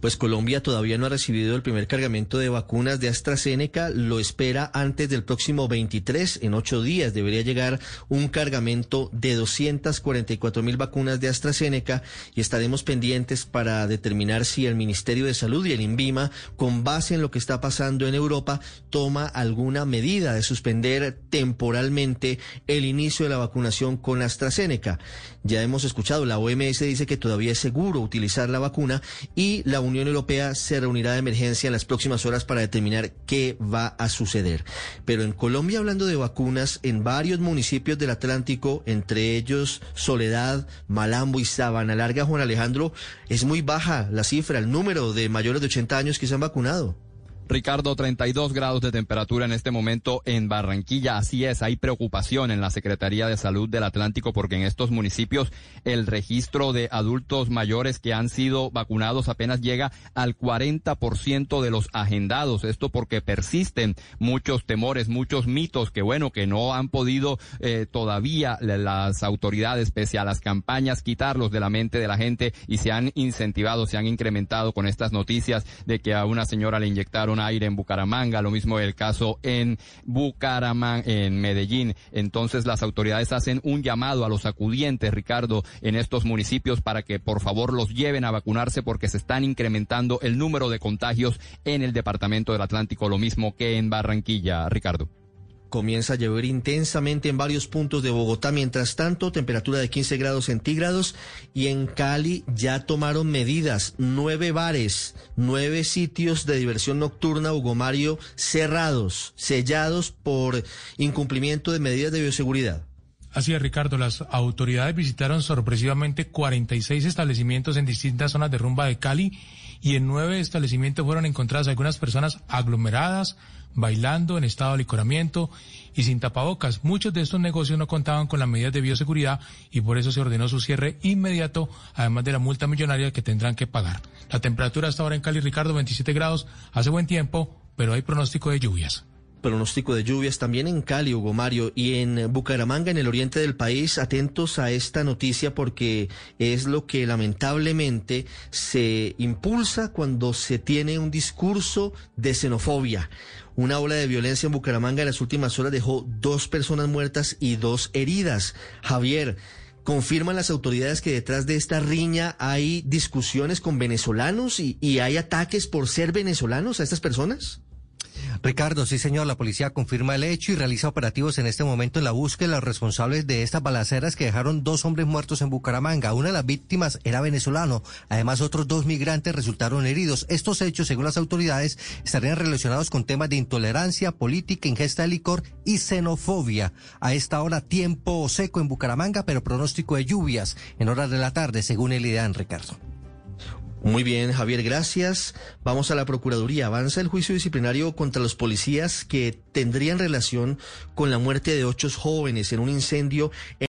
Pues Colombia todavía no ha recibido el primer cargamento de vacunas de AstraZeneca, lo espera antes del próximo 23, en ocho días debería llegar un cargamento de 244 mil vacunas de AstraZeneca y estaremos pendientes para determinar si el Ministerio de Salud y el INVIMA, con base en lo que está pasando en Europa, toma alguna medida de suspender temporalmente el inicio de la vacunación con AstraZeneca. Ya hemos escuchado, la OMS dice que todavía es seguro utilizar la vacuna y la Unión Europea se reunirá de emergencia en las próximas horas para determinar qué va a suceder. Pero en Colombia, hablando de vacunas, en varios municipios del Atlántico, entre ellos Soledad, Malambo y Sabana Larga, Juan Alejandro, es muy baja la cifra, el número de mayores de 80 años que se han vacunado. Ricardo, 32 grados de temperatura en este momento en Barranquilla. Así es, hay preocupación en la Secretaría de Salud del Atlántico porque en estos municipios el registro de adultos mayores que han sido vacunados apenas llega al 40% de los agendados. Esto porque persisten muchos temores, muchos mitos que bueno, que no han podido eh, todavía las autoridades, pese a las campañas, quitarlos de la mente de la gente y se han incentivado, se han incrementado con estas noticias de que a una señora le inyectaron aire en Bucaramanga, lo mismo el caso en Bucaramanga, en Medellín. Entonces las autoridades hacen un llamado a los acudientes, Ricardo, en estos municipios para que por favor los lleven a vacunarse porque se están incrementando el número de contagios en el departamento del Atlántico, lo mismo que en Barranquilla, Ricardo. Comienza a llover intensamente en varios puntos de Bogotá. Mientras tanto, temperatura de 15 grados centígrados. Y en Cali ya tomaron medidas. Nueve bares, nueve sitios de diversión nocturna, Hugo Mario, cerrados, sellados por incumplimiento de medidas de bioseguridad. Así es, Ricardo. Las autoridades visitaron sorpresivamente 46 establecimientos en distintas zonas de rumba de Cali y en nueve establecimientos fueron encontradas algunas personas aglomeradas, bailando en estado de licoramiento y sin tapabocas. Muchos de estos negocios no contaban con las medidas de bioseguridad y por eso se ordenó su cierre inmediato, además de la multa millonaria que tendrán que pagar. La temperatura hasta ahora en Cali, Ricardo, 27 grados. Hace buen tiempo, pero hay pronóstico de lluvias pronóstico de lluvias también en Cali, Hugo Mario, y en Bucaramanga, en el oriente del país. Atentos a esta noticia porque es lo que lamentablemente se impulsa cuando se tiene un discurso de xenofobia. Una ola de violencia en Bucaramanga en las últimas horas dejó dos personas muertas y dos heridas. Javier, confirman las autoridades que detrás de esta riña hay discusiones con venezolanos y, y hay ataques por ser venezolanos a estas personas? Ricardo, sí señor, la policía confirma el hecho y realiza operativos en este momento en la búsqueda de los responsables de estas balaceras que dejaron dos hombres muertos en Bucaramanga. Una de las víctimas era venezolano. Además, otros dos migrantes resultaron heridos. Estos hechos, según las autoridades, estarían relacionados con temas de intolerancia, política, ingesta de licor y xenofobia. A esta hora, tiempo seco en Bucaramanga, pero pronóstico de lluvias en horas de la tarde, según el IDEAN, Ricardo. Muy bien, Javier, gracias. Vamos a la Procuraduría. Avanza el juicio disciplinario contra los policías que tendrían relación con la muerte de ocho jóvenes en un incendio. En